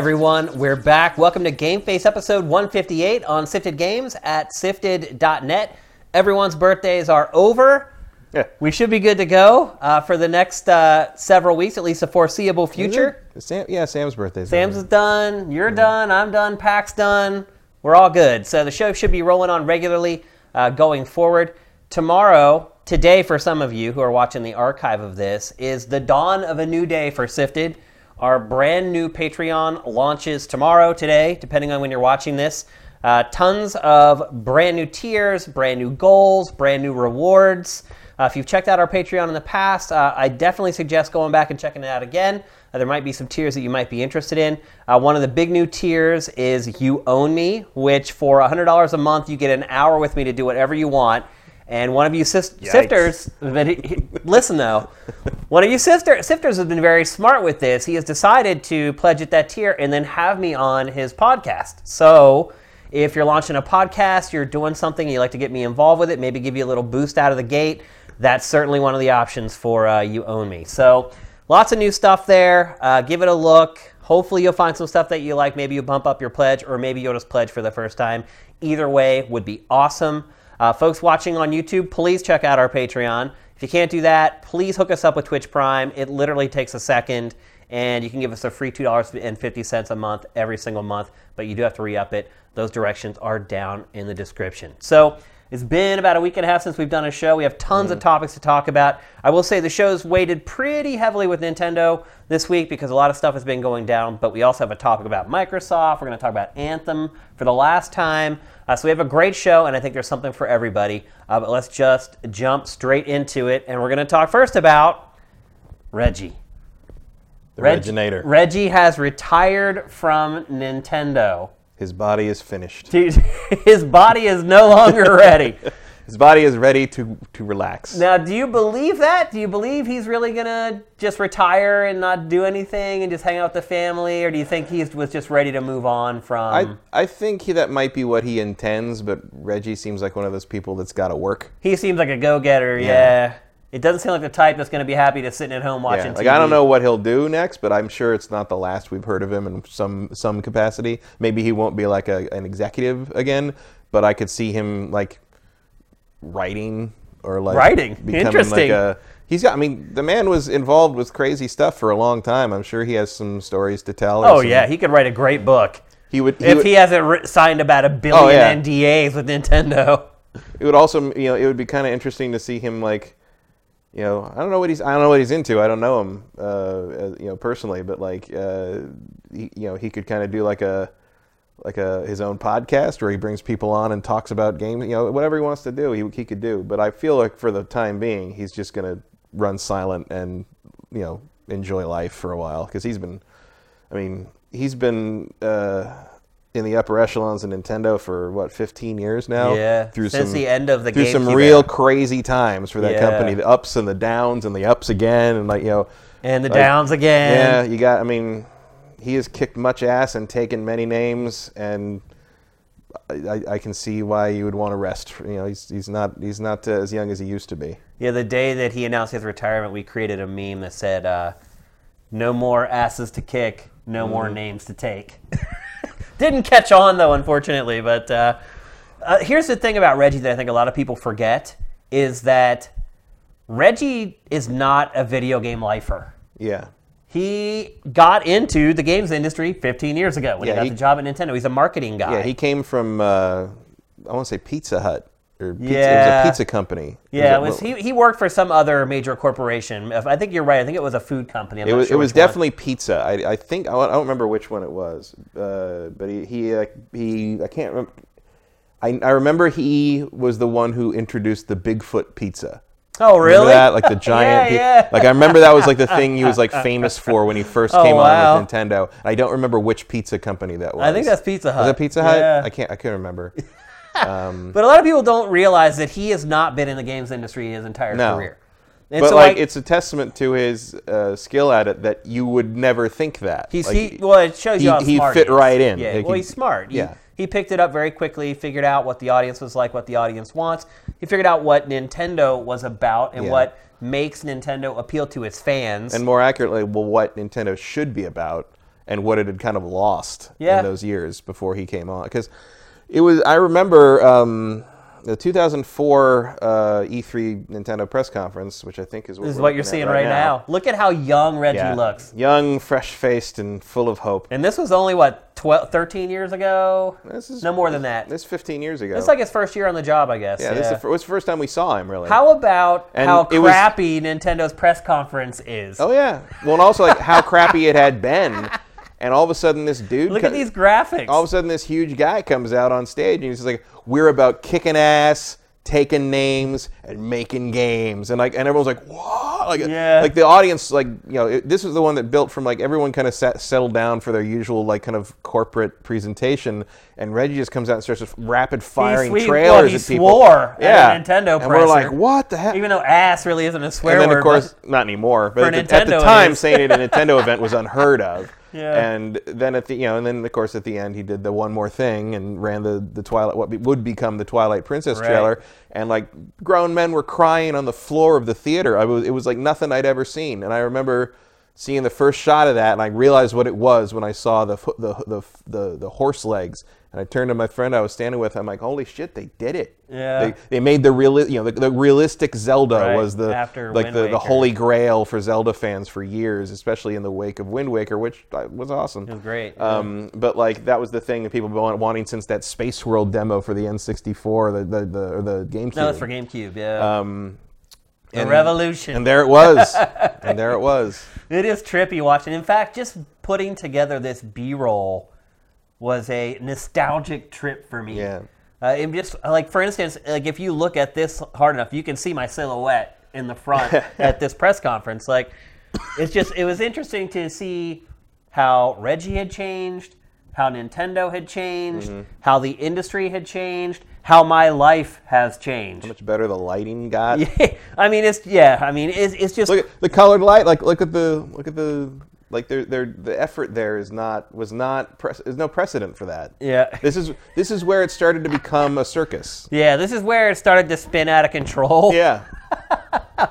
Everyone, we're back. Welcome to Game Face episode 158 on Sifted Games at sifted.net. Everyone's birthdays are over. Yeah. We should be good to go uh, for the next uh, several weeks, at least a foreseeable future. Sam, yeah, Sam's birthday. Sam's is done, you're done, I'm done, Pack's done. We're all good. So the show should be rolling on regularly uh, going forward. Tomorrow, today for some of you who are watching the archive of this, is the dawn of a new day for Sifted. Our brand new Patreon launches tomorrow, today, depending on when you're watching this. Uh, tons of brand new tiers, brand new goals, brand new rewards. Uh, if you've checked out our Patreon in the past, uh, I definitely suggest going back and checking it out again. Uh, there might be some tiers that you might be interested in. Uh, one of the big new tiers is You Own Me, which for $100 a month, you get an hour with me to do whatever you want. And one of you sis- sifters, but he, he- listen though, one of you sister, sifters has been very smart with this. He has decided to pledge at that tier and then have me on his podcast. So if you're launching a podcast, you're doing something, you like to get me involved with it, maybe give you a little boost out of the gate, that's certainly one of the options for uh, You Own Me. So lots of new stuff there. Uh, give it a look. Hopefully you'll find some stuff that you like. Maybe you bump up your pledge, or maybe you'll just pledge for the first time. Either way would be awesome. Uh, folks watching on YouTube, please check out our Patreon. If you can't do that, please hook us up with Twitch Prime. It literally takes a second, and you can give us a free $2.50 a month every single month, but you do have to re up it. Those directions are down in the description. So, it's been about a week and a half since we've done a show. We have tons of topics to talk about. I will say the show's weighted pretty heavily with Nintendo this week because a lot of stuff has been going down, but we also have a topic about Microsoft. We're going to talk about Anthem for the last time. Uh, so we have a great show, and I think there's something for everybody. Uh, but let's just jump straight into it. And we're going to talk first about Reggie. the Reg- Reginator. Reggie has retired from Nintendo. His body is finished. Dude, His body is no longer ready. His body is ready to to relax. Now, do you believe that? Do you believe he's really gonna just retire and not do anything and just hang out with the family, or do you think he was just ready to move on from? I I think he, that might be what he intends, but Reggie seems like one of those people that's got to work. he seems like a go-getter. Yeah. It doesn't seem like the type that's gonna be happy to sitting at home watching. Yeah, like TV. I don't know what he'll do next, but I'm sure it's not the last we've heard of him in some some capacity. Maybe he won't be like a, an executive again, but I could see him like writing or like Writing? becoming Interesting. like a. He's got. I mean, the man was involved with crazy stuff for a long time. I'm sure he has some stories to tell. Oh some- yeah, he could write a great book he would. He if would, he hasn't ri- signed about a billion Oh, yeah. NDAs with Nintendo. It would also, you know, it would be kind of interesting to see him like, you know, I don't know what he's, I don't know what he's into. I don't know him, uh, uh, you know, personally, but like, uh, he, you know, he could kind of do like a, like a his own podcast where he brings people on and talks about games. You know, whatever he wants to do, he he could do. But I feel like for the time being, he's just gonna run silent and you know enjoy life for a while because he's been, I mean, he's been. Uh, in the upper echelons of Nintendo for what 15 years now. Yeah, through since some, the end of the through some GameCube real era. crazy times for that Yeah. company. The ups and the downs and the ups again, and like you know, And the like, downs again. Yeah, you got. I mean, he has kicked much ass and taken many names, and I, I, can see why you would want to rest. You know, he's he's not he's not uh, as young as he used to be. Yeah, the day that he announced his retirement, we created a meme that said, uh, "No more asses to kick, no more Mm-hmm. names to take." Didn't catch on though, unfortunately. But uh, uh, here's the thing about Reggie that I think a lot of people forget is that Reggie is not a video game lifer. Yeah, He got into the games industry 15 years ago when Yeah, he got he- the job at Nintendo. He's a marketing guy. yeah. He came from uh, I want to say Pizza Hut or pizza, it was a pizza company. yeah, it Was was, he, he worked for some other major corporation. I think you're right. I think it was a food company. I'm It was, sure it was which one. definitely pizza. I, I think I don't remember which one it was, uh, but he he uh, he I can't remember. I, I remember he was the one who introduced the Bigfoot pizza. Oh, Remember really? that? Like the giant. Yeah, yeah. Like I remember that was like the thing he was like famous for when he first Oh, came wow. on with Nintendo. I don't remember which pizza company that was. I think that's Pizza Hut. Was it Pizza Hut? Yeah. I can't. I can't remember. But a lot of people don't realize that he has not been in the games industry his entire No. career. And but so, like, it's a testament to his uh, skill at it that you would never think that. he's Like, he, well, it shows he- you how he smart fit he right in. Yeah, Like, well, he- he's smart. Yeah. He picked it up very quickly, figured out what the audience was like, what the audience wants. He figured out what Nintendo was about and Yeah. what makes Nintendo appeal to its fans. and more accurately, well, what Nintendo should be about. and what it had kind of lost Yeah. in those years before he came on. Because it was, I remember um, the 2004 uh, E3 Nintendo press conference, which I think is what, This is what you're seeing right, now. Look at how young Reggie Yeah. looks. Young, fresh faced, and full of hope. And this was only what 12, 13 years ago. This is no more than that. This is 15 years ago. It's like his first year on the job, I guess. yeah, this is the, it was the first time we saw him, really. How about And how it was- crappy Nintendo's press conference is? Oh yeah. Well, and also like how crappy it had been, and all of a sudden this dude. Look co- at these graphics. All of a sudden this huge guy comes out on stage and he's like, "We're about kicking ass, taking names, and making games," and like, and everyone's like, "Whoa!" Like, Yeah. like the audience, like you know, it, this was the one that built from like everyone kind of sat, settled down for their usual like kind of corporate presentation, and Reggie just comes out and starts just rapid firing swe- trailers well, he at people. swore at yeah, Nintendo and we're like, "What the heck?" Even though ass really isn't a swear and then word. of course not anymore but at the, at the time saying it at a nintendo event was unheard of Yeah. and then at the you know and then of course at the end he did the one more thing and ran the the twilight what be, would become the twilight princess Right. trailer and like grown men were crying on the floor of the theater i was it was like nothing i'd ever seen and i remember seeing the first shot of that and i realized what it was when i saw the the the the, the horse legs and I turned to my friend I was standing with. I'm like, "Holy shit, they did it! Yeah. They, they made the real, you know, the, the realistic Zelda Right, was the after like Wind the, the holy grail for Zelda fans for years, especially in the wake of Wind Waker, which uh, was awesome. It was great, yeah. Um, but like that was the thing that people have been wanting since that Space World demo for the N64, the the the, or the GameCube. no, it's for GameCube. Yeah. Um, the and- revolution. and there it was, and there it was. It is trippy watching. In fact, just putting together this B-roll was a nostalgic trip for me. Yeah. Uh, it just like for instance, like if you look at this hard enough, you can see my silhouette in the front at this press conference. Like, it's just it was interesting to see how Reggie had changed, how Nintendo had changed, Mm-hmm. how the industry had changed, how my life has changed. How Much better the lighting got. Yeah, I mean, it's yeah. I mean, it's, it's just Look at the colored light. Like look at the look at the like their their the effort there is not was not pre- there's no precedent for that. yeah. This is this is where it started to become a circus. Yeah, this is where it started to spin out of control. Yeah.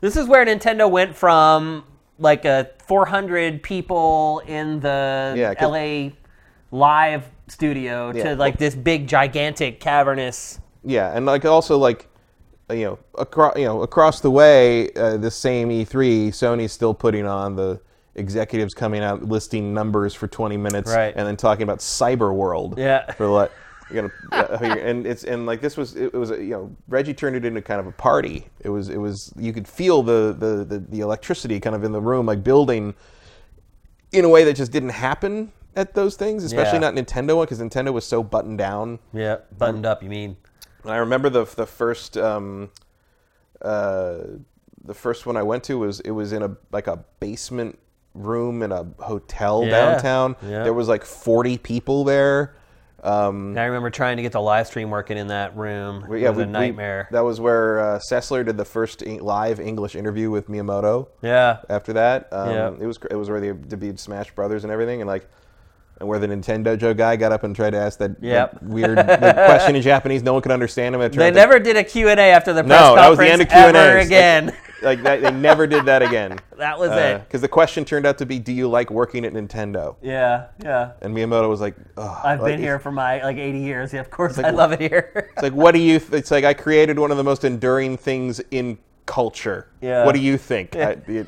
This is where Nintendo went from like a 400 people in the Yeah, LA live studio Yeah. to like this big gigantic cavernous Yeah, and like also like uh, you know across you know across the way, uh, the same E3, Sony's still putting on the executives coming out listing numbers for 20 minutes, Right. and then talking about Cyber World. Yeah. For like. Uh, and it's and like this was it was you know Reggie turned it into kind of a party. It was it was you could feel the the the, the electricity kind of in the room like building in a way that just didn't happen at those things, especially Yeah. not Nintendo one, because Nintendo was so buttoned down. yeah buttoned up you mean And I remember the the first um, uh, the first one I went to was it was in a like a basement room in a hotel Yeah, downtown. yeah. There was like forty people there. Um, I remember trying to get the live stream working in that room it was we- a nightmare that was where uh, Sessler did the first en- live English interview with Miyamoto. yeah After that, um, Yeah. it was it was where they debuted Smash Brothers and everything, and like. And where the Nintendo Joe guy got up and tried to ask that, that Yep. weird like, question in Japanese, no one could understand him. They never did a q&a after the press No, that was conference the end of Q&As. again like that, they never did that again. that was uh, it Because the question turned out to be, "Do you like working at Nintendo?" yeah yeah And Miyamoto was like, Ugh. i've like, been here for my like 80 years yeah of course i love it here It's like, what do you? Th- it's like I created one of the most enduring things in culture. Yeah. What do you think? I, it-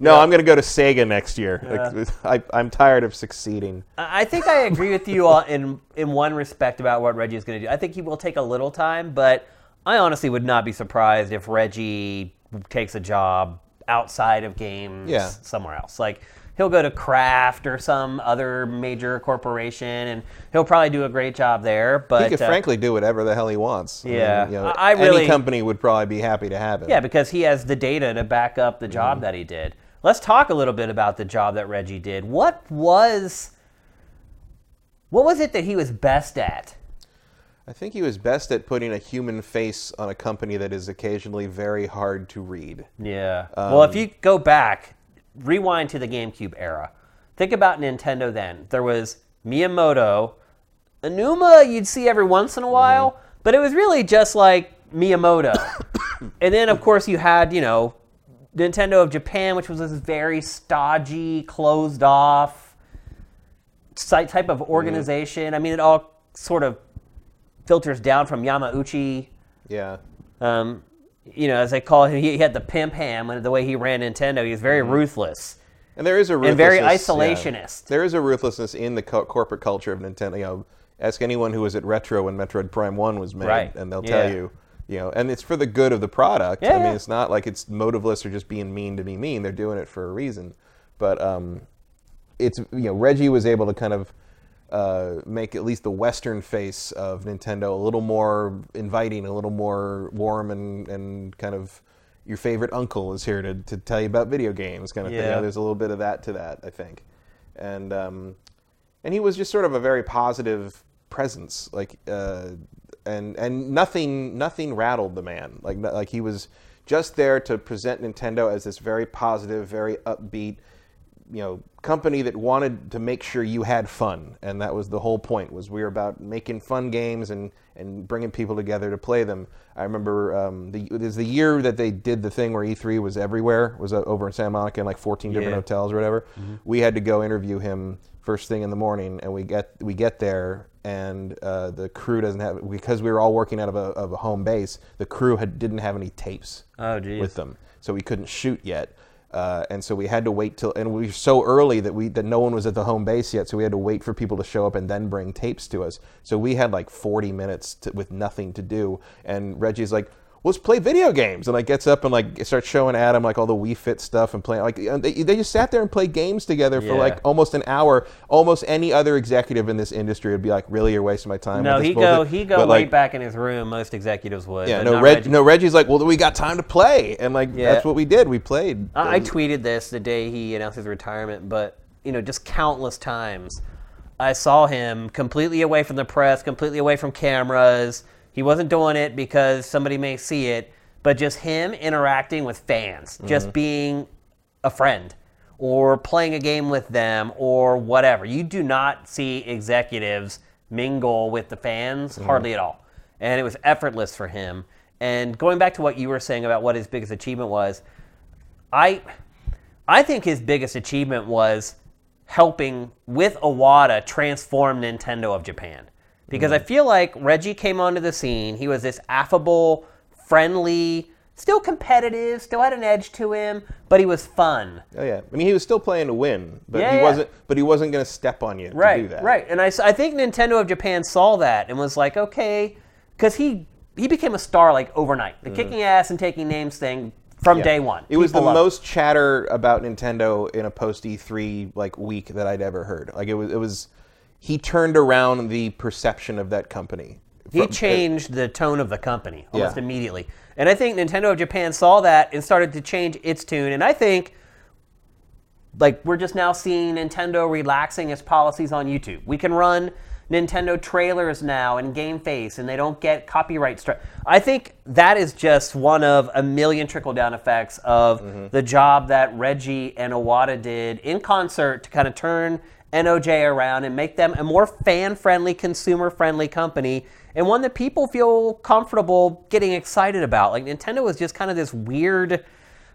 no, I'm gonna go to Sega next year. Like, I, I'm tired of succeeding. I think I agree with you all in in one respect about what Reggie is going to do. I think he will take a little time, but I honestly would not be surprised if Reggie takes a job outside of games Yeah. somewhere else. Like he'll go to Kraft or some other major corporation, and he'll probably do a great job there. But He could uh, frankly do whatever the hell he wants. I mean, Yeah. you know, I- I really- any company would probably be happy to have him. Yeah, because he has the data to back up the Mm-hmm. job that he did. Let's talk a little bit about the job that Reggie did. What was what was it that he was best at? I think he was best at putting a human face on a company that is occasionally very hard to read. Yeah. well, Um, if you go back, rewind to the GameCube era. Think about Nintendo then. There was Miyamoto, Aonuma you'd see every once in a while, but it was really just like Miyamoto. and then of course you had, you know, Nintendo of Japan, which was this very stodgy, closed off site type of organization. I mean, it all sort of filters down from Yamauchi. Yeah. Um, you know, as they call him, he had the pimp ham and the way he ran Nintendo. He was very ruthless. And there is a And very ruthlessness- yeah. isolationist. There is a ruthlessness in the co- corporate culture of Nintendo. You know, ask anyone who was at Retro when Metroid Prime One was made, Right. and they'll Yeah. tell you, you know, and it's for the good of the product. Yeah, I mean, yeah. it's not like it's motiveless or just being mean to be mean. They're doing it for a reason. But um, it's you know, Reggie was able to kind of uh, make at least the Western face of Nintendo a little more inviting, a little more warm, and and kind of your favorite uncle is here to, to tell you about video games, kind of thing. You know, Yeah. there's a little bit of that to that, I think, and um, and he was just sort of a very positive presence, like uh, and and nothing nothing rattled the man, like like he was just there to present Nintendo as this very positive, very upbeat, you know company that wanted to make sure you had fun. And that was the whole point was we were about making fun games and and bringing people together to play them. I remember um, the it was the year that they did the thing where e3 was everywhere was uh, over in santa monica in like 14 different Yeah. hotels or whatever. We had to go interview him first thing in the morning and we get we get there and uh, the crew doesn't have because we were all working out of a, of a home base the crew had didn't have any tapes Oh, geez. with them, so we couldn't shoot yet. Uh, and so we had to wait till, and we were so early that we that no one was at the home base yet. So we had to wait for people to show up and then bring tapes to us. So we had like 40 minutes to, with nothing to do. And Reggie's like, "Let's play video games." And like gets up and like starts showing Adam like all the Wii Fit stuff and playing. Like they, they just sat there and played games together for Yeah. like almost an hour. Almost any other executive in this industry would be like, "Really, you're wasting my time." No, he go bullshit?" he go But, way like, back in his room. Most executives would. Yeah, no, Reg, Reggie. no, Reggie's like, well, we got time to play, and like Yeah. that's what we did. We played. I, I tweeted this the day he announced his retirement, but you know, just countless times, I saw him completely away from the press, completely away from cameras. He wasn't doing it because somebody may see it, but just him interacting with fans, just mm-hmm. being a friend or playing a game with them or whatever. You do not see executives mingle with the fans mm-hmm. hardly at all. And it was effortless for him. And going back to what you were saying about what his biggest achievement was, I I think his biggest achievement was helping with Iwata transform Nintendo of Japan. Because I feel like Reggie came onto the scene. He was this affable, friendly, still competitive, still had an edge to him, but he was fun. Oh yeah, I mean he was still playing to win, but Yeah, he yeah. wasn't. But he wasn't going to step on you right, to do that. Right, and I, s- I think Nintendo of Japan saw that and was like, okay, because he he became a star like overnight. The kicking ass and taking names thing from Mm-hmm. Yeah. day one. It was the People loved most chatter about Nintendo in a post E3 like week that I'd ever heard. Like it was, it was. He turned around the perception of that company. He From- uh, changed the tone of the company almost Yeah. immediately. And I think Nintendo of Japan saw that and started to change its tune. And I think like we're just now seeing Nintendo relaxing its policies on YouTube. We can run Nintendo trailers now and Game Face and they don't get copyright strike. I think that is just one of a million trickle down effects of mm-hmm. the job that Reggie and Iwata did in concert to kind of turn NOJ around and make them a more fan friendly, consumer friendly company and one that people feel comfortable getting excited about. Like Nintendo was just kind of this weird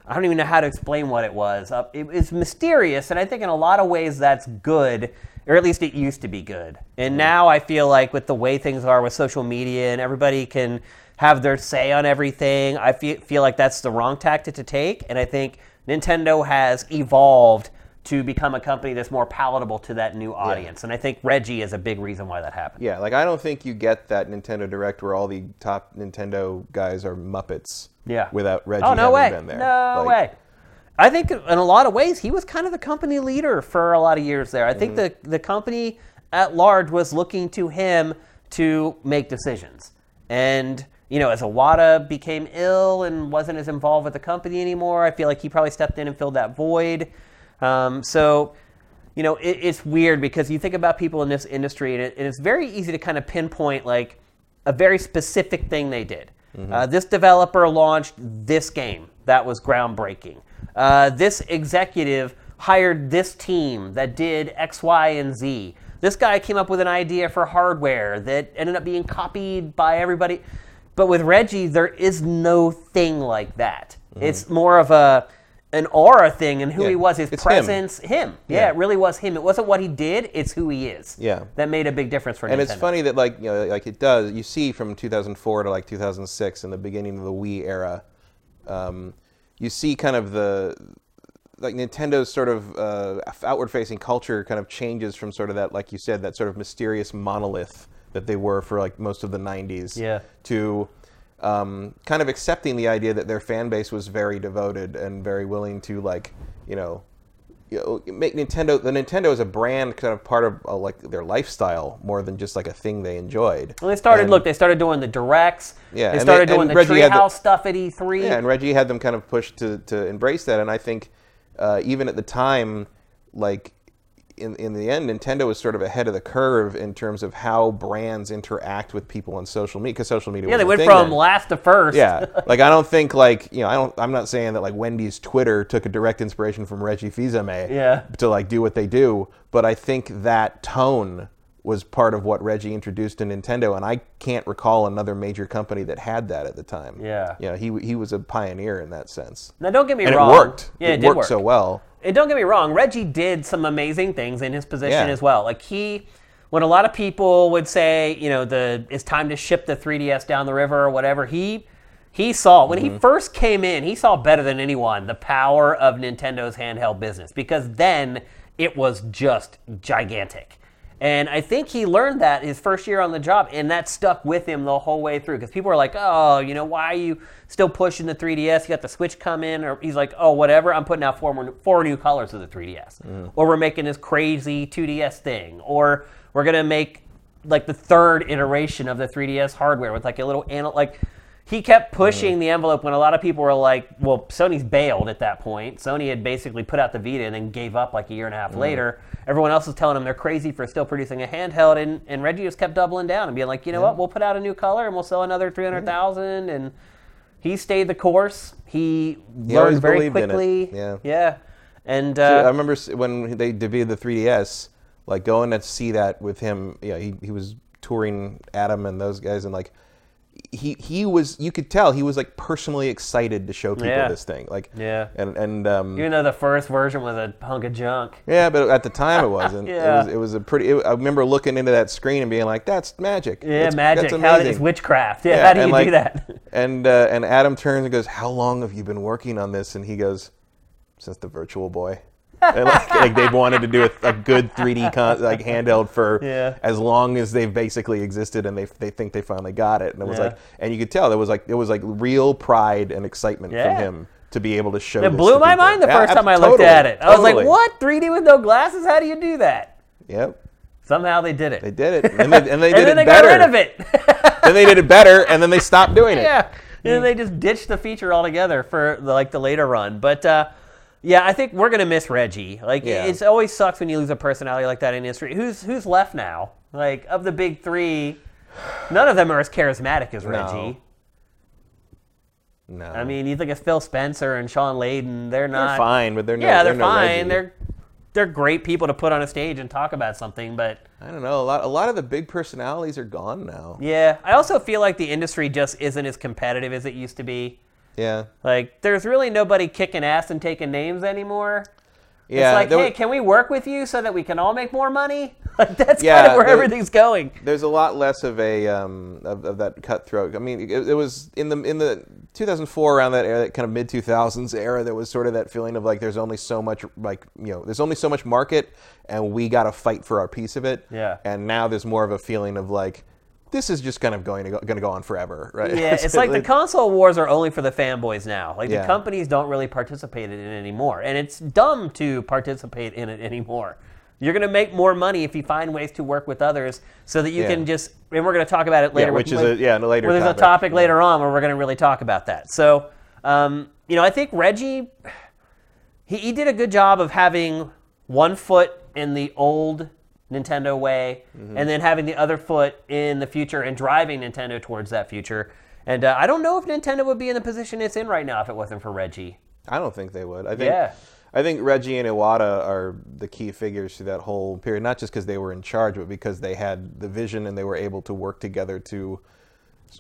I don't even know how to explain what it was. Uh, it, it's mysterious, and I think in a lot of ways that's good, or at least it used to be good. And now I feel like with the way things are with social media and everybody can have their say on everything, I feel, feel like that's the wrong tactic to take. And I think Nintendo has evolved to become a company that's more palatable to that new audience. And I think Reggie is a big reason why that happened. Yeah, like I don't think you get that Nintendo Direct where all the top Nintendo guys are Muppets. Yeah. Without Reggie Oh no having way! been there. No Like, way! I think in a lot of ways he was kind of the company leader for a lot of years there. I think Mm-hmm. the the company at large was looking to him to make decisions. And you know, as Iwata became ill and wasn't as involved with the company anymore, I feel like he probably stepped in and filled that void. Um, so you know, it, it's weird because you think about people in this industry, and, it, and it's very easy to kind of pinpoint like a very specific thing they did. Uh, this developer launched this game that was groundbreaking. Uh, this executive hired this team that did X, Y, and Z. This guy came up with an idea for hardware that ended up being copied by everybody. But with Reggie, there is no thing like that. It's more of a an aura thing and who Yeah, he was, his it's presence, him. Yeah, Yeah. it really was him. It wasn't what he did; it's who he is. Yeah. that made a big difference for Nintendo. and Nintendo. it's funny that like you know like it does you see from 2004 to like 2006 in the beginning of the Wii era um, you see kind of the like Nintendo's sort of uh, outward facing culture kind of changes from sort of that like you said that sort of mysterious monolith that they were for like most of the 90s Yeah. to um, kind of accepting the idea that their fan base was very devoted and very willing to like you know make Nintendo the Nintendo is a brand kind of part of uh, like their lifestyle more than just like a thing they enjoyed. Well, they started. And- look, they started doing the directs. Yeah, they started they- doing the Reggie had the- Treehouse stuff at E3. Yeah, and Reggie had them kind of pushed to, to embrace that, and I think uh, even at the time, like in in the end, Nintendo was sort of ahead of the curve in terms of how brands interact with people on social media because social media. yeah, they went from then. last to first. Yeah, like I don't think like you know I don't I'm not saying that like Wendy's Twitter took a direct inspiration from Reggie Fils-Aimé Yeah. to like do what they do, but I think that tone was part of what Reggie introduced to Nintendo, and I can't recall another major company that had that at the time. Yeah. yeah, he he was a pioneer in that sense, Now, don't get me and wrong. it worked. Yeah, it, it, worked work. so well. And don't get me wrong, Reggie did some amazing things in his position Yeah. as well. Like he, when a lot of people would say, you know, the it's time to ship the 3DS down the river or whatever, he he saw when Mm-hmm. he first came in, he saw better than anyone the power of Nintendo's handheld business because then it was just gigantic. And I think he learned that his first year on the job, and that stuck with him the whole way through. Because people are like, "Oh, you know, why are you still pushing the 3DS? You got the Switch come in," or he's like, "Oh, whatever. I'm putting out four more, four new colors of the 3DS, mm-hmm. or we're making this crazy 2DS thing, or we're gonna make like the third iteration of the 3DS hardware with like a little anal like." He kept pushing the envelope when a lot of people were like, "Well, Sony's bailed at that point. Sony had basically put out the Vita and then gave up like a year and a half later. Everyone else was telling him they're crazy for still producing a handheld, and, and Reggie just kept doubling down and being like, "You know what? We'll put out a new color and we'll sell another three hundred thousand. And he stayed the course. He, always learned very believed in it. quickly. Yeah. yeah. And I uh, remember s- when they debuted the 3DS, like going to see that with him. Yeah, he, he was touring Adam and those guys, and like he he was. You could tell he was like personally excited to show people Yeah. this thing. Like Yeah. and and um, even though the first version was a hunk of junk, yeah, but at the time it wasn't. Yeah. It was it was a pretty. It, I remember looking into that screen and being like, "That's magic. yeah, That's- magic. That's How it's witchcraft. Yeah, Yeah, how do and, you like, do that? And uh, and Adam turns and goes, "How long have you been working on this?" And he goes, "Since the Virtual Boy." and like, like they've wanted to do a, a good 3D con- like handheld for Yeah. as long as they've basically existed, and they they think they finally got it. And it was Yeah. like, and you could tell there was like it was like real pride and excitement Yeah. from him to be able to show. It blew my people. mind the first time I looked at it. I was like, "What? 3D with no glasses? How do you do that?" Yep, Somehow they did it. they did it, and they, and they and did then it they better. got rid of it. then they did it better, and then they stopped doing it. yeah. And then they just ditched the feature altogether for the, like the later run. But uh, yeah, I think we're gonna miss Reggie. Like Yeah. it's always sucks when you lose a personality like that in industry. Who's who's left now? Like of the big three, none of them are as charismatic as Reggie. No, I mean, you think of Phil Spencer and Shawn Layden. They're not they're fine, but they're no, yeah, they're, no fine. Reggie. They're they're great people to put on a stage and talk about something, but I don't know. A lot, a lot of the big personalities are gone now. yeah, I also feel like the industry just isn't as competitive as it used to be. Yeah, Like, there's really nobody kicking ass and taking names anymore. yeah. it's like, hey, wa- can we work with you so that we can all make more money? Like, that's kind of where there- everything's going. there's a lot less of a um, of, of that cutthroat. I mean, it, it was in the in the 2004 around that era, that kind of mid 2000s era. There was sort of that feeling of like there's only so much like you know there's only so much market, and we got to fight for our piece of it. Yeah. And now there's more of a feeling of like this is just kind of going to go, going to go on forever, right? Yeah, it's like the console wars are only for the fanboys now. Like, the companies don't really participate in it anymore. And it's dumb to participate in it anymore. You're going to make more money if you find ways to work with others so that you Yeah. can just, and we're going to talk about it later. yeah, which with- is a- yeah, a later there's topic. a topic Yeah. later on where we're going to really talk about that. So, um, you know, I think Reggie, he, he did a good job of having one foot in the old Nintendo way Mm-hmm. and then having the other foot in the future and driving Nintendo towards that future. And uh, I don't know if Nintendo would be in the position it's in right now if it wasn't for Reggie. I don't think they would. I think Yeah. I think Reggie and Iwata are the key figures through that whole period, not just because they were in charge, but because they had the vision and they were able to work together to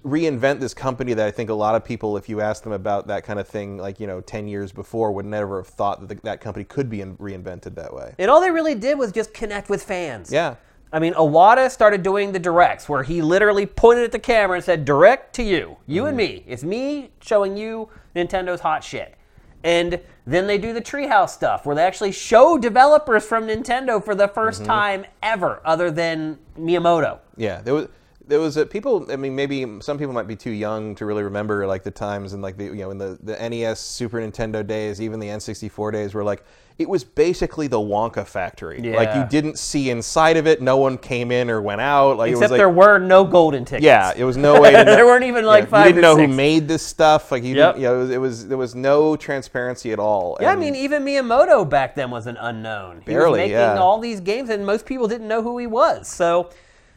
reinvent this company that I think a lot of people, if you ask them about that kind of thing, like you know, ten years before, would never have thought that the, that company could be in, reinvented that way. And all they really did was just connect with fans. Yeah. I mean, Iwata started doing the directs where he literally pointed at the camera and said, "Direct to you, you and mm-hmm. me. It's me showing you Nintendo's hot shit." And then they do the Treehouse stuff where they actually show developers from Nintendo for the 1st mm-hmm. time ever, other than Miyamoto. Yeah, there was there was a, people. I mean, maybe some people might be too young to really remember like the times and like the you know in the the NES, Super Nintendo days, even the N64 days, where like it was basically the Wonka factory. Like you didn't see inside of it. No one came in or went out. Like it Except was like there were no golden tickets. yeah, it was no way. To know, There weren't even, like, yeah, five You didn't know who made this stuff. Like you, Yep. didn't, you know, it was, it was there was no transparency at all. Yeah, I mean, even Miyamoto back then was an unknown. He was making yeah. all these games, and most people didn't know who he was. So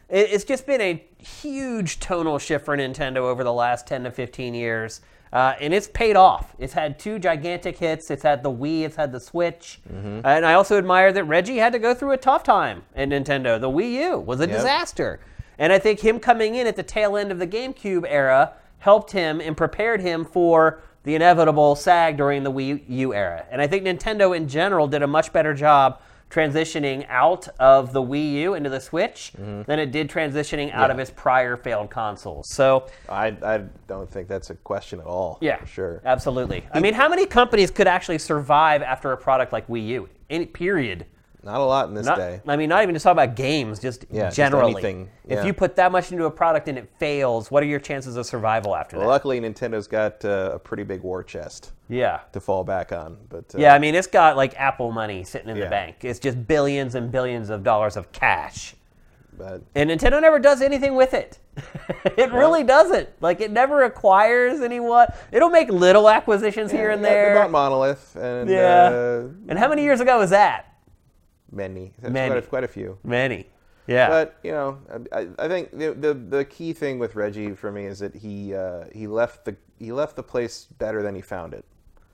it's just been a huge tonal shift for Nintendo over the last 10 to 15 years. Uh, and it's paid off. It's had two gigantic hits. It's had the Wii. It's had the Switch. Mm-hmm. And I also admire that Reggie had to go through a tough time in Nintendo. The Wii U was a Yep. disaster. And I think him coming in at the tail end of the GameCube era helped him and prepared him for the inevitable sag during the Wii U era. And I think Nintendo in general did a much better job transitioning out of the Wii U into the Switch mm-hmm. than it did transitioning out of Yeah. its prior failed consoles. So, I, I don't think that's a question at all. yeah, for sure. absolutely. I mean, how many companies could actually survive after a product like Wii U? Any period. Not a lot in this Not, day. I mean, not even just talk about games, just Yeah, just generally. anything, If you put that much into a product and it fails, what are your chances of survival after that? Well, that? luckily, Nintendo's got uh, a pretty big war chest Yeah. to fall back on. But uh, Yeah, I mean, it's got like Apple money sitting in the bank. It's just billions and billions of dollars of cash. but And Nintendo never does anything with it. it really doesn't. Like, it never acquires anyone. It'll make little acquisitions here and yeah, they there. bought Monolith and Yeah. uh, and how many years ago was that? Many, That's Many. Quite, a, quite a few. Many. Yeah. But you know, I, I think the, the the key thing with Reggie for me is that he uh, he left the he left the place better than he found it,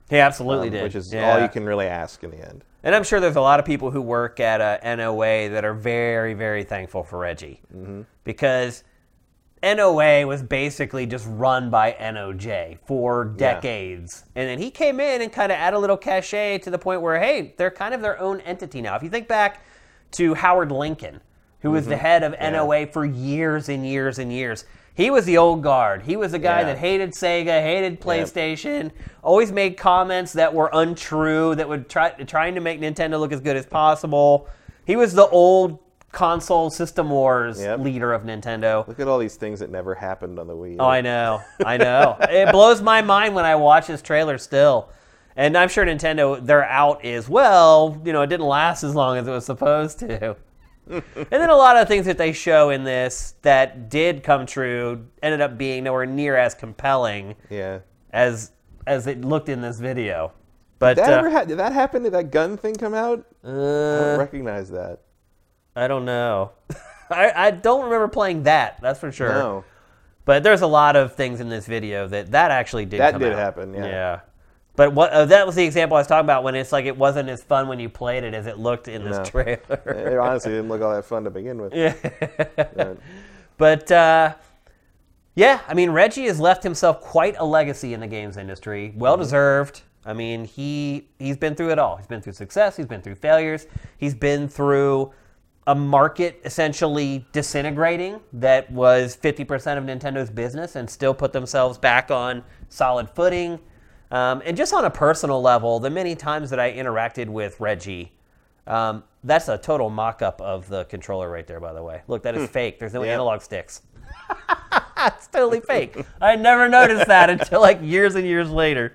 he absolutely um, did. which is Yeah. all you can really ask in the end. And I'm sure there's a lot of people who work at uh, NOA that are very, very thankful for Reggie. Mm-hmm. Because NOA was basically just run by NOJ for decades. And then he came in and kind of added a little cachet to the point where, hey, they're kind of their own entity now. If you think back to Howard Lincoln, who was Mm-hmm. the head of NOA for years and years and years. He was the old guard. He was the guy Yeah. that hated Sega, hated PlayStation, always made comments that were untrue, that would try trying to make Nintendo look as good as possible. He was the old console system wars Yep. leader of Nintendo. Look at all these things that never happened on the Wii. Oh, I know. I know. it blows my mind when I watch this trailer still. And I'm sure Nintendo, their out is, well, you know, it didn't last as long as it was supposed to. and then a lot of things that they show in this that did come true ended up being nowhere near as compelling yeah. as as it looked in this video. But That uh, ever ha- did that happen? Did that gun thing come out? I uh, don't recognize that. I don't know. I, I don't remember playing that. That's for sure. No. But there's a lot of things in this video that that actually did. That did out. happen, yeah. Yeah. But what uh, that was the example I was talking about when it's like it wasn't as fun when you played it as it looked in this No. trailer. It honestly didn't look all that fun to begin with. yeah. But- But uh, yeah, I mean Reggie has left himself quite a legacy in the games industry. Well deserved. I mean he he's been through it all. He's been through success. He's been through failures. He's been through a market essentially disintegrating that was 50% of Nintendo's business and still put themselves back on solid footing. Um, and just on a personal level, the many times that I interacted with Reggie, um, that's a total mock up of the controller right there, by the way. Look, that is fake. There's no Yeah. analog sticks. it's totally fake. I never noticed that until like years and years later.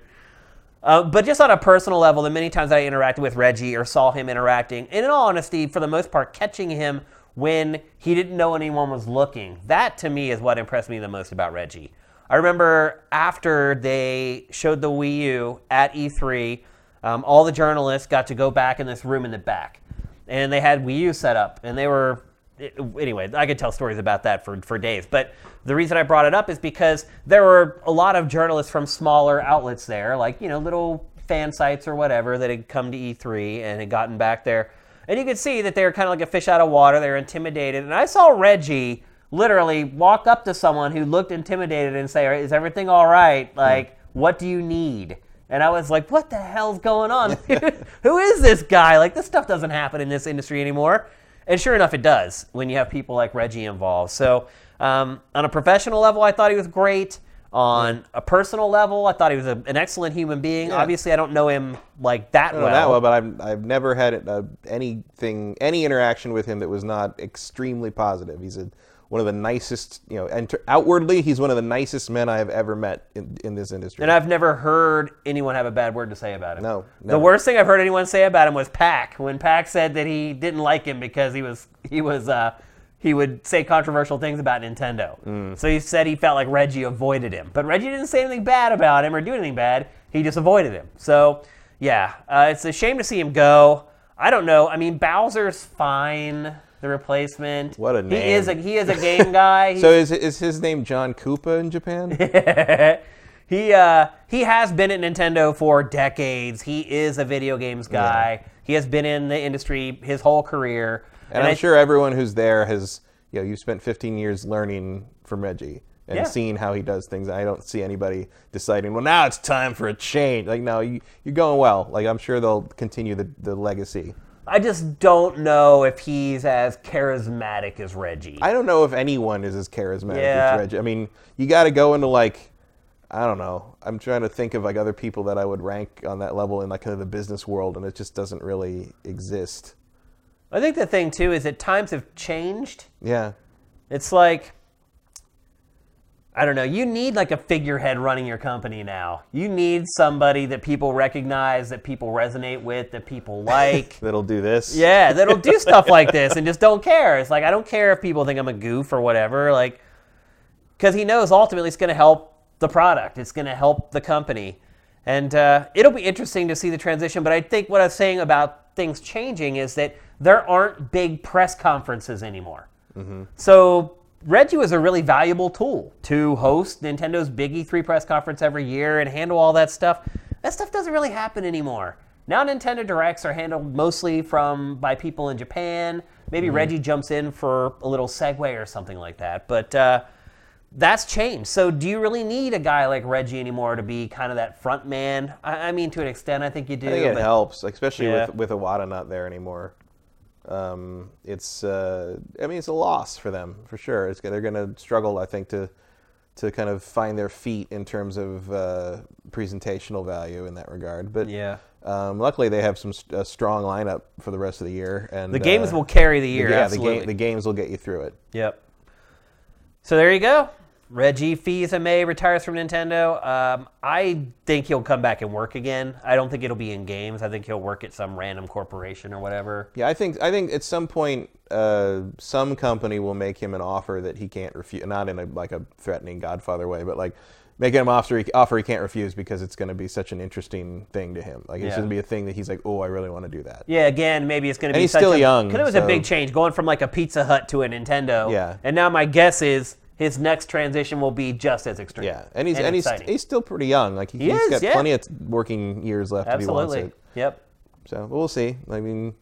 Uh, but just on a personal level, the many times I interacted with Reggie or saw him interacting, and in all honesty, for the most part, catching him when he didn't know anyone was looking, that to me is what impressed me the most about Reggie. I remember after they showed the Wii U at E3, um, all the journalists got to go back in this room in the back, and they had Wii U set up, and they were it- anyway, I could tell stories about that for, for days. But the reason I brought it up is because there were a lot of journalists from smaller outlets there, like, you know, little fan sites or whatever that had come to E3 and had gotten back there. And you could see that they were kind of like a fish out of water. They were intimidated. And I saw Reggie literally walk up to someone who looked intimidated and say, "Is everything all right? Hmm. Like, what do you need?" And I was like, "What the hell's going on? who is this guy? Like, this stuff doesn't happen in this industry anymore." And sure enough, it does when you have people like Reggie involved. So, um, on a professional level, I thought he was great. On a personal level, I thought he was a, an excellent human being. Yeah. Obviously, I don't know him like that well. that well, but I've I've never had uh, anything any interaction with him that was not extremely positive. He's a one of the nicest, you know, and outwardly he's one of the nicest men I have ever met in, in this industry. And I've never heard anyone have a bad word to say about him. No, The worst thing I've heard anyone say about him was Pack When Pack said that he didn't like him because he was he was uh, he would say controversial things about Nintendo. Mm. So he said he felt like Reggie avoided him, but Reggie didn't say anything bad about him or do anything bad. He just avoided him. So yeah, uh, it's a shame to see him go. I don't know. I mean, Bowser's fine. The replacement. What a He is a name. he is a game guy. so is is his name John Koopa in Japan? he uh, he has been at Nintendo for decades. He is a video games guy. He has been in the industry his whole career. And, I'm I- sure everyone who's there has, you know, you spent 15 years learning from Reggie and Yeah. seeing how he does things. I don't see anybody deciding, well, now it's time for a change. Like, no, you, you're going well. Like, I'm sure they'll continue the, the legacy. I just don't know if he's as charismatic as Reggie. I don't know if anyone is as charismatic Yeah. as Reggie. I mean, you got to go into like, I don't know. I'm trying to think of like other people that I would rank on that level in like kind of the business world, and it just doesn't really exist. I think the thing too is that times have changed. Yeah. It's like I don't know, you need like a figurehead running your company now. You need somebody that people recognize, that people resonate with, that people like. That'll do this. Yeah, that'll do stuff like this and just don't care. It's like I don't care if people think I'm a goof or whatever, like because he knows ultimately it's going to help the product. It's going to help the company, and uh, it'll be interesting to see the transition. But I think what I was saying about things changing is that there aren't big press conferences anymore. So Reggie was a really valuable tool to host Nintendo's Big E3 press conference every year and handle all that stuff. That stuff doesn't really happen anymore. Now Nintendo Directs are handled mostly from by people in Japan. Maybe Reggie jumps in for a little segue or something like that. But uh, that's changed. So do you really need a guy like Reggie anymore to be kind of that front man? I, I mean, to an extent, I think you do. I think it helps, especially Yeah. with with Iwata not there anymore. Um, it's uh, I mean it's a loss for them for sure. It's they're going to struggle, I think, to to kind of find their feet in terms of uh, presentational value in that regard. But Yeah. um, luckily they have some st- a strong lineup for the rest of the year, and The games uh, will carry the year. yeah, the, absolutely. game, the games will get you through it. Yep. So there you go. Reggie Fils-Aimé retires from Nintendo. Um, I think he'll come back and work again. I don't think it'll be in games. I think he'll work at some random corporation or whatever. Yeah, I think I think at some point uh, some company will make him an offer that he can't refuse. Not in a like a threatening Godfather way, but like making him offer he, offer he can't refuse because it's going to be such an interesting thing to him. Like it's Yeah. going to be a thing that he's like, oh, I really want to do that. Yeah, again, maybe it's going to be. he's such still a, young, Because it was a big change going from like a Pizza Hut to a Nintendo. Yeah. And now my guess is his next transition will be just as extreme. Yeah, and he's and, he's exciting. he's still pretty young. Like He has is, got yeah. plenty of working years left if he absolutely. wants it. Yep. So but we'll see. I mean,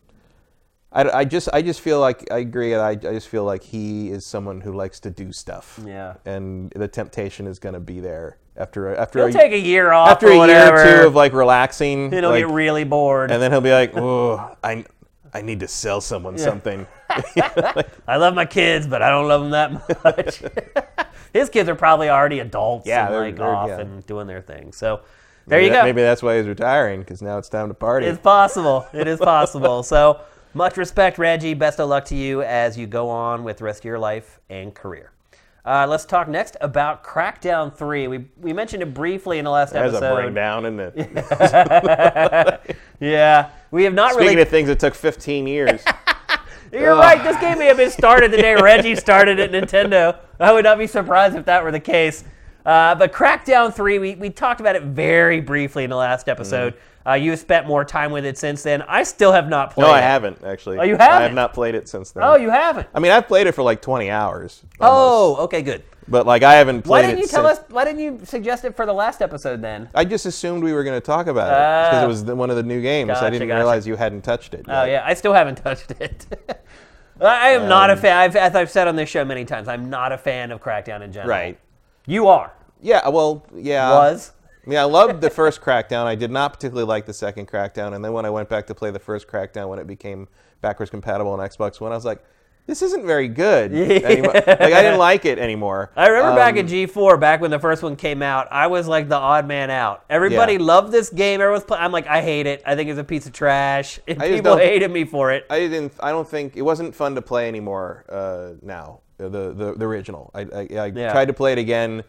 I, I just I just feel like I agree. I, I just feel like he is someone who likes to do stuff. Yeah. And the temptation is going to be there after a- after He'll a, take a year off after or a year or two of like relaxing. then he'll like- get really bored. and then he'll be like, "Oh, I I need to sell someone something." I love my kids, but I don't love them that much. His kids are probably already adults Yeah, and they're- like they're- off yeah. and doing their thing. So there maybe you that- go. Maybe that's why he's retiring because now it's time to party. It's possible. It is possible. so much respect, Reggie. Best of luck to you as you go on with the rest of your life and career. Uh, let's talk next about Crackdown 3. We, we mentioned it briefly in the last There's a episode. breakdown, isn't it? Yeah, we have not Speaking really. of things that took 15 years, You're right. This game may have been started the day Reggie started at Nintendo. I would not be surprised if that were the case. Uh, but Crackdown 3, we, we talked about it very briefly in the last episode. Uh, you have spent more time with it since then. I still have not played it. no, I it. haven't actually. Oh, you I haven't? have not played it since then. Oh, you haven't? I mean, I've played it for like 20 hours. almost. Oh, okay, good. But like I haven't played Why didn't it you tell since- us? Why didn't you suggest it for the last episode then? I just assumed we were going to talk about it because Ah. it was the, one of the new games. Gotcha, I didn't gotcha. realize you hadn't touched it. Oh yeah, I still haven't touched it. I am not a Um, fan. I've, as I've said on this show many times, I'm not a fan of Crackdown in general. Right. You are. Yeah. Well. Yeah. Was. Mean, I loved the first Crackdown. I did not particularly like the second Crackdown. And then when I went back to play the first Crackdown, when it became backwards compatible on Xbox One, I was like, this isn't very good anymore. Like I didn't like it anymore. I remember back Um, in G4, back when the first one came out, I was like the odd man out. Everybody Yeah. loved this game. Everyone's playing. I'm like, I hate it. I think it's a piece of trash. And I people hated me for it. I didn't. I don't think it wasn't fun to play anymore. Uh, now the, the the original. I I, I Yeah. tried to play it again.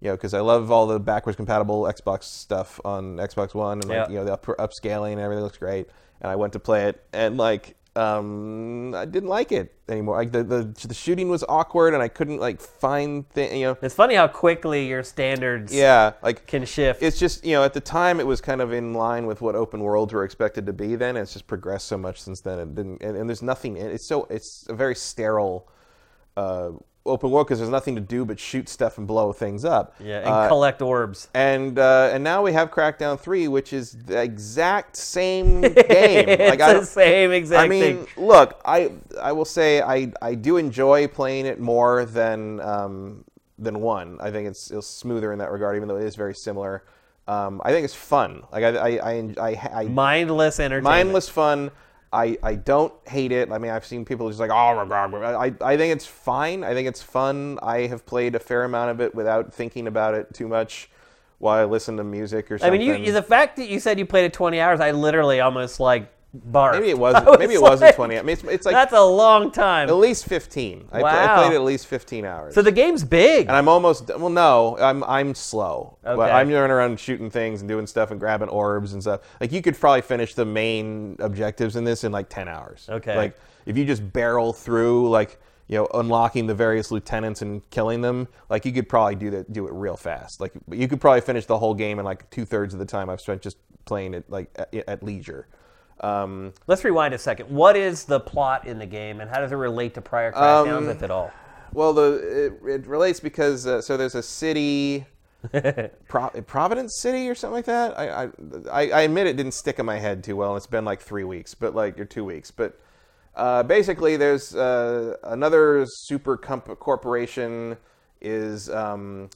You know, because I love all the backwards compatible Xbox stuff on Xbox One, and like Yeah. you know the up, upscaling and everything looks great. And I went to play it, and like um, I didn't like it anymore. Like the, the the shooting was awkward, and I couldn't like find thing. You know, It's funny how quickly your standards yeah, like can shift. it's just you know at the time it was kind of in line with what open worlds were expected to be then and it's just progressed so much since then it didn't and, and there's nothing it's so it's a very sterile uh, open world because there's nothing to do but shoot stuff and blow things up yeah, and Uh, collect orbs. and uh, and now we have crackdown 3 which is the exact same game it's like I the same exact I mean, thing. look, I I will say I I do enjoy playing it more than um, than one. I think it's, it's smoother in that regard, even though it is very similar. Um, I think it's fun. Like I I I, I, I Mindless entertainment. mindless fun. I, I don't hate it. I mean, I've seen people just like, oh. I, I think it's fine. I think it's fun. I have played a fair amount of it without thinking about it too much while I listen to music or something. I mean, you, the fact that you said you played it 20 hours, I literally almost like barked. maybe it wasn't. was maybe it like, wasn't twenty. I mean, it's, it's like That's a long time. At least 15. I, I played at least 15 hours. So the game's big. and I'm almost well no, I'm I'm slow. Okay. I'm running around shooting things and doing stuff and grabbing orbs and stuff. Like you could probably finish the main objectives in this in like 10 hours. Okay. Like if you just barrel through like you know, unlocking the various lieutenants and killing them, like you could probably do that, do it real fast. Like you could probably finish the whole game in like two thirds of the time I've spent just playing it like at, at leisure. Um, Let's rewind a second. What is the plot in the game, and how does it relate to prior Crackdowns, Um, if at all? Well, the it, it relates because uh, so there's a city, Pro- Providence City or something like that. I, I I I admit it didn't stick in my head too well, and it's been like three weeks, but like or two weeks. But uh, basically, there's uh, another super comp- corporation is um,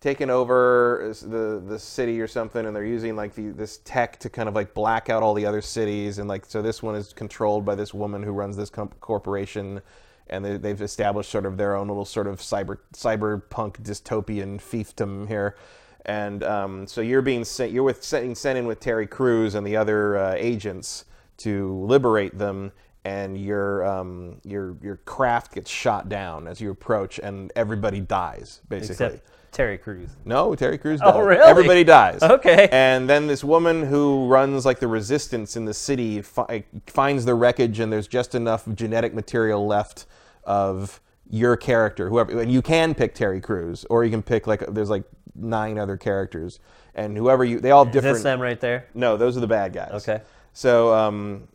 taking over the the city or something, and they're using like the this tech to kind of like black out all the other cities, and like so this one is controlled by this woman who runs this comp- corporation and they, they've established sort of their own little sort of cyber cyberpunk dystopian fiefdom here. And um, so you're being sent, you're with sent, sent in with Terry Crews and the other uh, agents to liberate them. And your um, your your craft gets shot down as you approach, and everybody dies basically. Except Terry Crews. No, Terry Crews Oh, really? Everybody dies. Okay. And then this woman who runs like the resistance in the city fi- finds the wreckage, and there's just enough genetic material left of your character, whoever. And you can pick Terry Crews, or you can pick like there's like nine other characters, and whoever you they all have Is different. this them right there? No, those are the bad guys. Okay. So, um,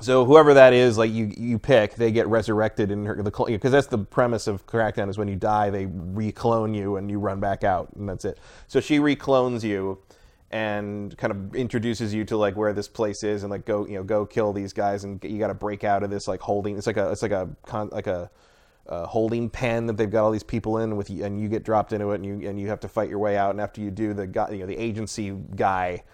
so whoever that is, like you, you pick, they get resurrected in her, the because that's the premise of Crackdown is when you die, they reclone you and you run back out, and that's it. So she reclones you, and kind of introduces you to like where this place is, and like go, you know, go kill these guys, and you got to break out of this like holding. It's like a, it's like a, like a. Holding pen that they've got all these people in with you, and you get dropped into it, and you and you have to fight your way out. And after you do, the guy, you know, the agency guy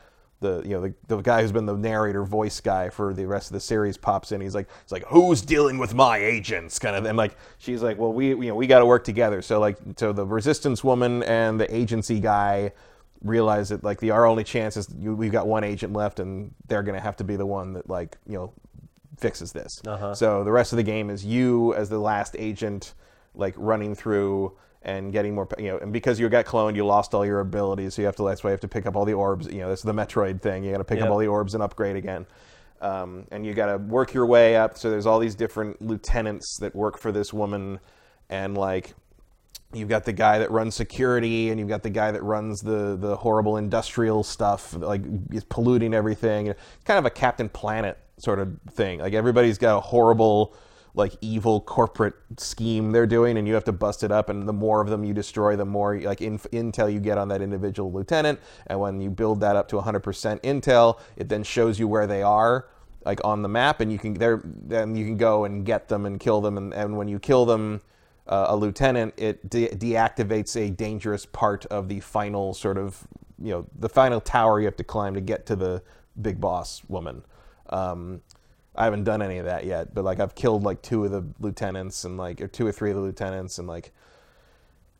the you know the, the guy who's been the narrator voice guy for the rest of the series pops in. He's like, it's like who's dealing with my agents, kind of. And like she's like, well, we you know we got to work together. So like so the resistance woman and the agency guy realize that like the our only chance is you, we've got one agent left, and they're gonna have to be the one that like you know fixes this. Uh-huh. So the rest of the game is you as the last agent, like running through and getting more, you know, and because you got cloned, you lost all your abilities, so you have to. That's why you have to pick up all the orbs. You know, this is the Metroid thing. You got to pick Yep. up all the orbs and upgrade again. Um, and you got to work your way up. So there's all these different lieutenants that work for this woman, and like you've got the guy that runs security and you've got the guy that runs the the horrible industrial stuff like is polluting everything kind of a captain planet sort of thing like everybody's got a horrible like evil corporate scheme they're doing and you have to bust it up and the more of them you destroy the more like inf- intel you get on that individual lieutenant and when you build that up to 100% intel it then shows you where they are like on the map, and you can there then you can go and get them and kill them, and, and when you kill them, uh, a lieutenant, it de- deactivates a dangerous part of the final sort of you know the final tower you have to climb to get to the big boss woman. Um, I haven't done any of that yet, but like I've killed like two of the lieutenants and like or two or three of the lieutenants and like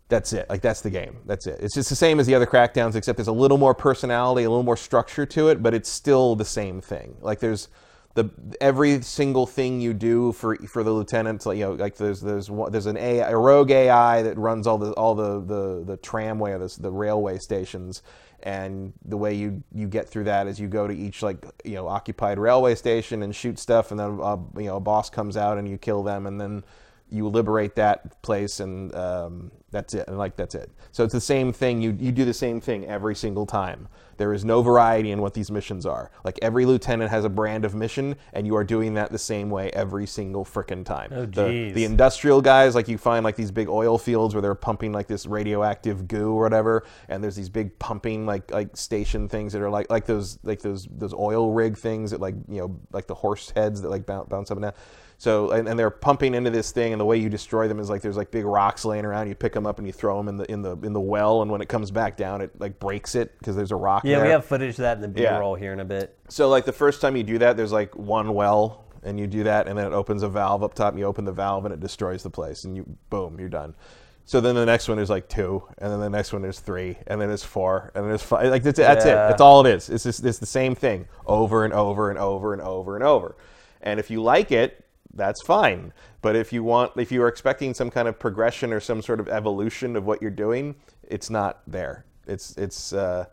that's it. Like that's the game. That's it. It's just the same as the other crackdowns, except there's a little more personality, a little more structure to it, but it's still the same thing. Like there's the every single thing you do for for the lieutenants, like you know, like there's there's there's an AI, a rogue AI that runs all the all the the, the tramway or the, the railway stations, and the way you you get through that is you go to each like you know occupied railway station and shoot stuff, and then uh, you know a boss comes out and you kill them, and then you liberate that place and um, that's it and like that's it. So it's the same thing. You, you do the same thing every single time. There is no variety in what these missions are. Like every lieutenant has a brand of mission and you are doing that the same way every single frickin' time. Oh, the, the industrial guys like you find like these big oil fields where they're pumping like this radioactive goo or whatever and there's these big pumping like like station things that are like like those like those those oil rig things that like you know like the horse heads that like bounce, bounce up and down so and, and they're pumping into this thing, and the way you destroy them is like there's like big rocks laying around. You pick them up and you throw them in the in the in the well, and when it comes back down, it like breaks it because there's a rock Yeah, there. we have footage of that in the B Yeah. roll here in a bit. So like the first time you do that, there's like one well, and you do that, and then it opens a valve up top, and you open the valve, and it destroys the place, and you boom, you're done. So then the next one is like two, and then the next one is three, and then there's four, and then there's five. Like that's, that's Yeah. it. That's all it is. It's just it's the same thing over and over and over and over and over. And if you like it, that's fine. But if you want, if you are expecting some kind of progression or some sort of evolution of what you're doing, it's not there. It's it's. Uh,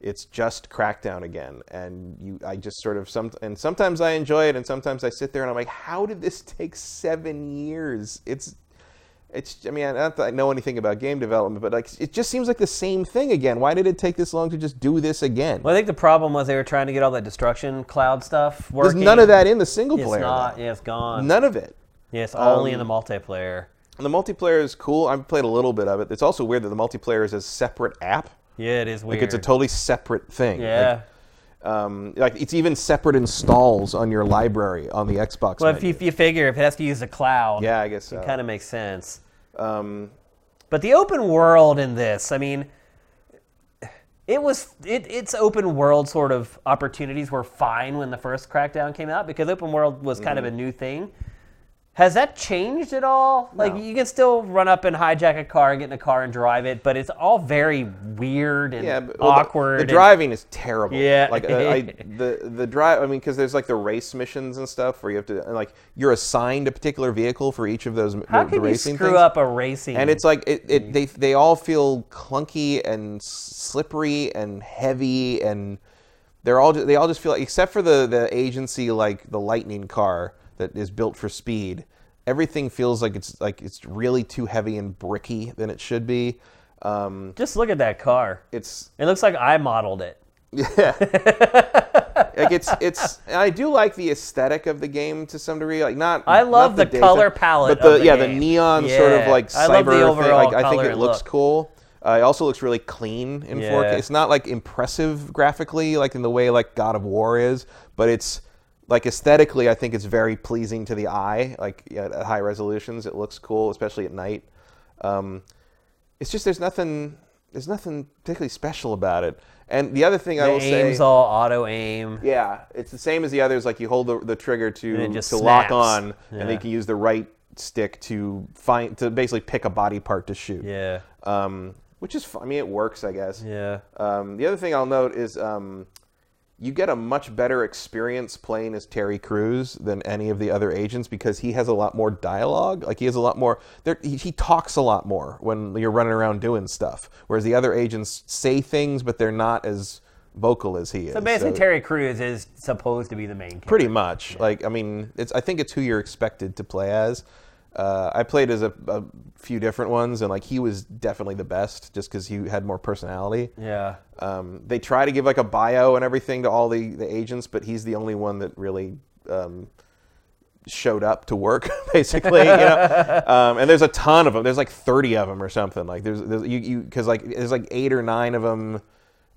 it's just crackdown again and you i just sort of some and sometimes i enjoy it and sometimes i sit there and i'm like how did this take seven years it's it's i mean not that i know anything about game development but like it just seems like the same thing again why did it take this long to just do this again Well, I think the problem was they were trying to get all that destruction cloud stuff working. there's none of that in the single It's player not. Yeah, it's gone. none of it Yeah, it's only in Um, the multiplayer. and the multiplayer is cool i've played a little bit of it it's also weird that the multiplayer is a separate app Yeah, it is weird. like it's a totally separate thing Like, yeah. Um, like it's even separate installs on your library on the Xbox. well, if you, if you figure if it has to use the cloud, yeah, I guess so. it kind of makes sense. um, But the open world in this, I mean, it was it, its open world sort of opportunities were fine when the first Crackdown came out because open world was kind of Mm-hmm. a new thing. Has that changed at all? Like No. you can still run up and hijack a car and get in a car and drive it, but it's all very weird and yeah, but- well, the- awkward. The, and- driving is terrible. Yeah. like uh, I, the the drive. I mean, because there's like the race missions and stuff where you have to and, like you're assigned a particular vehicle for each of those m- How the, can you racing screw things. up a racing? and it's like it, it they they all feel clunky and slippery and heavy and they're all ju- they all just feel like except for the the agency like the lightning car that is built for speed everything feels like it's like it's really too heavy and bricky than it should be um, just look at that car. it's It looks like I modeled it. yeah like it's it's I do like the aesthetic of the game to some degree like not I love not the data, color palette but the, the yeah game. the neon sort of Yeah. like I love the cyber thing like I think it looks look. cool uh, it also looks really clean in 4K it's not like impressive graphically like in the way like God of War is but it's like aesthetically I think it's very pleasing to the eye like at high resolutions it looks cool especially at night um, it's just there's nothing there's nothing particularly special about it and the other thing I The will say aim's all auto aim. yeah, it's the same as the others. Like you hold the, the trigger to And to lock snaps. on, and Yeah. then you can use the right stick to find to basically pick a body part to shoot. Yeah, Um, which is, I mean, it works, I guess. yeah. Um, the other thing I'll note is um, you get a much better experience playing as Terry Crews than any of the other agents because he has a lot more dialogue. Like he has a lot more. There, he, he talks a lot more when you're running around doing stuff, whereas the other agents say things, but they're not as vocal as he is. So basically, Terry Crews is supposed to be the main character. Pretty much. Like I mean, it's I think it's who you're expected to play as. Uh, I played as a, a few different ones, and like he was definitely the best, just because he had more personality. Yeah. Um, they try to give like a bio and everything to all the, the agents, but he's the only one that really um, showed up to work, basically. You know? um, and there's a ton of them. There's like 30 of them or something. Like there's, there's you you because like there's like eight or nine of them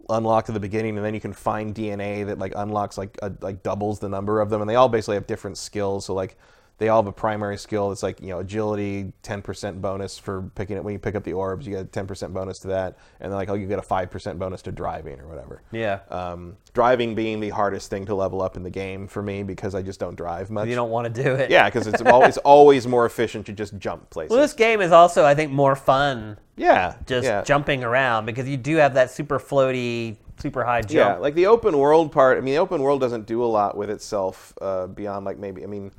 unlocked at the beginning, and then you can find DNA that like unlocks like a, like doubles the number of them, and they all basically have different skills. So like they all have a primary skill that's like you know agility, ten percent bonus for picking it when you pick up the orbs. You get a ten percent bonus to that, and then like oh you get a five percent bonus to driving or whatever. Yeah. Um, driving being the hardest thing to level up in the game for me because I just don't drive much. you don't want to do it. yeah, because it's always always more efficient to just jump places. Well, this game is also, I think, more fun yeah, just yeah. jumping around because you do have that super floaty, super high jump. Yeah, like the open world part. I mean, the open world doesn't do a lot with itself uh, beyond like maybe. I mean,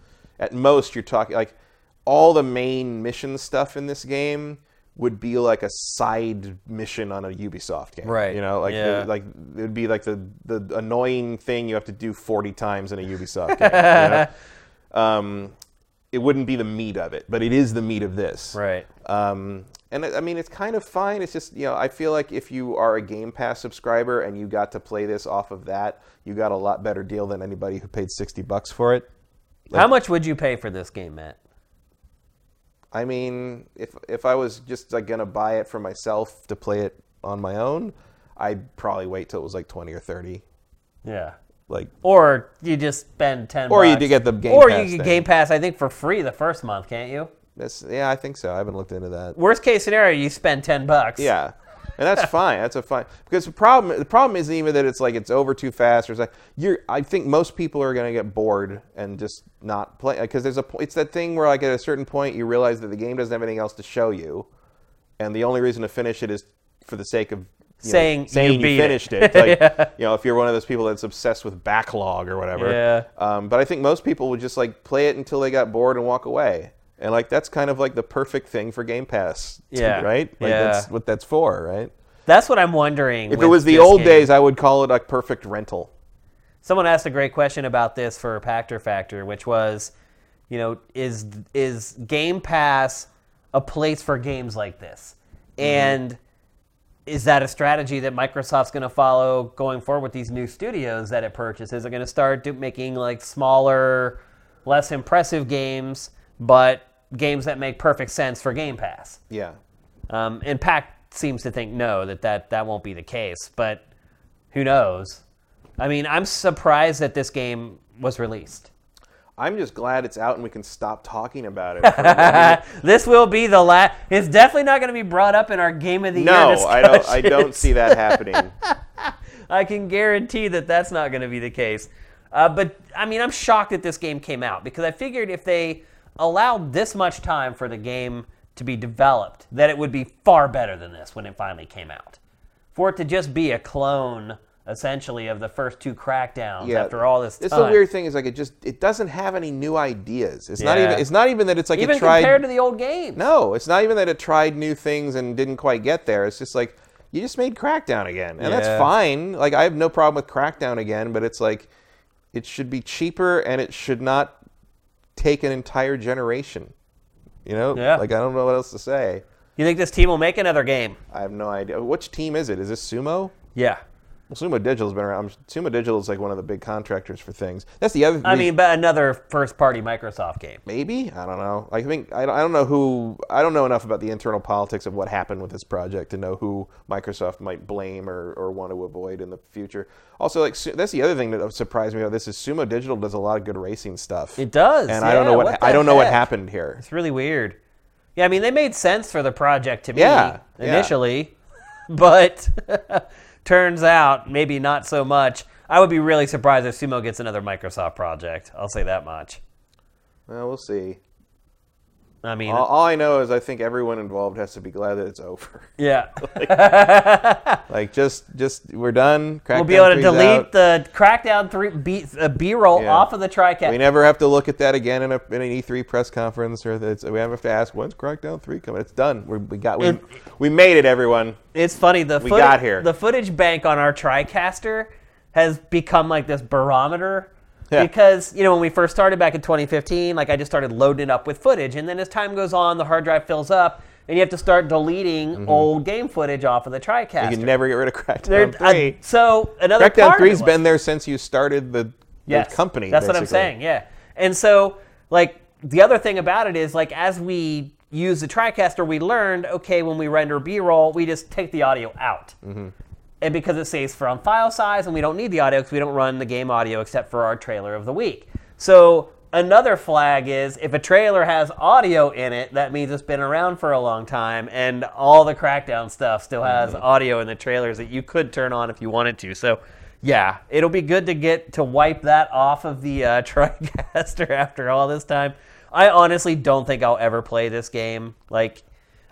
at most you're talking like all the main mission stuff in this game would be like a side mission on a Ubisoft game. Right. You know, like Yeah. it, like it would be like the the annoying thing you have to do 40 times in a Ubisoft game. you know? um, it wouldn't be the meat of it, but it is the meat of this. Right. Um, and I I mean, it's kind of fine. It's just, you know, I feel like if you are a Game Pass subscriber and you got to play this off of that, you got a lot better deal than anybody who paid 60 bucks for it. How much would you pay for this game, Matt? I mean, if if I was just like gonna buy it for myself to play it on my own, I'd probably wait till it was like 20 or 30. Yeah. Like, Or you just spend ten. Or you bucks. get the Game Or Pass you get thing. Game Pass, I think, for free the first month, can't you? that's, yeah, I think so. I haven't looked into that. Worst case scenario, you spend ten bucks. Yeah, and that's fine. That's a fine because the problem the problem isn't even that it's like it's over too fast or it's like you're. I think most people are going to get bored and just not play because there's a it's that thing where like at a certain point you realize that the game doesn't have anything else to show you, and the only reason to finish it is for the sake of. you know, Saying you saying you, it. finished it, like you know, if you're one of those people that's obsessed with backlog or whatever. Yeah. Um, but I think most people would just like play it until they got bored and walk away, and like that's kind of like the perfect thing for Game Pass. to- Yeah. right. Like Yeah. that's what that's for, right? That's what I'm wondering. If it was the old game. days, I would call it a perfect rental. Someone asked a great question about this for Pachter Factor, which was, you know, is is Game Pass a place for games like this? Mm-hmm. And is that a strategy that Microsoft's going to follow going forward with these new studios that it purchases? Are going to start do, making like smaller, less impressive games, but games that make perfect sense for Game Pass? Yeah. Um, and Pach seems to think no, that, that that won't be the case, but who knows? I mean, I'm surprised that this game was released. I'm just glad it's out and we can stop talking about it. for a minute. this will be the last. It's definitely not going to be brought up in our game of the year no, I don't. I don't see that happening. I can guarantee that that's not going to be the case. Uh, but I mean, I'm shocked that this game came out because I figured if they allowed this much time for the game to be developed, that it would be far better than this when it finally came out. For it to just be a clone, essentially, of the first two crackdowns Yeah. after all this time. It's the weird thing is like it just it doesn't have any new ideas. It's not even. It's not even that it's like Even it tried. compared to the old game. no, it's not even that it tried new things and didn't quite get there. It's just like you just made Crackdown again, and that's fine. Like I have no problem with Crackdown again, but it's like it should be cheaper and it should not take an entire generation. You know, Yeah. like I don't know what else to say. You think this team will make another game? I have no idea. Which team is it? Is this Sumo? Yeah. Well, Sumo Digital's been around. Sumo Digital is like one of the big contractors for things. That's the other. I mean, but another first-party Microsoft game. maybe I don't know. I think I don't, I don't know who. I don't know enough about the internal politics of what happened with this project to know who Microsoft might blame or, or want to avoid in the future. Also, like that's the other thing that surprised me about this is Sumo Digital does a lot of good racing stuff. It does, and I don't know what, what I don't know what happened here. It's really weird. Yeah, I mean, they made sense for the project to me Yeah, yeah. initially, but turns out maybe not so much. I would be really surprised if Sumo gets another Microsoft project. I'll say that much. Well, we'll see. I mean, All, all I know is I think everyone involved has to be glad that it's over. yeah. like just just we're done. we'll be able to delete out. the Crackdown 3 B, uh, B-roll Yeah. off of the TriCast. We never have to look at that again in, a, in an E3 press conference, or we have to ask when's Crackdown Three coming. It's done. We're, we got we, It- we made it, everyone. It's funny the We footage, got here. the footage bank on our TriCaster has become like this barometer Yeah. because you know when we first started back in 2015, like I just started loading it up with footage, and then as time goes on, the hard drive fills up, and you have to start deleting old game footage off of the TriCaster. Mm-hmm. You can never get rid of There- Crackdown uh, Three. so another Crackdown part of it Three's was- been there since you started the, the company. That's what I'm saying. Yeah, and so like the other thing about it is like as we use the TriCaster, we learned okay when we render B-roll, we just take the audio out. Mm-hmm. And because it saves from file size, and we don't need the audio because we don't run the game audio except for our trailer of the week. So another flag is if a trailer has audio in it, that means it's been around for a long time, and all the Crackdown stuff still has Mm-hmm. audio in the trailers that you could turn on if you wanted to. So. Yeah, it'll be good to get to wipe that off of the uh, TriCaster after all this time. I honestly don't think I'll ever play this game. Like,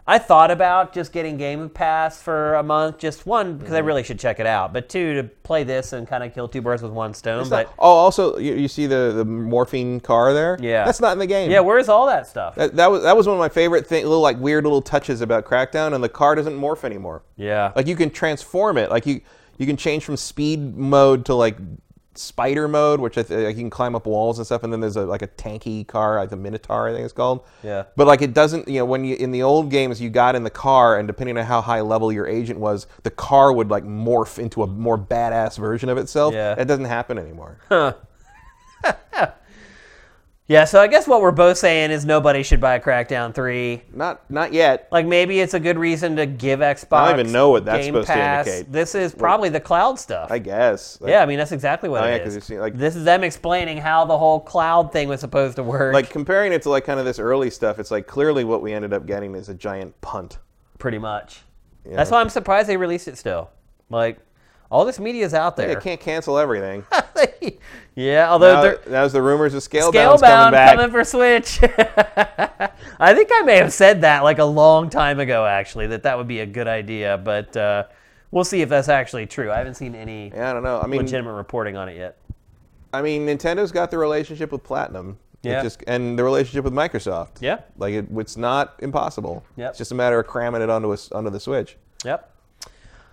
I thought about just getting Game Pass for a month, just one because I Mm-hmm. really should check it out, but two to play this and kind of kill two birds with one stone. But oh, also you, you see the the morphine car there? Yeah. that's not in the game. yeah, where's all that stuff? That, that was that was one of my favorite thing, little like weird little touches about Crackdown, and the car doesn't morph anymore. yeah, Like you can transform it. Like you you can change from speed mode to like spider mode, which I th- like you can climb up walls and stuff. And then there's a like a tanky car, like the Minotaur, I think it's called. Yeah. But like it doesn't, you know, when you in the old games you got in the car, and depending on how high level your agent was, the car would like morph into a more badass version of itself. Yeah. That doesn't happen anymore. yeah. So I guess what we're both saying is nobody should buy a Crackdown Three. Not not yet. Like maybe it's a good reason to give Xbox. I don't even know what that's Game supposed to indicate. This is probably the cloud stuff. I guess. Like, yeah, I mean that's exactly what Oh, yeah, it 'cause is. seen, like- this is them explaining how the whole cloud thing was supposed to work. Like comparing it to like kind of this early stuff, it's like clearly what we ended up getting is a giant punt. pretty much. That's why I'm surprised they released it still. Like all this media is out there. They can't cancel everything. yeah, although now, they're the rumors of Scalebound's Scalebound coming coming, for Switch. I think I may have said that like a long time ago, actually, that that would be a good idea. But uh, we'll see if that's actually true. I haven't seen any yeah, I don't know. I mean, legitimate reporting on it yet. I mean, Nintendo's got the relationship with Platinum. It Yeah. just, and the relationship with Microsoft. Yeah. Like it, it's not impossible. Yep. It's just a matter of cramming it onto us onto the Switch. Yep.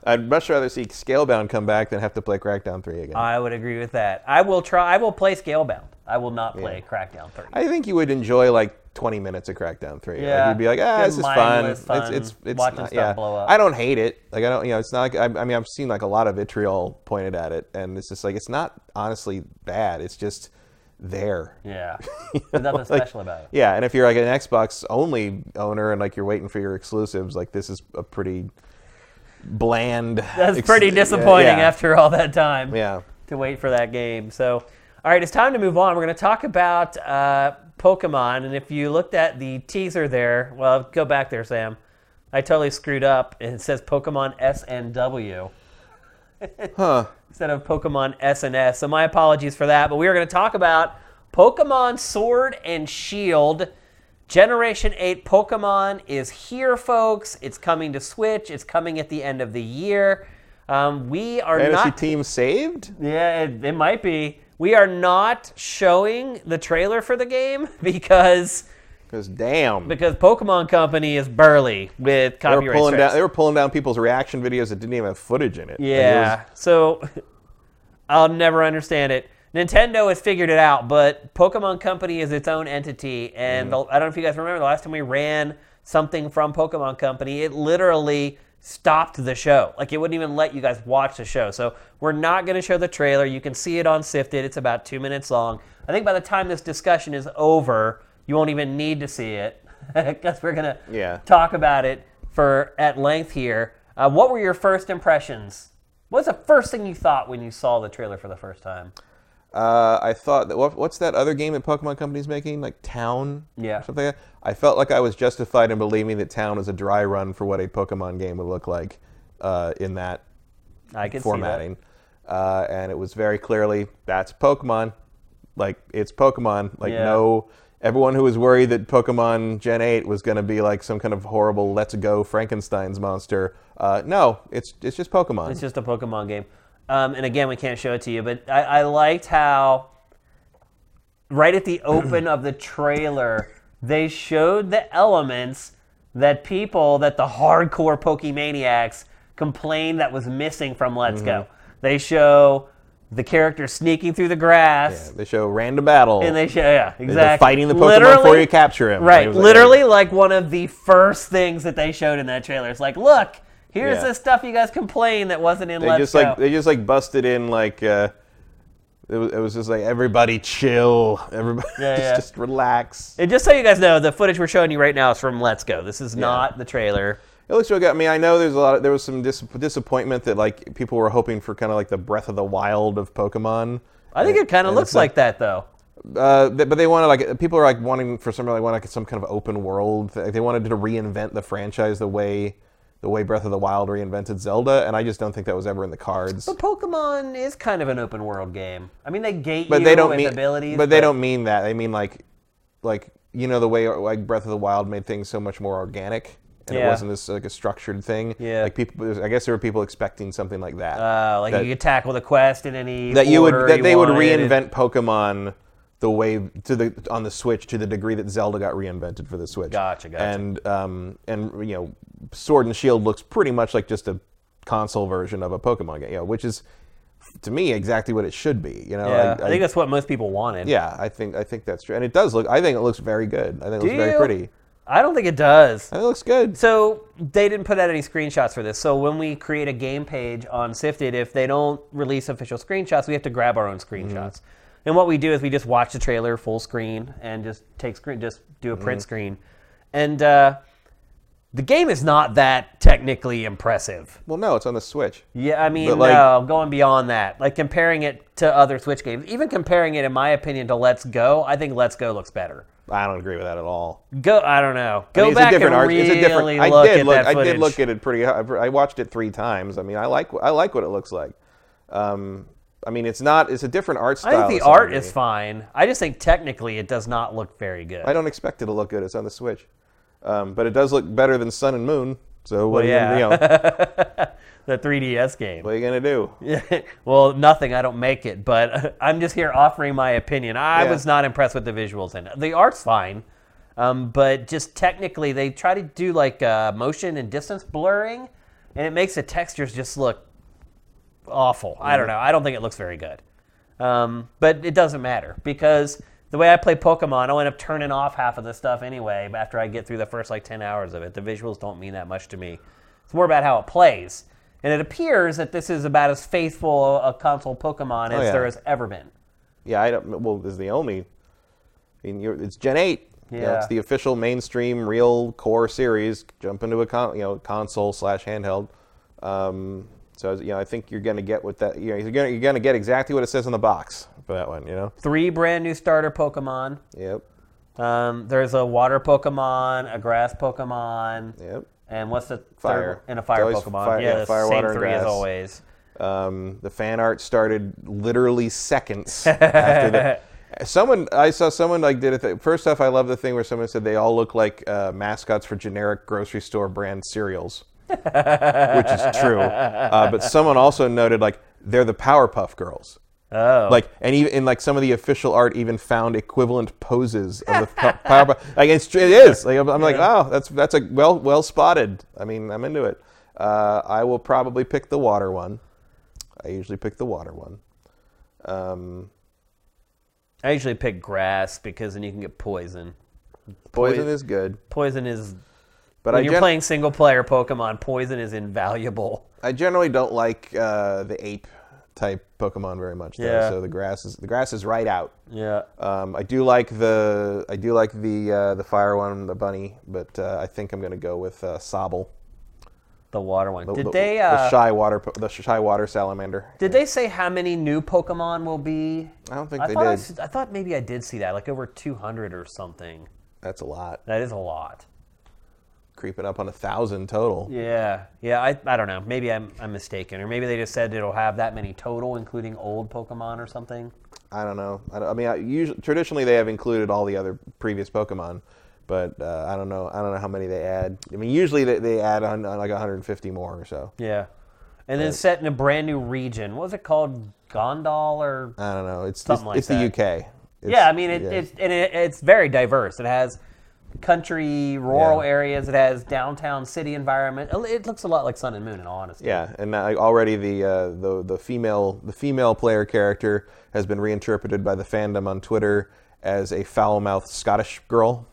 I'd much rather see Scalebound come back than have to play Crackdown 3 again. I would agree with that. I will try. I will play Scalebound. I will not play Crackdown Three. I think you would enjoy like 20 minutes of Crackdown 3. Like Yeah. you'd be like, ah, Good this is fun. fun, It's it's it's watching not- stuff yeah. blow up. I don't hate it. Like I don't, you know, it's not like I, I mean, I've seen like a lot of vitriol pointed at it, and it's just like it's not honestly bad. It's just there. Yeah. There's nothing Like, special about it. Yeah, and if you're like an Xbox only owner and like you're waiting for your exclusives, like this is a pretty bland. That's pretty yeah, disappointing yeah. after all that time. Yeah. to wait for that game. So, all right, it's time to move on. We're going to talk about uh, Pokemon. And if you looked at the teaser there, well, go back there, Sam. I totally screwed up. and It says Pokemon SNW Huh. instead of Pokemon SNS. So, my apologies for that. But we are going to talk about Pokemon Sword and Shield. Generation 8 Pokemon is here, folks. It's coming to Switch. It's coming at the end of the year. Um, we are Fantasy not. team saved? Yeah, it, it might be. We are not showing the trailer for the game because Because damn. because Pokemon Company is burly with they were pulling down. They were pulling down people's reaction videos that didn't even have footage in it. Like, it yeah, so I'll never understand it. Nintendo has figured it out, but Pokemon Company is its own entity, and the, I don't know if you guys remember the last time we ran something from Pokemon Company, it literally stopped the show. Like it wouldn't even let you guys watch the show. So we're not going to show the trailer. You can see it on Sifted. It's about two minutes long. I think by the time this discussion is over, you won't even need to see it because we're going to Yeah. talk about it for at length here. Uh, what were your first impressions? What's the first thing you thought when you saw the trailer for the first time? Uh, I thought that what, what's that other game that Pokemon Company's making, like Town? Yeah. Something like that. I felt like I was justified in believing that Town was a dry run for what a Pokemon game would look like uh, in that I can formatting. Uh, and it was very clearly that's Pokemon. Like it's Pokemon. Like Yeah. no, everyone who was worried that Pokemon Gen 8 was going to be like some kind of horrible Let's Go Frankenstein's monster. Uh, no, it's it's just Pokemon. It's just a Pokemon game. Um, and again, we can't show it to you, but I, I liked how right at the open of the trailer, they showed the elements that people, that the hardcore Pokemaniacs complained that was missing from Let's Go. Mm-hmm. They show the character sneaking through the grass. they show random battle. And they show, yeah, exactly. They're fighting the Pokemon Literally- before you capture him. Right, it was like, literally like one of the first things that they showed in that trailer. It's like, look, here's Yeah. the stuff you guys complained that wasn't in They Let's just Go. like they just like busted in like uh, it was, it was just like everybody chill, everybody Yeah, just, yeah. just relax. and just so you guys know, the footage we're showing you right now is from Let's Go. This is not the trailer. It looks real good. I mean, I know there's a lot. Of, there was some dis- disappointment that like people were hoping for kind of like the Breath of the Wild of Pokemon. I think And- it kind of looks not- like that though. Uh, but they wanted like people are like wanting for some like want like some kind of open world. Th- They wanted to reinvent the franchise the way the way Breath of the Wild reinvented Zelda, and I just don't think that was ever in the cards. But Pokemon is kind of an open world game. I mean, they gate But you they don't with mean abilities. But they don't mean that. They mean like like you know the way like Breath of the Wild made things so much more organic. And it wasn't this like a structured thing. Yeah. Like people, I guess there were people expecting something like that. Uh, like that, you could tackle the quest in any that you would that they would reinvent Pokemon the way to the on the Switch to the degree that Zelda got reinvented for the Switch. Gotcha, gotcha. And um and you know, Sword and Shield looks pretty much like just a console version of a Pokemon game, you know, which is to me exactly what it should be. You know, Yeah, I, think that's what most people wanted. yeah, I think I think that's true, and it does look. I think it looks very good. I think it Do looks very you? pretty. I don't think it does. I think it looks good. So they didn't put out any screenshots for this. So when we create a game page on Sifted, if they don't release official screenshots, we have to grab our own screenshots. Mm-hmm. And what we do is we just watch the trailer full screen and just take screen, just do a Mm-hmm. print screen. And uh, the game is not that technically impressive. Well, no, it's on the Switch. Yeah, I mean, like- no, going beyond that, like comparing it to other Switch games, even comparing it, in my opinion, to Let's Go, I think Let's Go looks better. I don't agree with that at all. Go, I don't know. I Go mean, back and art- really it's a different. I look did at look. that I footage. did look at it pretty. I watched it three times. I mean, I like. I like what it looks like. Um, I mean, it's not. It's a different art style. I think the art is fine. I just think technically it does not look very good. I don't expect it to look good. It's on the Switch, um, but it does look better than Sun and Moon. So what Well, are you, gonna, you know, the 3DS game. what are you gonna do? well, nothing. I don't make it, but I'm just here offering my opinion. I Yeah. was not impressed with the visuals in it. The art's fine, um, but just technically, they try to do like uh, motion and distance blurring, and it makes the textures just look awful. I don't know. I don't think it looks very good. Um, but it doesn't matter because the way I play Pokemon, I'll end up turning off half of the stuff anyway after I get through the first like 10 hours of it. The visuals don't mean that much to me. It's more about how it plays. And it appears that this is about as faithful a console Pokemon as yeah. there has ever been. Yeah, I don't. Well, this is the only. I mean, you're, it's Gen Eight. You know, Yeah. it's the official mainstream, real core series. Jump into a con, you know console slash handheld. Um, so you know, I think you're gonna get what that. You know, you're gonna you're gonna get exactly what it says on the box for that one. You know. Three brand new starter Pokemon. Yep. Um, there's a water Pokemon, a grass Pokemon, Yep. and what's the Fire. third? And a fire Pokemon. fire- yeah, yeah, fire, same water, three as always. Um, the fan art started literally seconds after the. Someone I saw someone like did it. Th- First off, I love the thing where someone said they all look like uh, mascots for generic grocery store brand cereals, which is true. Uh, but someone also noted like they're the Powerpuff Girls. Oh. Like and even in like some of the official art, even found equivalent poses of the Powerpuff. Like it's, it is. Like I'm, I'm like, oh, that's that's a well well spotted. I mean, I'm into it. Uh, I will probably pick the water one. I usually pick the water one. Um, I usually pick grass because then you can get poison. poison Poi- is good, Poison is but when I you're gen- playing single player Pokemon, poison is invaluable. I generally don't like uh, the ape type Pokemon very much. Though, Yeah. So the grass is the grass is right out. Yeah. Um, I do like the I do like the uh, the fire one, the bunny, but uh, I think I'm gonna go with uh, Sobble. The water one. The, Did the- they the uh, shy water the shy water salamander? did they say how many new Pokemon will be? I don't think I they did. I, I thought maybe I did see that, like over 200 or something. That's a lot. That is a lot. Creeping up on a thousand total. Yeah, yeah. I, I don't know. Maybe I'm I'm mistaken, or maybe they just said it'll have that many total, including old Pokemon or something. I don't know. I, don't- I mean, I, usually traditionally they have included all the other previous Pokemon, but uh, I don't know. I don't know how many they add. I mean, usually they, they add on, on like 150 more or so. Yeah, and then set in a brand new region. What was it called? Gondal or I don't know. It's Something it's, like it's the UK. It's, yeah, I mean it, yeah. it's and it, it's very diverse. It has country, rural Yeah. areas. It has downtown city environment. It looks a lot like Sun and Moon, in all honesty. Yeah, and already the uh, the the female the female player character has been reinterpreted by the fandom on Twitter as a foul-mouthed Scottish girl,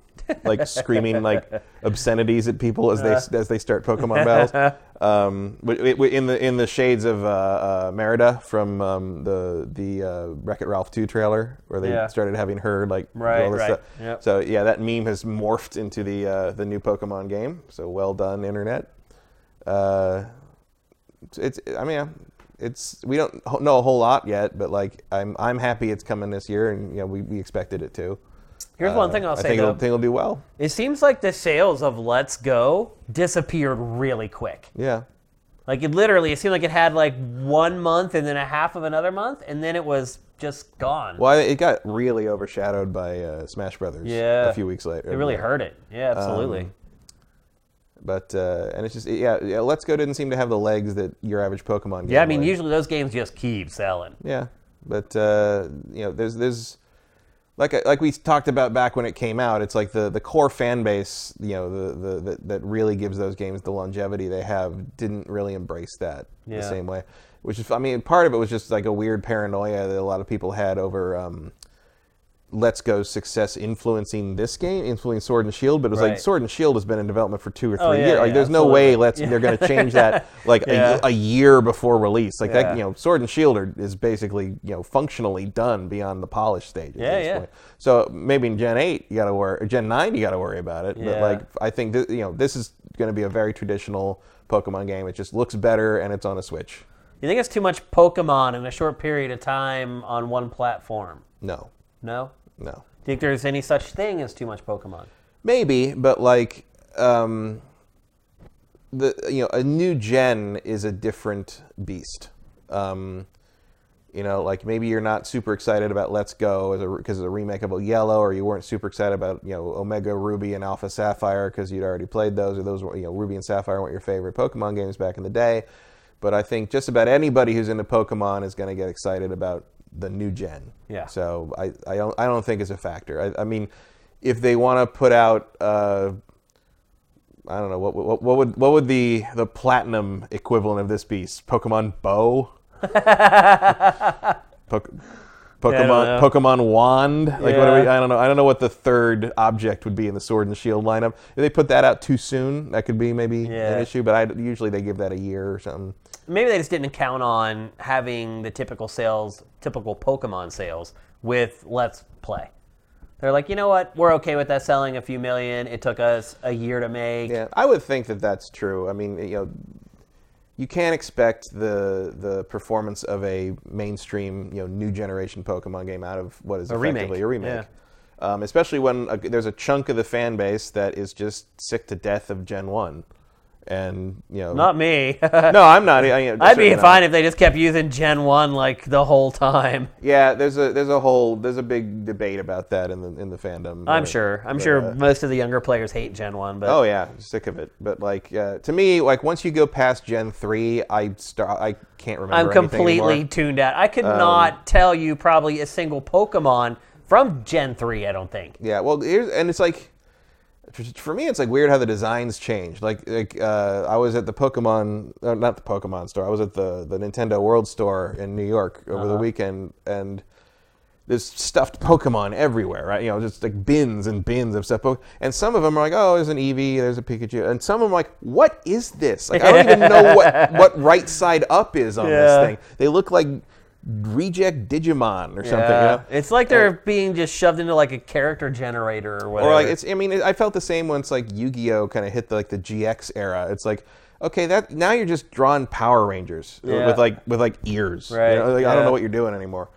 like screaming like obscenities at people as they as they start Pokemon battles. Um, in the in the shades of uh, uh, Merida from um, the the uh, Wreck It Ralph 2 trailer, where they Yeah. started having her like Right, all this right. stuff. Yep. So yeah, that meme has morphed into the uh, the new Pokemon game. So well done, internet. uh, it's, it's I mean it's we don't know a whole lot yet, but like I'm I'm happy it's coming this year, and you know we, we expected it to. Here's one thing I'll I say think though. it'll, think it'll do well. It seems like the sales of Let's Go disappeared really quick. Yeah. Like it literally, it seemed like it had like one month and then a half of another month, and then it was just gone. Well, it got really overshadowed by uh, Smash Brothers. Yeah. A few weeks later. It really hurt it. Yeah, absolutely. Um, But uh, and it's just yeah, yeah. Let's Go didn't seem to have the legs that your average Pokemon game. yeah, I mean, would. usually those games just keep selling. Yeah, but uh, you know, there's there's like like we talked about back when it came out. It's like the the core fan base, you know, the the that, that really gives those games the longevity they have, didn't really embrace that Yeah. the same way. Which is, I mean, part of it was just like a weird paranoia that a lot of people had over. Um, Let's Go's success influencing this game, influencing Sword and Shield, but it was like Sword and Shield has been in development for two or oh, three Oh, yeah, years. Like, yeah, there's no way. Let's they're going to change that like Yeah. a, a year before release. Like Yeah. that, you know, Sword and Shield are, is basically you know functionally done beyond the polish stages. Yeah, this yeah. point. So maybe in Gen eight you got to worry, or Gen nine you got to worry about it. But like I think th- you know this is going to be a very traditional Pokemon game. It just looks better and it's on a Switch. You think it's too much Pokemon in a short period of time on one platform? No, No? No, Do you Think there's any such thing as too much Pokemon? maybe, but like. Um, the you know a new gen is a different beast. Um, you know, like maybe you're not super excited about Let's Go as a because it's a remake of Yellow, or you weren't super excited about you know Omega Ruby and Alpha Sapphire because you'd already played those, or those were you know Ruby and Sapphire weren't your favorite Pokemon games back in the day. But I think just about anybody who's into Pokemon is going to get excited about the new gen. Yeah. So I, I don't I don't think it's a factor. I, I mean, if they want to put out. Uh, I don't know what, what what would what would the the platinum equivalent of this be? Pokemon Bow, Pok- Pokemon. Pokemon Wand. Like what are we? I don't know. I don't know what the third object would be in the Sword and Shield lineup. If they put that out too soon, that could be maybe Yeah. an issue. But I usually they give that a year or something. Maybe they just didn't count on having the typical sales, typical Pokemon sales with Let's Play. They're like, you know what? We're okay with that selling a few million. It took us a year to make. Yeah, I would think that that's true. I mean, you know, you can't expect the the performance of a mainstream, you know, new generation Pokemon game out of what is A remake, effectively a remake. Um, especially when uh there's a chunk of the fan base that is just sick to death of Gen One, and you know, Not me. no, I'm not. I, you know, I'd be not. fine if they just kept using Gen 1 like the whole time. Yeah, there's a there's a whole there's a big debate about that in the in the fandom. I'm sure. I'm but, sure uh, most of the younger players hate Gen 1, but Oh yeah, sick of it. But like uh, to me, like once you go past Gen three, I start. I can't remember. I'm completely. Um, tuned out. I could not tell you probably a single Pokemon from Gen 3, I don't think. Yeah, well, here's, and it's like for- me, it's like weird how the designs changed. Like like uh, I was at the Pokemon, uh, not the Pokemon store. I was at the the Nintendo World Store in New York over Uh-huh. the weekend, and there's stuffed Pokemon everywhere, right? You know, just like bins and bins of stuff. And some of them are like, oh, there's an Eevee, there's a Pikachu, and some of them are like, what is this? Like I don't even know what what right side up is on Yeah. this thing. They look like reject Digimon or something. You know? It's like they're being just shoved into like a character generator or whatever. Or like it's. I mean, I felt the same once like Yu-Gi-Oh kind of hit the, like the GX era. It's like, okay, that now you're just drawing Power Rangers Yeah. with like with like ears. you Right, know? Like, I don't know what you're doing anymore.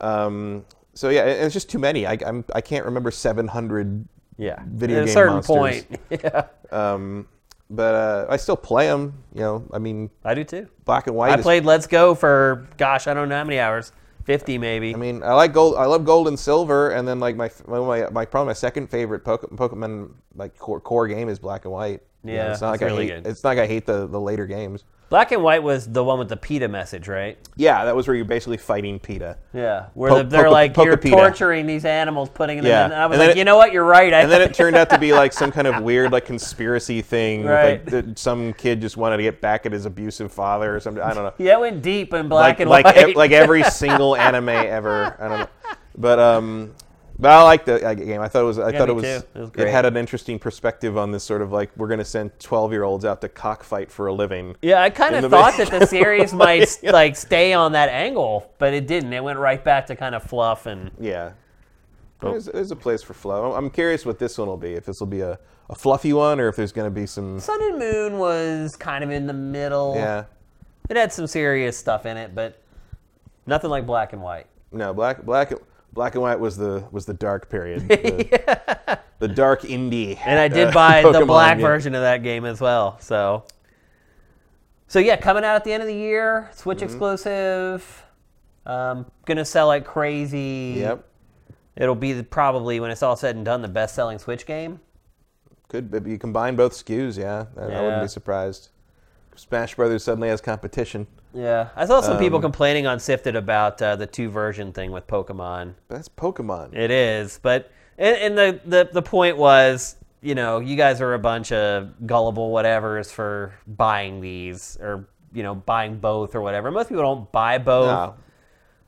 Um, so yeah, it's just too many. I I'm, I can't remember 700. yeah. video At a certain monsters. point. yeah. Um, but uh, I still play them. You know, I mean, I do too. Black and White. I is- played Let's Go for gosh, I don't know how many hours. 50 maybe. I mean, I like gold. I love gold and silver, and then like my my my probably my second favorite Poke- Pokemon like core, core game is Black and White. Yeah, it's not like it's I really hate. good. It's not like I hate the the later games. Black and White was the one with the PETA message, right? Yeah, that was where you're basically fighting PETA. Yeah. Where the- they're Poke- like, you're Pokepeta. torturing these animals, putting them Yeah. in. And I was And then like, it- you know what? You're right. I And then it turned out to be like some kind of weird like conspiracy thing. with, Right. Like, that some kid just wanted to get back at his abusive father or something. I don't know. yeah, it went deep in black like and like white. ev- like every single anime ever. I don't know, but um, but I liked the uh, game. I thought it was I Yeah, thought it was. It was great. had an interesting perspective on this sort of like we're going to send twelve year olds out to cockfight for a living. Yeah, I kind of thought that the series might like stay on that angle, but it didn't. It went right back to kind of fluff and Yeah. There's, there's a place for flow. I'm curious what this one will be. If this will be a, a fluffy one, or if there's going to be some. Sun and Moon was kind of in the middle. Yeah. It had some serious stuff in it, but nothing like Black and White. No, black, black, black and white was the was the dark period. The, the dark indie. And I did uh, buy the Pokemon, black yeah. version of that game as well. So, so yeah, coming out at the end of the year, Switch Mm-hmm. exclusive. Um, gonna sell like crazy. Yep. It'll be the, probably when it's all said and done the best-selling Switch game. Could you combine both SKUs, yeah. I, I wouldn't be surprised. Smash Brothers suddenly has competition. Yeah, I saw some Um, people complaining on Sifted about uh, the two version thing with Pokemon. But that's Pokemon. It is, but and, and the, the the point was, you know, you guys are a bunch of gullible whatevers for buying these or you know buying both or whatever. Most people don't buy both.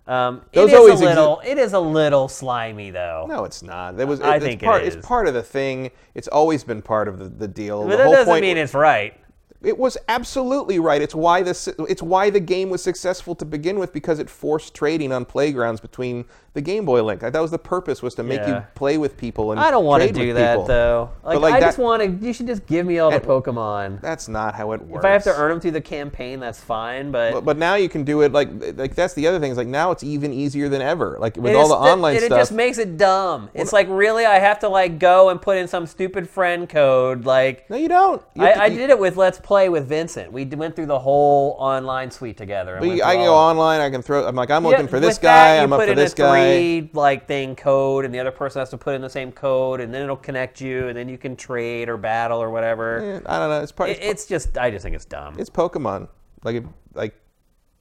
no, Um, Those it is always a exi- little. it is a little slimy though. no, it's not. That was. I it's think it part, is. It's part of the thing. It's always been part of the, the deal. but the that whole doesn't point mean it's right. It was absolutely right. It's why this. It's why the game was successful to begin with because it forced trading on playgrounds between the Game Boy Link. That was the purpose was to make Yeah. you play with people and I don't want to do that people. though. Like, like I that- just want to. You should just give me all the Pokemon. That's not how it works. If I have to earn them through the campaign, that's fine. But, But, but now you can do it like like that's the other thing. Is like now it's even easier than ever. Like with It all the online stuff. It just makes it dumb. It's like really, I have to like go and put in some stupid friend code. Like no, you don't. You I, to- I you- did it with Let's Play with Vincent. We went through the whole online suite together. and But went you, through I can go online. I can throw. I'm like I'm looking for this with that, guy. you I'm up put for in this a guy. three like thing code, and the other person has to put in the same code, and then it'll connect you, and then you can trade or battle or whatever. Eh, I don't know. It's part. It- It's, it's just, I just think it's dumb. it's Pokemon. Like it, like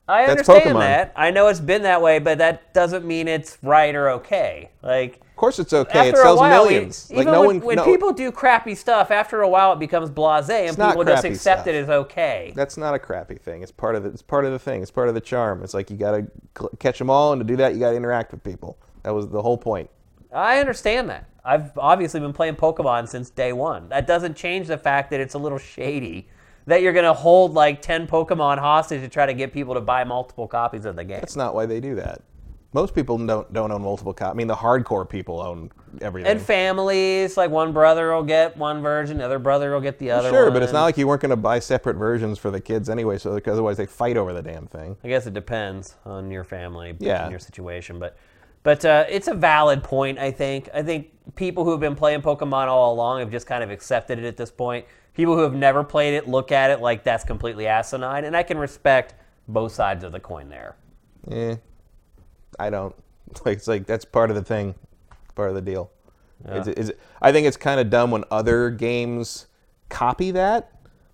I That's understand Pokemon. that. I know it's been that way, but that doesn't mean it's right or okay. Like course it's okay. after It sells while, we- millions. even like no when, one. when no, people do crappy stuff, after a while it becomes blasé, and not people just accept stuff. it as okay. That's not a crappy thing. It's part of the. It's part of the thing. It's part of the charm. It's like you got to cl- catch them all, and to do that, you got to interact with people. That was the whole point. I understand that. I've obviously been playing Pokemon since day one. That doesn't change the fact that it's a little shady. That you're gonna hold like ten Pokemon hostage to try to get people to buy multiple copies of the game. That's not why they do that. Most people don't don't own multiple copies. I mean, the hardcore people own everything. and families, like one brother will get one version, the other brother will get the other sure, one. but it's not like you weren't going to buy separate versions for the kids anyway. So because otherwise they fight over the damn thing. I guess it depends on your family Yeah. and your situation, but but uh, it's a valid point. I think. I think people who have been playing Pokemon all along have just kind of accepted it at this point. People who have never played it look at it like that's completely asinine, and I can respect both sides of the coin there. Eh, I don't. Like it's like that's part of the thing, part of the deal. Yeah. Is it, is I think it's kind of dumb when other games copy that.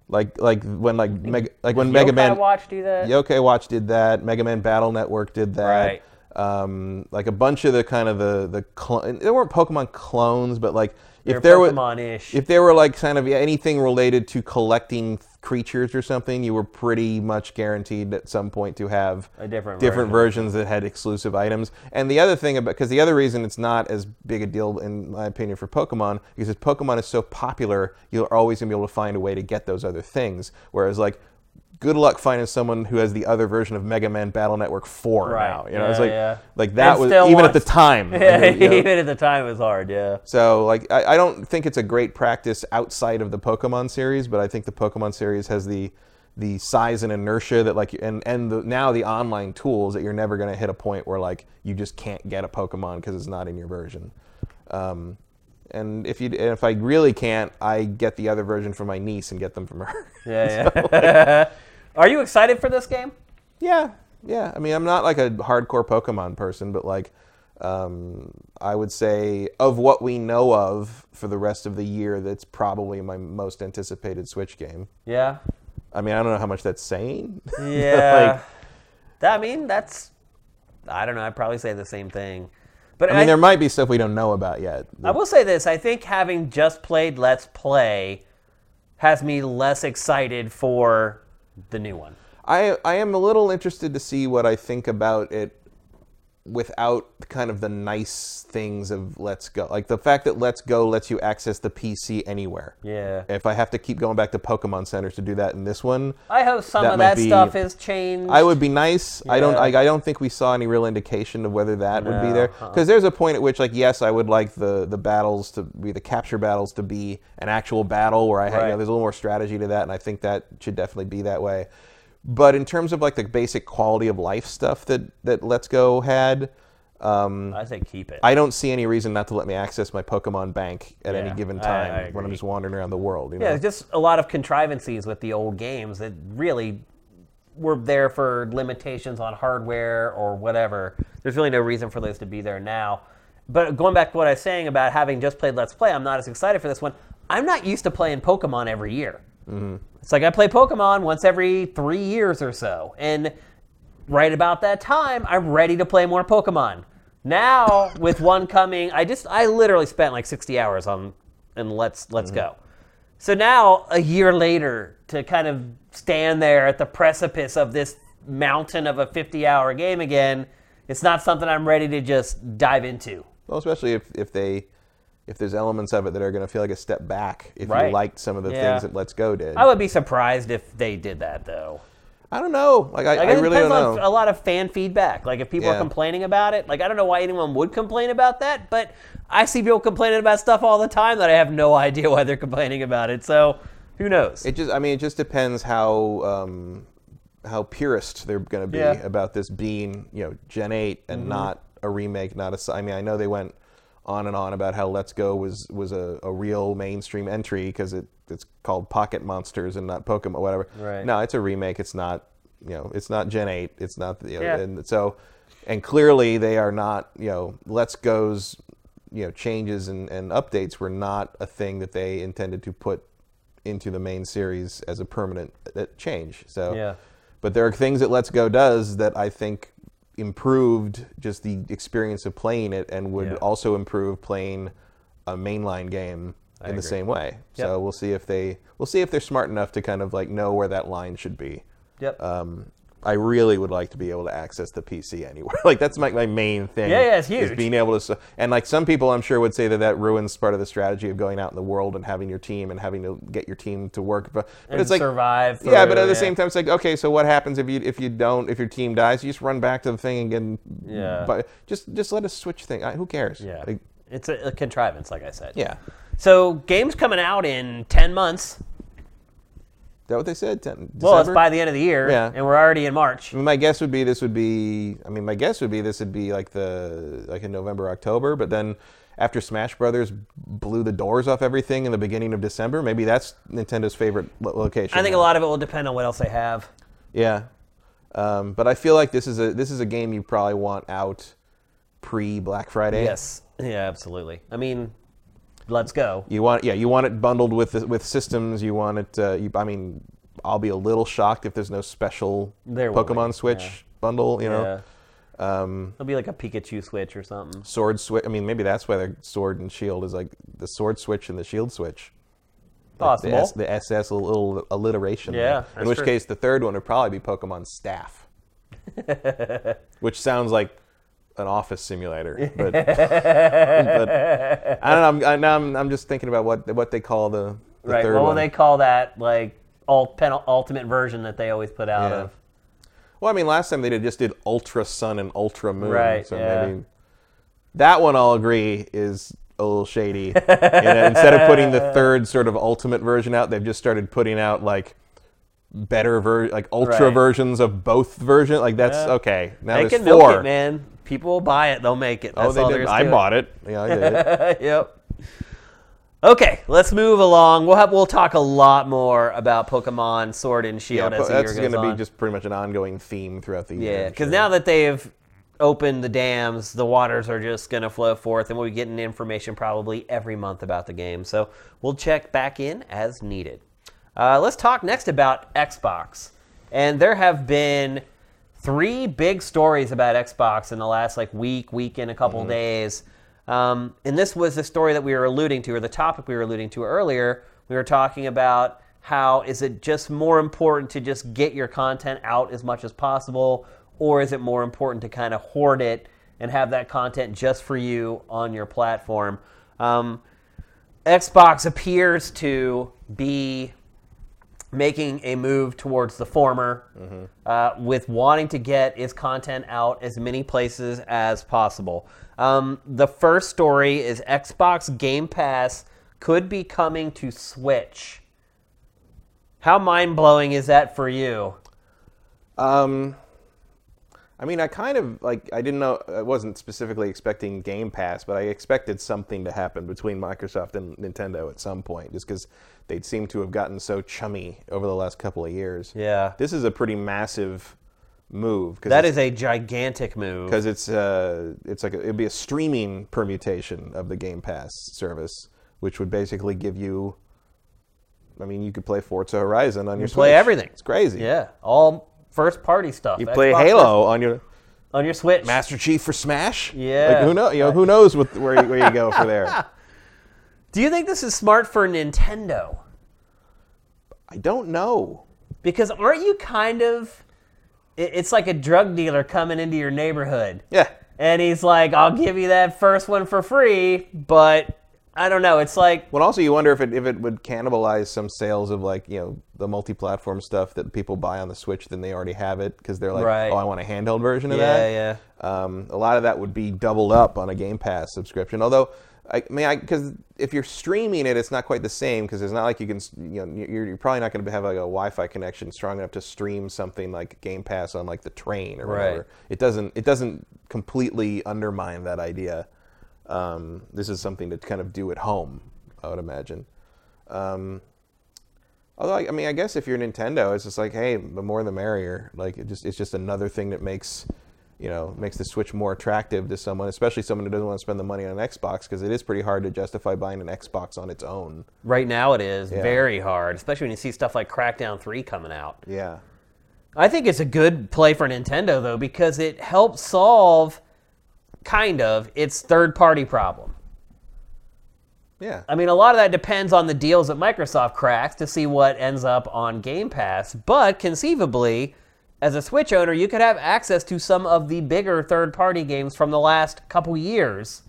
Like like when like Mega, like when Mega Man Watch do that. Yokai Watch did that. Mega Man Battle Network did that. Right. Um, like a bunch of the kind of the the cl- there weren't Pokemon clones, but like They're if there were Pokemon-ish. if there were like kind of anything related to collecting creatures or something, you were pretty much guaranteed at some point to have A different different version. versions that had exclusive items. And the other thing about because the other reason it's not as big a deal in my opinion for Pokemon is that Pokemon is so popular, you're always gonna be able to find a way to get those other things. Whereas like good luck finding someone who has the other version of Mega Man Battle Network 4 Right. now. You know, it's like yeah. like that And was even at the time. Yeah, you know. even at the time it was hard. Yeah. So, like, I, I don't think it's a great practice outside of the Pokemon series, but I think the Pokemon series has the the size and inertia that, like, and and the, now the online tools that you're never going to hit a point where like you just can't get a Pokemon because it's not in your version. Um, and if you and if I really can't, I get the other version from my niece and get them from her. Yeah. Yeah. Are you excited for this game? Yeah, yeah. I mean, I'm not like a hardcore Pokemon person, but like, um, I would say of what we know of for the rest of the year, that's probably my most anticipated Switch game. Yeah. I mean, I don't know how much that's saying. Yeah. Like- That- I mean, that's. I don't know. I'd probably say the same thing. But I mean, there might be stuff we don't know about yet. I will say this: I think having just played Let's Play has me less excited for the new one. I I am a little interested to see what I think about it without kind of the nice things of Let's Go. Like the fact that Let's Go lets you access the PC anywhere. Yeah. If I have to keep going back to Pokemon centers to do that in this one, I hope some That of that be- stuff is changed. I would be nice. I don't. I, I don't think we saw any real indication of whether that would be there. uh-uh. Because there's a point at which, like, yes, I would like the the battles to be the capture battles to be an actual battle where I have, you know, there's a little more strategy to that, and I think that should definitely be that way. But in terms of like the basic quality of life stuff that that Let's Go had, um, I say keep it. I don't see any reason not to let me access my Pokemon bank at any given time I when I'm just wandering around the world. You know? yeah, just a lot of contrivances with the old games that really were there for limitations on hardware or whatever. There's really no reason for those to be there now. But going back to what I was saying about having just played Let's Play, I'm not as excited for this one. I'm not used to playing Pokemon every year. It's like I play Pokemon once every three years or so. And right about that time, I'm ready to play more Pokemon. Now, with one coming, I just I literally spent like 60 hours on and let's let's go. So now, a year later, to kind of stand there at the precipice of this mountain of a 50-hour game again, it's not something I'm ready to just dive into. Well, especially if, if they if there's elements of it that are going to feel like a step back if Right. you liked some of the Yeah. things that Let's Go did. I would be surprised if they did that though. I don't know. Like I, Like, I it really depends don't on a lot of fan feedback. Like if people are complaining about it, like I don't know why anyone would complain about that, but I see people complaining about stuff all the time that I have no idea why they're complaining about it. So who knows? It just I mean it just depends how um, how purist they're going to be Yeah. Mm-hmm. about this being you know Gen 8 and not a remake, not a. I mean I know they went on and on about how Let's Go was was a, a real mainstream entry because it it's called Pocket Monsters and not Pokemon whatever. Right. No, it's a remake. It's not you know it's not Gen 8. It's not you know, Yeah. and so and clearly they are not you know Let's Go's you know changes and, and updates were not a thing that they intended to put into the main series as a permanent uh, change. So, Yeah. but there are things that Let's Go does that I think improved just the experience of playing it and would Yeah. also improve playing a mainline game in the same way. So we'll see if they we'll see if they're smart enough to kind of like know where that line should be. Yep. Um, I really would like to be able to access the PC anywhere. like that's my, my main thing. Yeah, yeah, it's huge. Is being able to, and like some people, I'm sure would say that that ruins part of the strategy of going out in the world and having your team and having to get your team to work. But, but And it's like survive. yeah, but at the yeah. same time, it's like okay, so what happens if you if you don't if your team dies? You just run back to the thing again. Yeah. But just just let us switch thing. I, who cares? Yeah. Like, It's a, a contrivance, like I said. yeah. So games coming out in ten months. Is that what they said? Ten, Well, it's by the end of the year, Yeah. and we're already in March. I mean, my guess would be this would be. I mean, my guess would be this would be like the like in November, October. But then after Smash Brothers blew the doors off everything in the beginning of December, maybe that's Nintendo's favorite lo- location. I think now. a lot of it will depend on what else they have. Yeah, um, but I feel like this is a this is a game you probably want out pre Black Friday. Yes. Yeah, absolutely. I mean, let's go. You want yeah you want it bundled with with systems. You want it. Uh, you, I mean, I'll be a little shocked if there's no special There Pokemon Switch yeah. bundle. You know. Yeah. Um, It'll be like a Pikachu switch or something. sword switch. I mean, maybe that's why the sword and shield is like the sword switch and the shield switch. Like Possible. The, S, the SS a little alliteration. there. Yeah, In which true. case, the third one would probably be Pokemon Staff, which sounds like an office simulator. But, but I don't know. I'm, I, now I'm, I'm just thinking about what what they call the, the right. third What will one. they call that? Like pen- ultimate version that they always put out Yeah. of. Well, I mean, last time they did just did Ultra Sun and Ultra Moon. Right, So yeah. maybe that one I'll agree is a little shady. and instead of putting the third sort of ultimate version out, they've just started putting out like better ver like ultra Right. versions of both versions. Like that's Yeah. okay. Now They there's can milk four. it, man. People will buy it. They'll make it. Oh, they all did. I to bought it. Yeah, I did. yep. Okay, let's move along. We'll have we'll talk a lot more about Pokemon Sword and Shield but as the that's year goes going to on. be just pretty much an ongoing theme throughout the year. Yeah, because sure. now that they've opened the dams, the waters are just going to flow forth, and we'll be getting information probably every month about the game. So we'll check back in as needed. Uh, let's talk next about Xbox. And there have been three big stories about Xbox in the last like week, week and a couple days. Um, and this was the story that we were alluding to, or the topic we were alluding to earlier. We were talking about how is it just more important to just get your content out as much as possible, or is it more important to kind of hoard it and have that content just for you on your platform. Um, Xbox appears to be making a move towards the former uh, with wanting to get its content out as many places as possible. Um, the first story is Xbox Game Pass could be coming to Switch. How mind blowing is that for you? Um, I mean, I kind of like I didn't know I wasn't specifically expecting Game Pass, but I expected something to happen between Microsoft and Nintendo at some point, just because they'd seem to have gotten so chummy over the last couple of years. Yeah. This is a pretty massive move. Cause That is a gigantic move. because it's uh, it's like a, it'd be a streaming permutation of the Game Pass service, which would basically give you. I mean, you could play Forza Horizon on your play Switch. everything. It's crazy. Yeah, all first party stuff. You play Xbox Halo on your on your Switch. Master Chief for Smash. Yeah. Like who knows? You know, who knows what, where you, where you go for there? Do you think this is smart for Nintendo? I don't know. Because aren't you kind of. It's like a drug dealer coming into your neighborhood. Yeah. And he's like, I'll give you that first one for free, but I don't know. It's like, Well, also you wonder if it if it would cannibalize some sales of like you know the multi-platform stuff that people buy on the Switch, then they already have it because they're like, Right. oh, I want a handheld version of yeah, that. yeah. Um, a lot of that would be doubled up on a Game Pass subscription. Although, I mean, I because if you're streaming it, it's not quite the same because it's not like you can, you know, you're, you're probably not going to have like a Wi-Fi connection strong enough to stream something like Game Pass on like the train or Right. whatever. It doesn't. It doesn't completely undermine that idea. Um, this is something to kind of do at home, I would imagine. Um, although, I, I mean, I guess if you're Nintendo, it's just like, hey, the more the merrier. Like, it just it's just another thing that makes you know makes the Switch more attractive to someone, especially someone who doesn't want to spend the money on an Xbox, because it is pretty hard to justify buying an Xbox on its own. Right now it is very hard, especially when you see stuff like Crackdown 3 coming out. Yeah, I think it's a good play for Nintendo though because it helps solve kind of its third party problem. yeah, I mean, a lot of that depends on the deals that Microsoft cracks to see what ends up on Game Pass, but conceivably, as a Switch owner, you could have access to some of the bigger third party games from the last couple years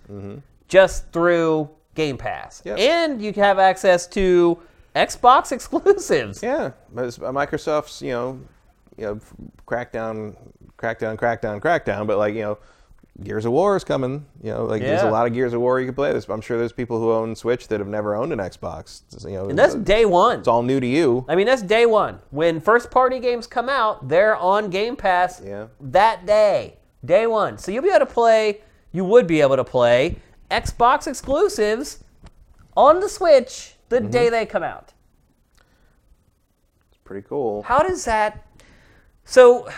just through Game Pass. Yep. And you can have access to Xbox exclusives. yeah. Uh, Microsoft's you know you know crackdown, crackdown, crackdown, crackdown, but like you know. Gears of War is coming. You know, like there's a lot of Gears of War you can play. There's, I'm sure there's people who own Switch that have never owned an Xbox. You know, And that's day one. it's all new to you. I mean, that's day one. When first party games come out, they're on Game Pass Yeah. that day. Day one. So you'll be able to play, you would be able to play Xbox exclusives on the Switch the Mm-hmm. day they come out. It's pretty cool. How does that. So.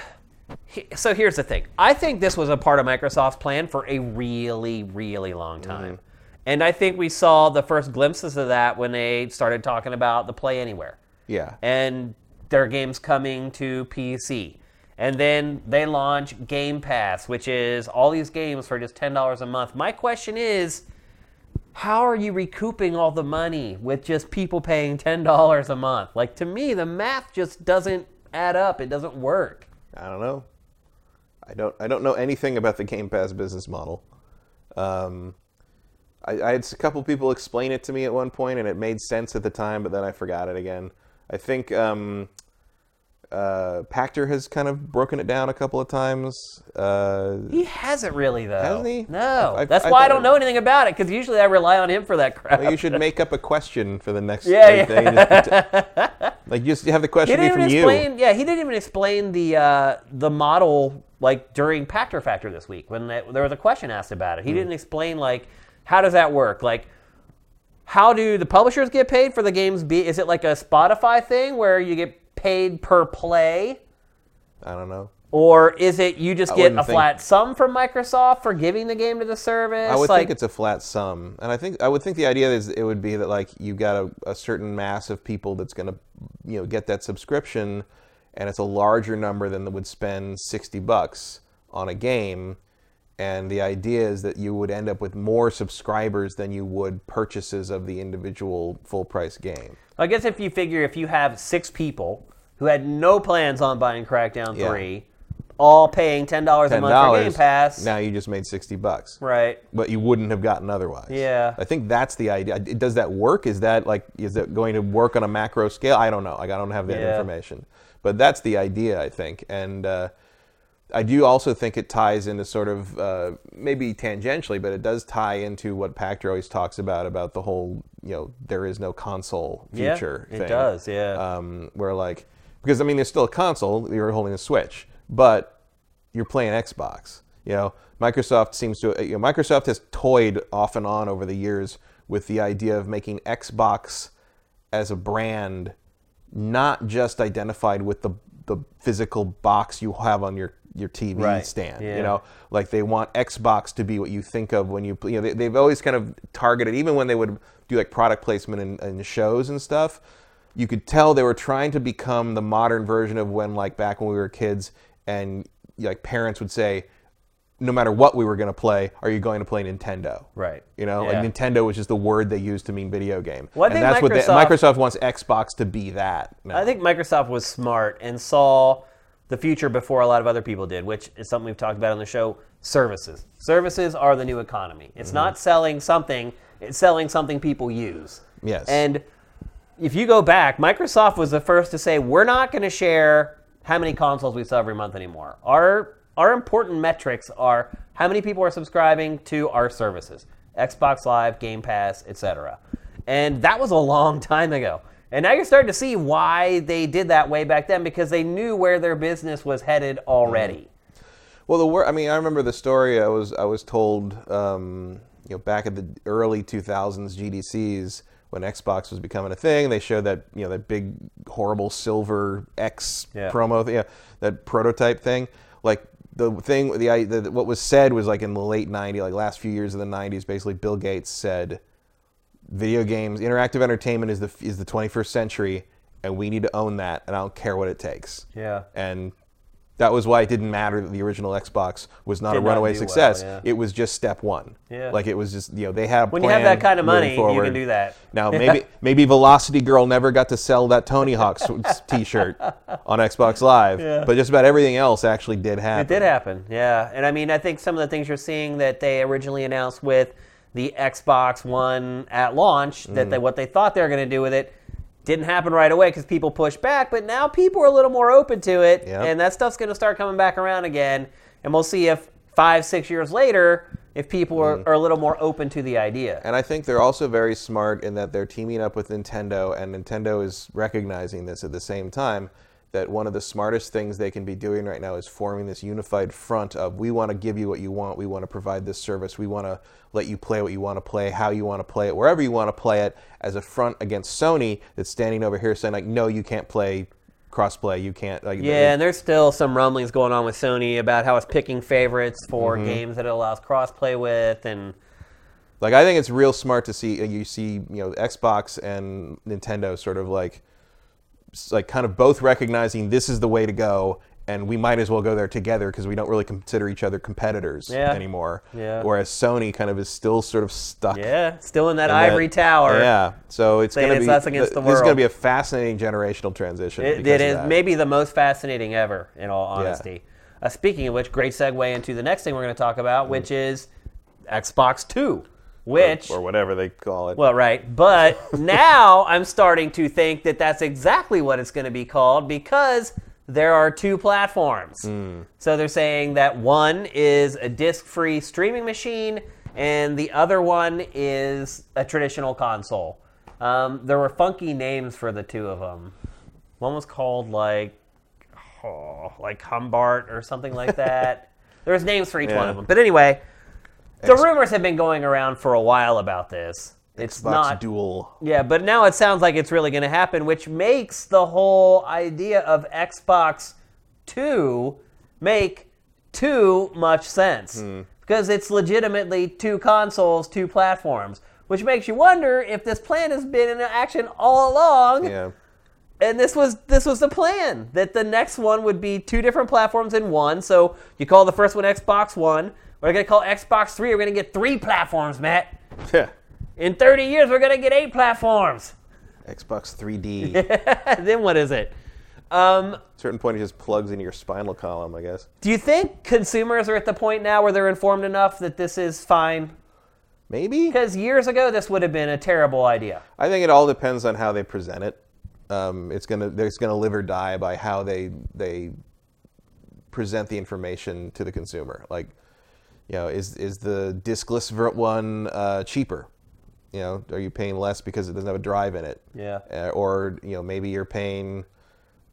So here's the thing. I think this was a part of Microsoft's plan for a really, really long mm-hmm. time. And I think we saw the first glimpses of that when they started talking about the Play Anywhere Yeah. and their games coming to PC. And then they launch Game Pass, which is all these games for just $10 a month. My question is how are you recouping all the money with just people paying $10 a month? Like, to me, the math just doesn't add up, it doesn't work. I don't know. I don't. I don't know anything about the Game Pass business model. Um, I, I had a couple people explain it to me at one point, and it made sense at the time, but then I forgot it again. I think um, uh, Pachter has kind of broken it down a couple of times. Uh, He hasn't really, though. Hasn't he? No. I- That's I why I don't know anything about it, because usually I rely on him for that crap. Well, you should make up a question for the next Yeah, yeah. thing. Just- like just have the question be from even you. Yeah, he didn't even explain the uh, the model like during Pachter Factor this week when they, there was a question asked about it. He didn't explain like how does that work? Like how do the publishers get paid for the games? Be is it like a Spotify thing where you get paid per play, I don't know. or is it you just I get wouldn't a think- flat sum from Microsoft for giving the game to the service? I would like, think it's a flat sum, and I think I would think the idea is it would be that like you've got a, a certain mass of people that's going to, you know, get that subscription, and it's a larger number than that would spend sixty bucks on a game, and the idea is that you would end up with more subscribers than you would purchases of the individual full price game. I guess if you figure if you have six people who had no plans on buying Crackdown Yeah. 3, all paying ten dollars a month for Game. Pass. Now you just made sixty bucks. Right. But you wouldn't have gotten otherwise. Yeah. I think that's the idea. Does that work? Is that like is that going to work on a macro scale? I don't know. Like I don't have that Yeah. information. But that's the idea, I think. And uh, I do also think it ties into sort of uh, maybe tangentially, but it does tie into what Pachter always talks about about the whole you know there is no console Yeah, future. it thing. does, yeah. Um, where like because I mean there's still a console. You're holding a Switch, but you're playing Xbox. You know, Microsoft seems to you know Microsoft has toyed off and on over the years with the idea of making Xbox as a brand not just identified with the the physical box you have on your your TV Right. stand. Yeah. You know, like they want Xbox to be what you think of when you you know they, they've always kind of targeted even when they would do like product placement in shows and stuff. You could tell they were trying to become the modern version of when like back when we were kids and like parents would say, no matter what we were going to play, are you going to play Nintendo? Right. You know, Yeah. like Nintendo was just the word they used to mean video game. Well, I and think that's what they, Microsoft- Microsoft wants Xbox to be that. now. I think Microsoft was smart and saw the future before a lot of other people did, which is something we've talked about on the show. Services. Services are the new economy. It's Mm-hmm. not selling something; it's selling something people use. Yes. And if you go back, Microsoft was the first to say we're not going to share how many consoles we sell every month anymore. Our our important metrics are how many people are subscribing to our services, Xbox Live, Game Pass, etc. And that was a long time ago. And now you're starting to see why they did that way back then because they knew where their business was headed already. Well, the wor- I mean, I remember the story I was I was told, um, you know, back at the early 2000s GDCs when Xbox was becoming a thing. They showed that you know that big horrible silver X Yeah. promo, th- yeah, that prototype thing. Like the thing, the, i- the what was said was like in the late 90s, like last few years of the 90s. Basically, Bill Gates said, "Video games, interactive entertainment is the is the 21st century, and we need to own that, and I don't care what it takes." Yeah. and that was why it didn't matter that the original Xbox was not Did a not runaway do well, success. yeah. It was just step one. Yeah. Like it was just you know they had a When you have plan that kind of moving money, you forward. can do that. Now maybe maybe Velocity Girl never got to sell that Tony Hawk T-shirt on Xbox Live, but just about everything else actually did happen. It did happen, yeah. And I mean, I think some of the things you're seeing that they originally announced with the Xbox One at launch, that Mm. they, what they thought they were going to do with it, didn't happen right away because people pushed back. But now people are a little more open to it, Yep. and that stuff's going to start coming back around again. And we'll see if five, six years later, if people are, Mm. are a little more open to the idea. And I think they're also very smart in that they're teaming up with Nintendo, and Nintendo is recognizing this at the same time. That one of the smartest things they can be doing right now is forming this unified front of we want to give you what you want, we want to provide this service, we want to let you play what you want to play, how you want to play it, wherever you want to play it, as a front against Sony that's standing over here saying like, no, you can't play crossplay, you can't. Like, Yeah, and there's still some rumblings going on with Sony about how it's picking favorites for Mm-hmm. games that it allows crossplay with, and Like I think it's real smart to see you see you know Xbox and Nintendo sort of like like kind of both recognizing this is the way to go and we might as well go there together because we don't really consider each other competitors Yeah. anymore. Yeah. Whereas Sony kind of is still sort of stuck. yeah, still in that in that- ivory tower. Yeah. So it's going to be us against the world. this is going to be a fascinating generational transition. It, it is maybe the most fascinating ever, in all honesty. Uh, speaking of which, great segue into the next thing we're going to talk about, which is Xbox Two, which. or whatever they call it. well, right. But now I'm starting to think that that's exactly what it's going to be called because there are two platforms. So they're saying that one is a disc free streaming machine and the other one is a traditional console. Um, there were funky names for the two of them. One was called like, oh, like Humbart or something like that. There's names for each one of them. But anyway, the X- rumors have been going around for a while about this. It's Xbox not Dual. yeah, but now it sounds like it's really going to happen, which makes the whole idea of Xbox 2 make too much sense. Hmm. Because it's legitimately two consoles, two platforms, which makes you wonder if this plan has been in action all along. Yeah. And this was this was the plan that the next one would be two different platforms in one. So you call the first one Xbox One. We're gonna call Xbox Three. We're gonna get three platforms, Matt. Yeah. In 30 years, we're gonna get eight platforms. Xbox 3D. then what is it? Um, certain point, it just plugs into your spinal column, I guess. do you think consumers are at the point now where they're informed enough that this is fine? Maybe. Because years ago, this would have been a terrible idea. I think it all depends on how they present it. Um, it's gonna it's gonna live or die by how they they present the information to the consumer. Like, you know, is is the diskless ver- one uh, cheaper? You know, are you paying less because it doesn't have a drive in it? Yeah. Uh, or you know, maybe you're paying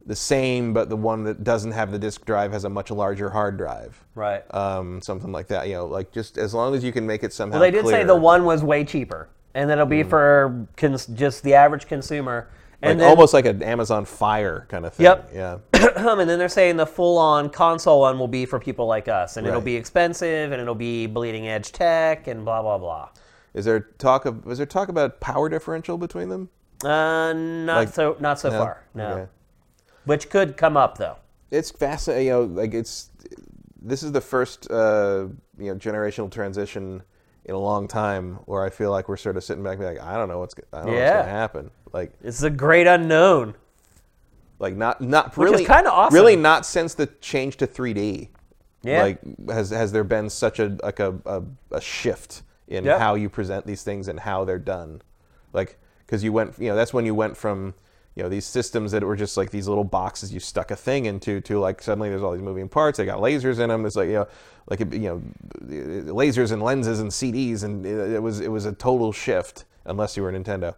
the same, but the one that doesn't have the disk drive has a much larger hard drive. Right. Um, something like that. You know, like just as long as you can make it somehow. Well, they did say the one was way cheaper, and that'll be for cons- just the average consumer. And like then, almost like an Amazon Fire kind of thing. Yep. Yeah. and then they're saying the full-on console one will be for people like us, and it'll be expensive, and it'll be bleeding-edge tech, and blah blah blah. Is there talk of was there talk about power differential between them? Uh, not Like- so, not so No? far. No, Okay. which could come up though. It's fascinating. You know, like it's this is the first uh, you know generational transition in a long time where I feel like we're sort of sitting back and be like, I don't know what's I don't know what's gonna happen. Like It's a great unknown. like not not Which really kinda awesome. Really not since the change to 3D. Yeah. Like has has there been such a like a a, a shift in Yep. how you present these things and how they're done? Like because you went you know that's when you went from you know these systems that were just like these little boxes you stuck a thing into to like suddenly there's all these moving parts. They got lasers in them. It's like you know like you know lasers and lenses and CDs and it, it was it was a total shift unless you were Nintendo.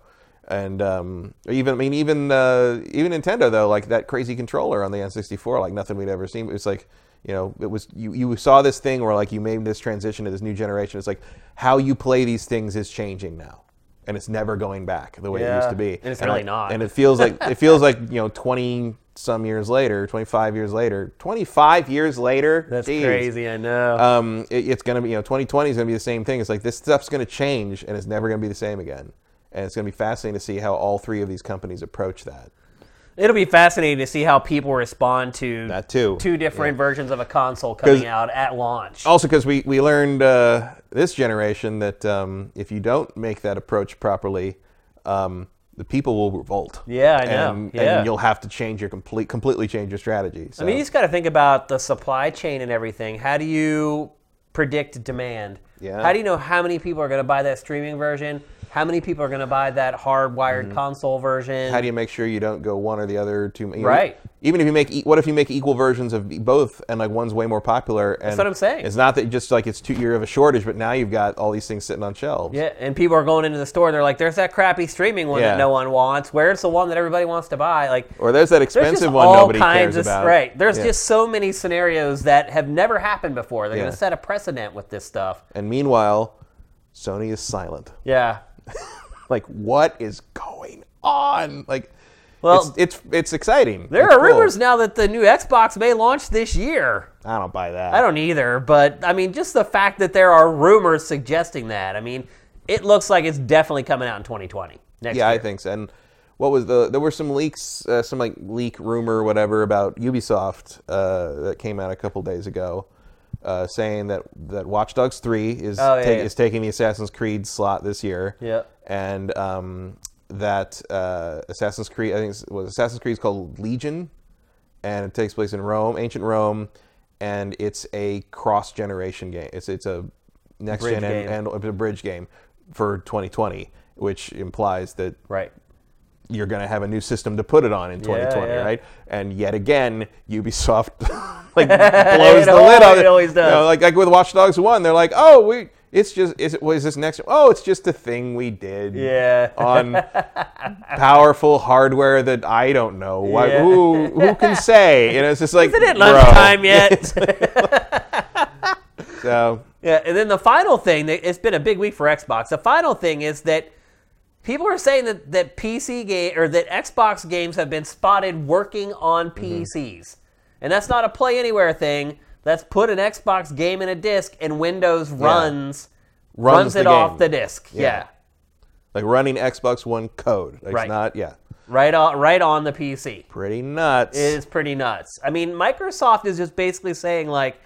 And um, even I mean even uh, even Nintendo though like that crazy controller on the N64 like nothing we'd ever seen. It was like you know it was you you saw this thing where like you made this transition to this new generation. It's like how you play these things is changing now, and it's never going back the way it used to be. and it's I- really not. And it feels like it feels like you know twenty some years later, twenty five years later, twenty five years later. That's Jeez. crazy. I know. Um, it, it's gonna be you know 2020 is gonna be the same thing. It's like this stuff's gonna change, and it's never gonna be the same again. And it's gonna be fascinating to see how all three of these companies approach that. It'll be fascinating to see how people respond to That too. two different versions of a console coming out at launch. Also, because we, we learned uh, this generation that um, if you don't make that approach properly, um, the people will revolt. Yeah, I know. And, Yeah. and you'll have to change your complete, completely change your strategy. So. I mean, you just got to think about the supply chain and everything. How do you predict demand? Yeah. How do you know how many people are going to buy that streaming version? How many people are going to buy that hardwired console version? Mm-hmm. how do you make sure you don't go one or the other too? you know, Right. Even if you make, what if you make equal versions of both, and like one's way more popular? And That's what I'm saying. It's not that just like it's too you have a shortage, but now you've got all these things sitting on shelves. yeah, and people are going into the store. And They're like, "There's that crappy streaming one Yeah. that no one wants. Where's the one that everybody wants to buy?" Like, Or there's that there's expensive one all nobody kinds cares of about. right. There's Yeah. just so many scenarios that have never happened before. They're Yeah. going to set a precedent with this stuff. And meanwhile, Sony is silent. Yeah. like what is going on like Well, it's, it's it's exciting There It's are cool. rumors now that the new Xbox may launch this year. i don't buy that I don't either, but I mean, just the fact that there are rumors suggesting that. I mean, it looks like it's definitely coming out in 2020 next yeah year. i think so and what was the there were some leaks uh, some like leak rumor or whatever about ubisoft uh, that came out a couple days ago uh, saying that that watch dogs 3 is Oh, yeah, ta- yeah. is taking the assassin's creed slot this year Yeah. and um, that uh, assassin's creed i think it was assassin's creed is called legion and it takes place in Rome, ancient Rome, and it's a cross generation game. It's it's a next Bridge gen and, and a bridge game for 2020, which implies that Right. You're going to have a new system to put it on in 2020, yeah. right? And yet again, Ubisoft like blows the lid always- it always does. You know, like like with Watch Dogs One, they're like, oh, we. It's just is it was this next oh it's just a thing we did Yeah. on powerful hardware that I don't know Why, Yeah. who who can say you know it's just like Isn't it lunchtime yet? so yeah. And then the final thing, that it's been a big week for Xbox. The final thing is that people are saying that, that PC game or that Xbox games have been spotted working on Mm-hmm. PCs. And that's not a play anywhere thing. That's put an Xbox game in a disc and Windows runs Runs runs, the it off the disc. yeah. like running Xbox One code it's Right. not yeah right on right on the PC. pretty nuts It is pretty nuts. I mean, Microsoft is just basically saying like,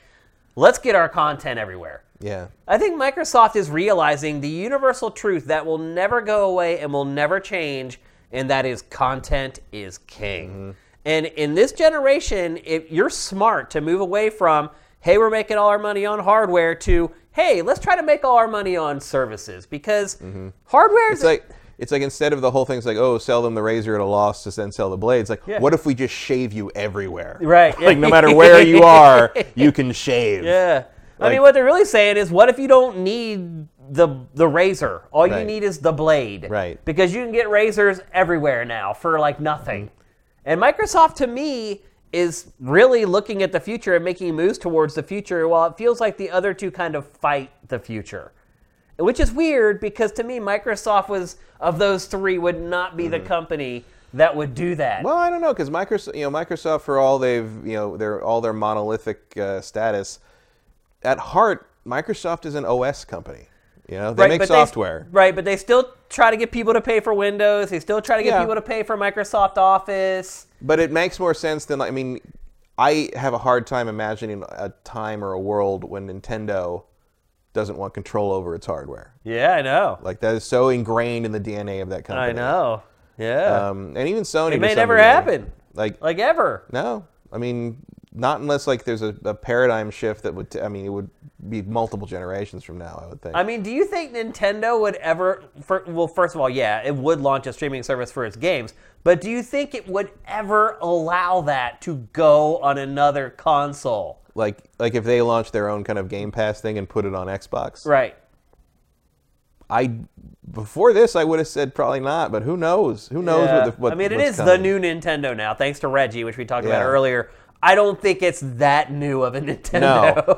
let's get our content everywhere. Yeah I think Microsoft is realizing the universal truth that will never go away and will never change, and that is content is king. Mm-hmm. And in this generation, if you're smart to move away from, hey, we're making all our money on hardware to, hey, let's try to make all our money on services because mm-hmm. hardware is like it's like instead of the whole thing thing's like, oh, sell them the razor at a loss to then sell the blades. Like, Yeah. what if we just shave you everywhere? Right, like no matter where you are, you can shave. Yeah. I mean, what they're really saying is, what if you don't need the the razor? All you need is the blade. Right. Because you can get razors everywhere now for like nothing. And Microsoft, to me, is really looking at the future and making moves towards the future, while it feels like the other two kind of fight the future. Which is weird because to me, Microsoft was of those three would not be the company that would do that. Well, I don't know because Microsoft, you know, Microsoft for all they've, you know, their all their monolithic uh, status, at heart, Microsoft is an OS company. You know, they make but software. right, but they still try to get people to pay for Windows. They still try to get Yeah. people to pay for Microsoft Office. But it makes more sense than I mean, I have a hard time imagining a time or a world when Nintendo doesn't want control over its hardware. Yeah, I know. Like that is so ingrained in the DNA of that company. I know. Yeah. Um, and even Sony. it may never happen. Like, Like ever. no, I mean, not unless like there's a, a paradigm shift that would. T- I mean, it would be multiple generations from now. I would think. I mean, do you think Nintendo would ever? For, well, first of all, yeah, it would launch a streaming service for its games. But do you think it would ever allow that to go on another console? like, like if they launched their own kind of Game Pass thing and put it on Xbox. Right. I before this I would have said probably not, but who knows? Who knows Yeah. what the what I mean, it is is the new Nintendo now, thanks to Reggie, which we talked about earlier. I don't think it's that new of a Nintendo.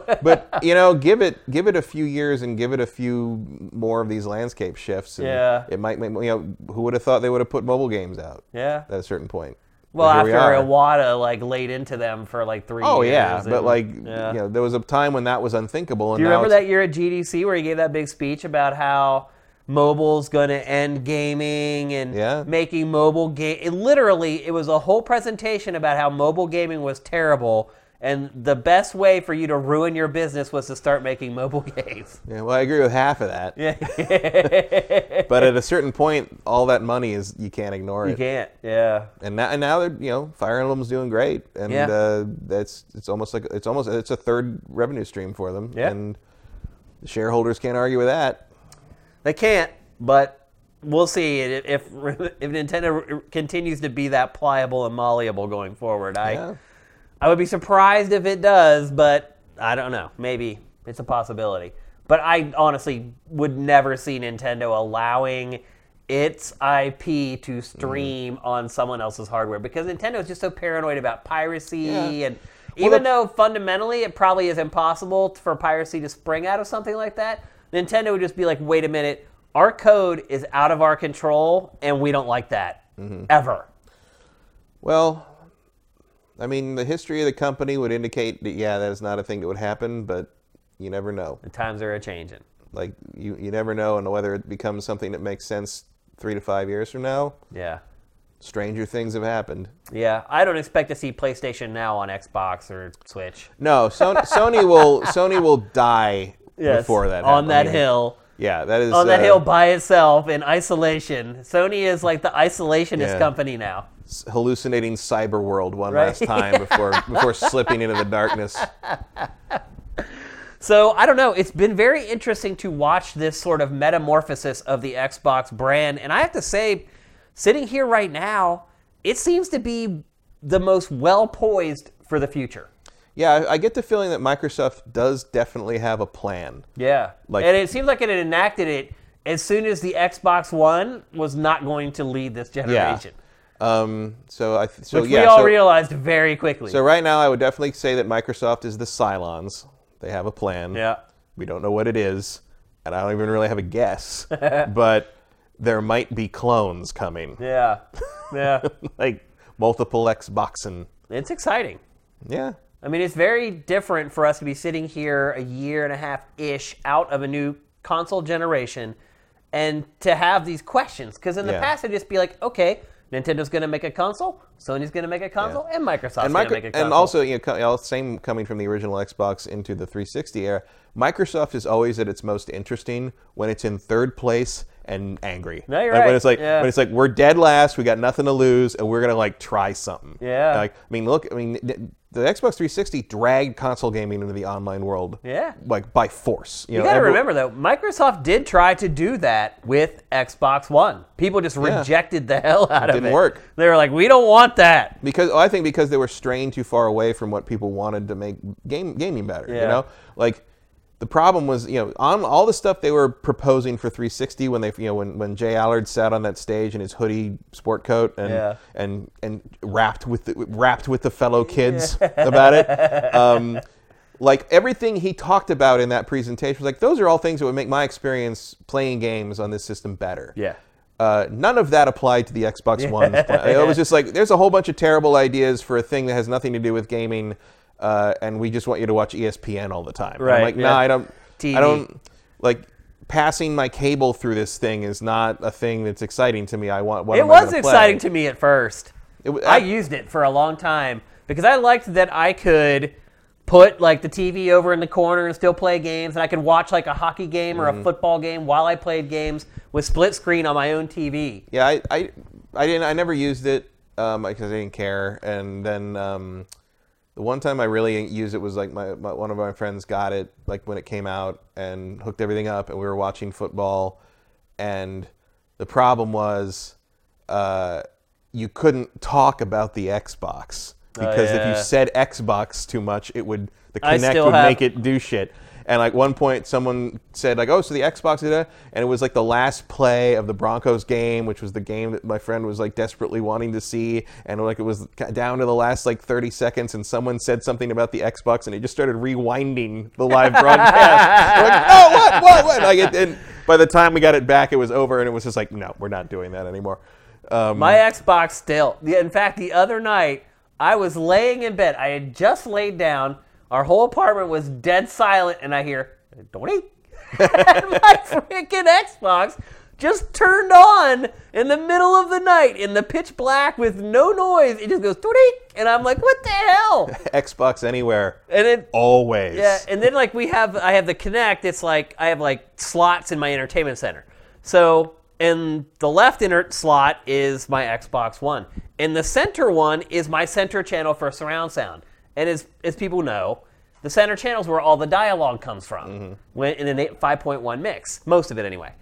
No, but you know, give it give it a few years and give it a few more of these landscape shifts. And Yeah. it might make you know who would have thought they would have put mobile games out yeah. at a certain point. Well, we after are. Iwata like laid into them for like three Oh years. yeah, but like yeah. you know, there was a time when that was unthinkable, and Do you remember that year at GDC where he gave that big speech about how mobile's going to end gaming and Yeah. making mobile game? Literally, it was a whole presentation about how mobile gaming was terrible, and the best way for you to ruin your business was to start making mobile games. Yeah, well, I agree with half of that. Yeah, But at a certain point, all that money is you can't ignore it. you can't. Yeah, And now, and now they're you know Fire Emblem's doing great, and Yeah. uh, that's it's almost like it's almost it's a third revenue stream for them. Yeah. And the shareholders can't argue with that. They can't, but. We'll see if if Nintendo continues to be that pliable and malleable going forward. I Yeah. I would be surprised if it does, but I don't know. Maybe it's a possibility. But I honestly would never see Nintendo allowing its IP to mm-hmm. stream on someone else's hardware because Nintendo is just so paranoid about piracy Yeah. and Well, even the- though fundamentally it probably is impossible for piracy to spring out of something like that, Nintendo would just be like, "Wait a minute, our code is out of our control and we don't like that Mm-hmm. ever." Well, I mean, the history of the company would indicate that yeah, that is not a thing that would happen, but you never know. The times are a changing. Like you, you never know, and whether it becomes something that makes sense three to five years from now. Yeah. Stranger things have happened. Yeah, I don't expect to see PlayStation now on Xbox or Switch. No, Sony, Sony will Sony will die before that. on happens. that I mean, hill, Yeah, that is on that uh, hill by itself in isolation. Sony is like the isolationist Yeah. company now. s- hallucinating cyber world one Right. last time before before slipping into the darkness. So I don't know. It's been very interesting to watch this sort of metamorphosis of the Xbox brand, and I have to say, sitting here right now, it seems to be the most well poised for the future. Yeah, I, get the feeling that Microsoft does definitely have a plan. Yeah, Like- and it seems like it had enacted it as soon as the Xbox One was not going to lead this generation. Um, so I th- so which yeah, we all so, realized very quickly. so right now I would definitely say that Microsoft is the Cylons. They have a plan. yeah, We don't know what it is, and I don't even really have a guess. but there might be clones coming, yeah, yeah. like multiple Xboxen. it's exciting. Yeah. I mean, it's very different for us to be sitting here a year and a half ish out of a new console generation and to have these questions. Because in the Yeah. past, it'd just be like, okay, Nintendo's going to make a console, Sony's going to make a console, and Microsoft's and, going to make a console. and also, you know, co- you know, same coming from the original Xbox into the 360 era, Microsoft is always at its most interesting when it's in third place and angry. No, you're like, right. When it's like Yeah. when it's like we're dead last, we got nothing to lose, and we're gonna like try something. Yeah. Like I mean, look, I mean, the Xbox 360 dragged console gaming into the online world. Yeah. Like by force. You, You know, got to every- remember though, Microsoft did try to do that with Xbox One. People just Yeah. rejected the hell out of didn't it. Didn't work. They were like, "We don't want that." because oh, I think because they were straying too far away from what people wanted to make game gaming better. Yeah. You know, like the problem was you know on all the stuff they were proposing for 360 when they you know when, when J Allard sat on that stage in his hoodie sport coat and Yeah. and and rapped with the, rapped with the fellow kids about it. Um, like everything he talked about in that presentation was like those are all things that would make my experience playing games on this system better. Yeah. Uh, none of that applied to the Xbox One. It was just like there's a whole bunch of terrible ideas for a thing that has nothing to do with gaming, uh, and we just want you to watch ESPN all the time. And Right, I'm like, yeah. no, I don't. TV. I don't like passing my cable through this thing is not a thing that's exciting to me. I want. What It am I was gonna exciting play? to me at first. It wa- I used it for a long time because I liked that I could put like the TV over in the corner and still play games, and I could watch like a hockey game or Mm-hmm. a football game while I played games with split screen on my own TV. Yeah, I, I, I didn't. I never used it um, because I didn't care. And then um, the one time I really used it was like my, my one of my friends got it like when it came out and hooked everything up, and we were watching football. And the problem was uh, you couldn't talk about the Xbox because if Oh, yeah. you said Xbox too much, it would the I Kinect would have- make it do shit. And like one point, someone said like, "Oh, so the Xbox did that," and it was like the last play of the Broncos game, which was the game that my friend was like desperately wanting to see, and like it was down to the last like 30 seconds, and someone said something about the Xbox, and it just started rewinding the live broadcast. Like, "Oh, what, what, what?" Like, it, and by the time we got it back, it was over, and it was just like, "No, we're not doing that anymore." Um, My Xbox still. In fact, the other night I was laying in bed. I had just laid down. Our whole apartment was dead silent, and I hear "Doink," and my freaking Xbox just turned on in the middle of the night in the pitch black with no noise. It just goes "Doink," and I'm like, "What the hell?" Xbox Anywhere, And it always. yeah, and then like we have, I have the Kinect. It's like I have like slots in my entertainment center. So in the left inner slot is my Xbox One, and the center one is my center channel for surround sound. And as as people know, the center channel is where all the dialogue comes from mm-hmm. when in an 5.1 mix, most of it anyway.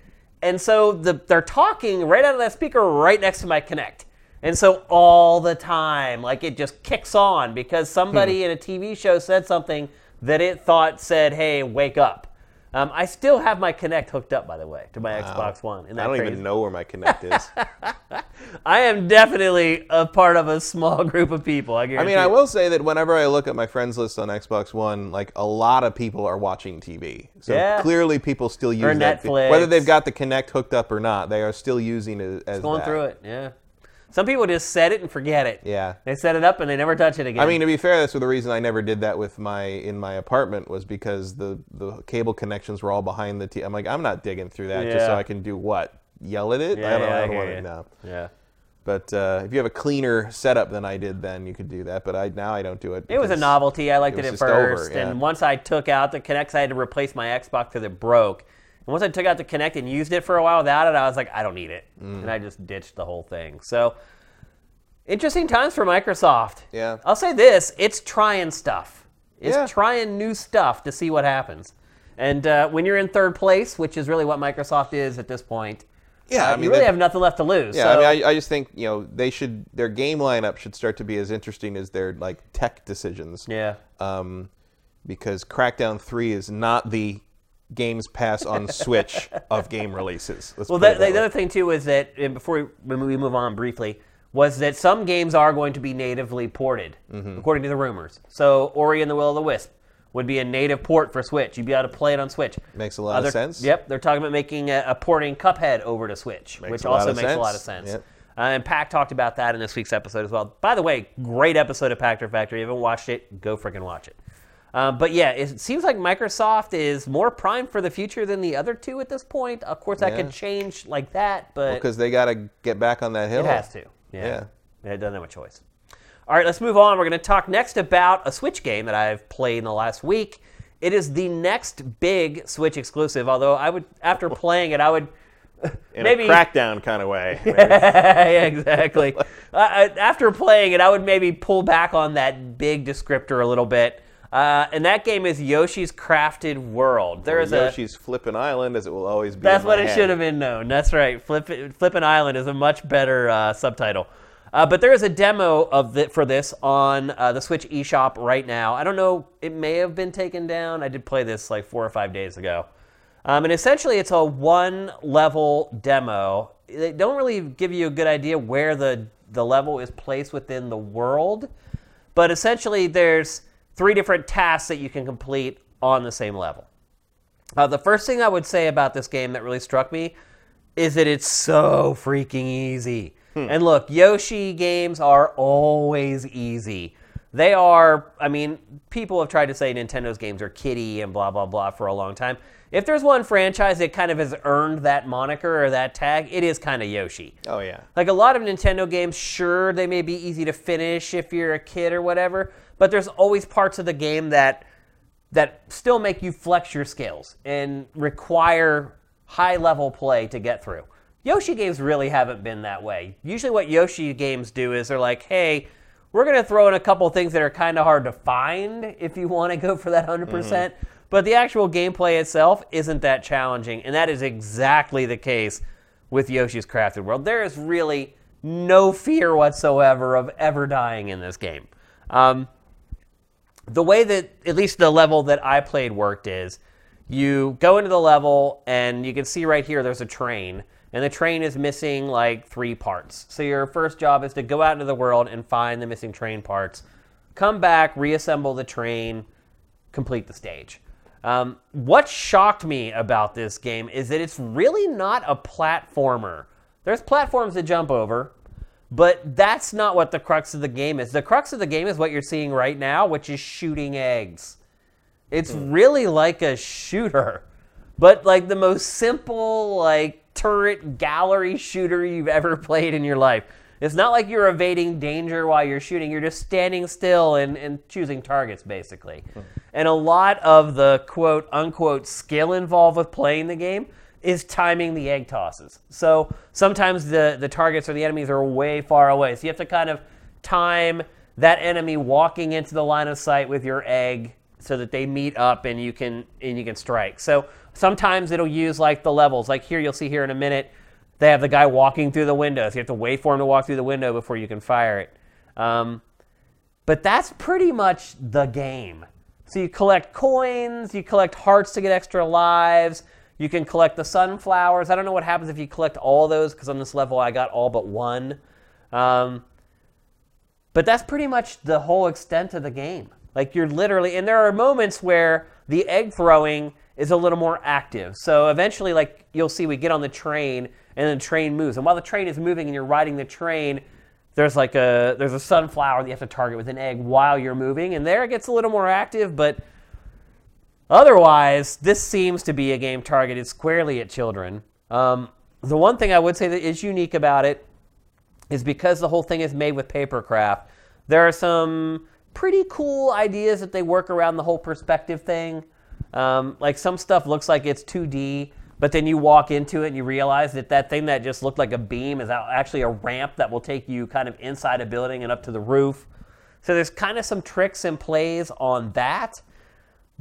And so the, they're talking right out of that speaker right next to my Kinect. And so all the time, like it just kicks on because somebody hmm. in a TV show said something that it thought said, "Hey, wake up." Um, I still have my Kinect hooked up, by the way, to my Xbox One. I don't crazy? even know where my Kinect is. I am definitely a part of a small group of people. I I mean, I will say that whenever I look at my friends list on Xbox One, like a lot of people are watching TV. So Yeah. clearly, people still use that. Netflix. Whether they've got the Kinect hooked up or not, they are still using it as going that. through it. Yeah. Some people just set it and forget it. Yeah. They set it up and they never touch it again. I mean, to be fair, that's the reason I never did that with my in my apartment was because the the cable connections were all behind the TV. I'm like, I'm not digging through that just so I can do what? Yell at it? Yeah, I don't, yeah, I don't want to know. yeah. But uh, if you have a cleaner setup than I did, then you could do that. But I now I don't do it. It was a novelty. I liked it it, at over, first, yeah. and once I took out the Kinects, I had to replace my Xbox because it broke. Once I took out the Kinect and used it for a while without it, I was like, I don't need it, Mm. and I just ditched the whole thing. So, interesting times for Microsoft. Yeah. I'll say this: it's trying stuff. It's Yeah. trying new stuff to see what happens. And uh, when you're in third place, which is really what Microsoft is at this point, Yeah, uh, I mean, you really they- have nothing left to lose. Yeah, so, I mean, I, I just think you know they should their game lineup should start to be as interesting as their like tech decisions. yeah. Um, because Crackdown Three is not the Games Pass on Switch of game releases. Let's Well, it that, the other thing too is that and before we, we move on briefly, was that some games are going to be natively ported, Mm-hmm. according to the rumors. So, Ori and the Will of the Wisp would be a native port for Switch. You'd be able to play it on Switch. Makes a lot Other- of sense. Yep, they're talking about making a, a porting Cuphead over to Switch, which also makes a lot of sense. sense. Yep. Uh, and Pach talked about that in this week's episode as well. By the way, great episode of Pachter Factor. If you haven't watched it, go freaking watch it. Um, but yeah, it seems like Microsoft is more primed for the future than the other two at this point. Of course, that Yeah. could change like that, but because they got to get back on that hill. it has to. Yeah. Yeah. yeah. It doesn't have a choice. All right, let's move on. We're going to talk next about a Switch game that I've played in the last week. It is the next big Switch exclusive, although I would, after playing it, I would in Maybe- a crackdown kind of way. yeah, exactly. uh, after playing it, I would maybe pull back on that big descriptor a little bit. Uh, and that game is Yoshi's Crafted World. There is a Yoshi's Flippin' Island, as it will always be. That's what it head. should have been known. That's right. Flip, Flippin' Island is a much better uh, subtitle. Uh, but there is a demo of the, for this on uh, the Switch eShop right now. I don't know. It may have been taken down. I did play this like four or five days ago. Um, and essentially, it's a one level demo. They don't really give you a good idea where the, the level is placed within the world. But essentially, there's three different tasks that you can complete on the same level. Uh, the first thing I would say about this game that really struck me is that it's so freaking easy. And look, Yoshi games are always easy. They are, I mean, people have tried to say Nintendo's games are kiddie and blah, blah, blah for a long time. If there's one franchise that kind of has earned that moniker or that tag, it is kind of Yoshi. Oh yeah. Like a lot of Nintendo games, sure, they may be easy to finish if you're a kid or whatever, but there's always parts of the game that that still make you flex your skills and require high level play to get through. Yoshi games really haven't been that way. Usually what Yoshi games do is they're like, "Hey, we're going to throw in a couple things that are kind of hard to find if you want to go for that 100%." percent But the actual gameplay itself isn't that challenging, and that is exactly the case with Yoshi's Crafted World. There is really no fear whatsoever of ever dying in this game. Um, the way that at least the level that I played worked is you go into the level and you can see right here there's a train and the train is missing like three parts. So your first job is to go out into the world and find the missing train parts, come back, reassemble the train, complete the stage. Um, what shocked me about this game is that it's really not a platformer. There's platforms to jump over, but that's not what the crux of the game is. The crux of the game is what you're seeing right now, which is shooting eggs. It's hmm. really like a shooter, but like the most simple, like turret gallery shooter you've ever played in your life. It's not like you're evading danger while you're shooting. You're just standing still and, and choosing targets, basically. Hmm. And a lot of the quote unquote skill involved with playing the game is timing the egg tosses. So sometimes the, the targets or the enemies are way far away. So you have to kind of time that enemy walking into the line of sight with your egg so that they meet up and you can and you can strike. So sometimes it'll use like the levels. Like here you'll see here in a minute, they have the guy walking through the window. So you have to wait for him to walk through the window before you can fire it. Um, but that's pretty much the game. So you collect coins, you collect hearts to get extra lives. You can collect the sunflowers. I don't know what happens if you collect all those because on this level I got all but one. Um, but that's pretty much the whole extent of the game. Like you're literally, and there are moments where the egg throwing is a little more active. So eventually, like you'll see, we get on the train and the train moves, and while the train is moving and you're riding the train, there's like a there's a sunflower that you have to target with an egg while you're moving, and there it gets a little more active, but Otherwise, this seems to be a game targeted squarely at children. Um, the one thing I would say that is unique about it is because the whole thing is made with paper craft, there are some pretty cool ideas that they work around the whole perspective thing. Um, like some stuff looks like it's 2D, but then you walk into it and you realize that that thing that just looked like a beam is actually a ramp that will take you kind of inside a building and up to the roof. So there's kind of some tricks and plays on that.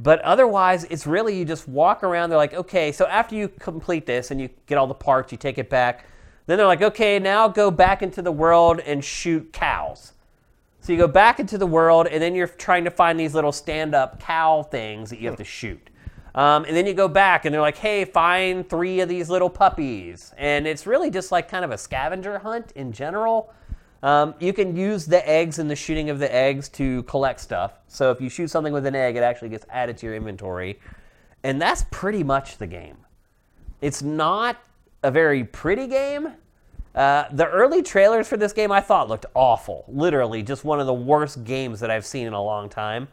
But otherwise, it's really you just walk around. They're like, okay, so after you complete this and you get all the parts, you take it back. Then they're like, okay, now go back into the world and shoot cows. So you go back into the world, and then you're trying to find these little stand-up cow things that you have to shoot. Um, and then you go back, and they're like, hey, find three of these little puppies. And it's really just like kind of a scavenger hunt in general. Um, you can use the eggs and the shooting of the eggs to collect stuff. So if you shoot something with an egg, it actually gets added to your inventory. And that's pretty much the game. It's not a very pretty game. Uh, the early trailers for this game I thought looked awful. Literally, just one of the worst games that I've seen in a long time.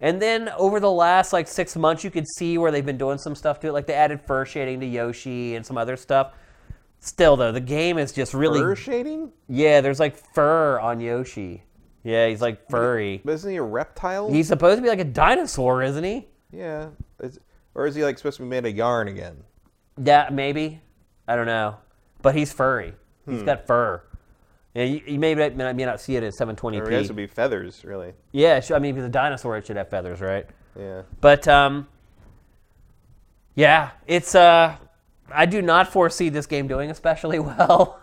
And then over the last like six months, you could see where they've been doing some stuff to it. Like they added fur shading to Yoshi and some other stuff. Still, though, the game is just really Fur shading? yeah, there's like fur on Yoshi. Yeah, he's like furry. But isn't he a reptile? He's supposed to be like a dinosaur, isn't he? yeah. Or is he like supposed to be made of yarn again? Yeah, maybe. I don't know, but he's furry. He's got fur. Yeah, you, you may, may may not see it at Or it has 720p. to be feathers, really. Yeah, sure, I mean, if it's a dinosaur, it should have feathers, right? Yeah. But um, yeah, it's uh, I do not foresee this game doing especially well.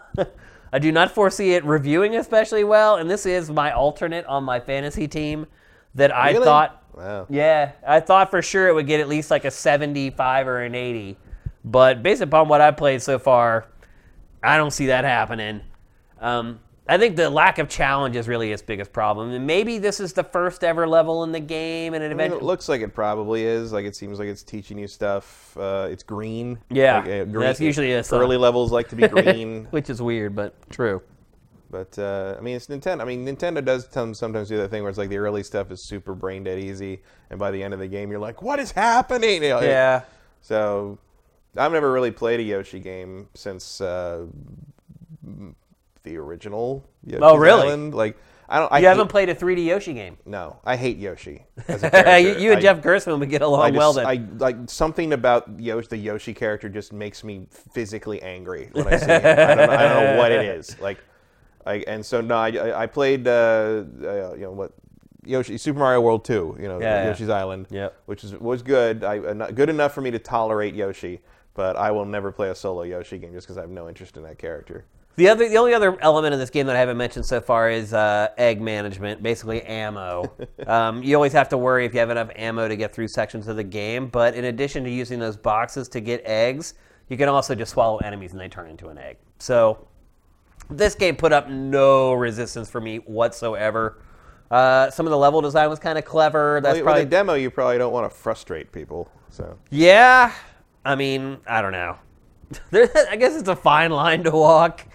I do not foresee it reviewing especially well, and this is my alternate on my fantasy team that I thought Wow. yeah, I thought for sure it would get at least like a 75 or an 80. But based upon what I've played so far, I don't see that happening. Um, I think the lack of challenge is really its biggest problem. And maybe this is the first ever level in the game, and it I mean, it looks like it probably is. Like it seems like it's teaching you stuff. Uh, it's green. Yeah, Like, uh, green. that's usually a early levels like to be green. which is weird, but true. but uh, I mean, it's Nintendo. I mean, Nintendo does some- sometimes do that thing where it's like the early stuff is super brain dead easy, and by the end of the game, you're like, "What is happening?" You know, it- Yeah. So, I've never really played a Yoshi game since uh, the original. Yoshi's Oh, really? Island. Like, I don't. I You haven't played a 3D Yoshi game. No, I hate Yoshi. You, you and I- Jeff Gerstmann would get along just, well then. I like something about Yoshi, the Yoshi character just makes me physically angry when I see him. I, don't know, I don't know what it is. Like, I, and so no, I, I- played, uh, uh, you know what, Yoshi Super Mario World Two. You know, Yeah, yeah. Yoshi's Island. Yep. Which is was good. I uh, good enough for me to tolerate Yoshi, but I will never play a solo Yoshi game just because I have no interest in that character. The other, the only other element of this game that I haven't mentioned so far is uh, egg management, basically ammo. um, you always have to worry if you have enough ammo to get through sections of the game. But in addition to using those boxes to get eggs, you can also just swallow enemies and they turn into an egg. So this game put up no resistance for me whatsoever. Uh, some of the level design was kind of clever. That's Well, probably demo, you probably don't want to frustrate people. So yeah, I mean, I don't know. I guess it's a fine line to walk,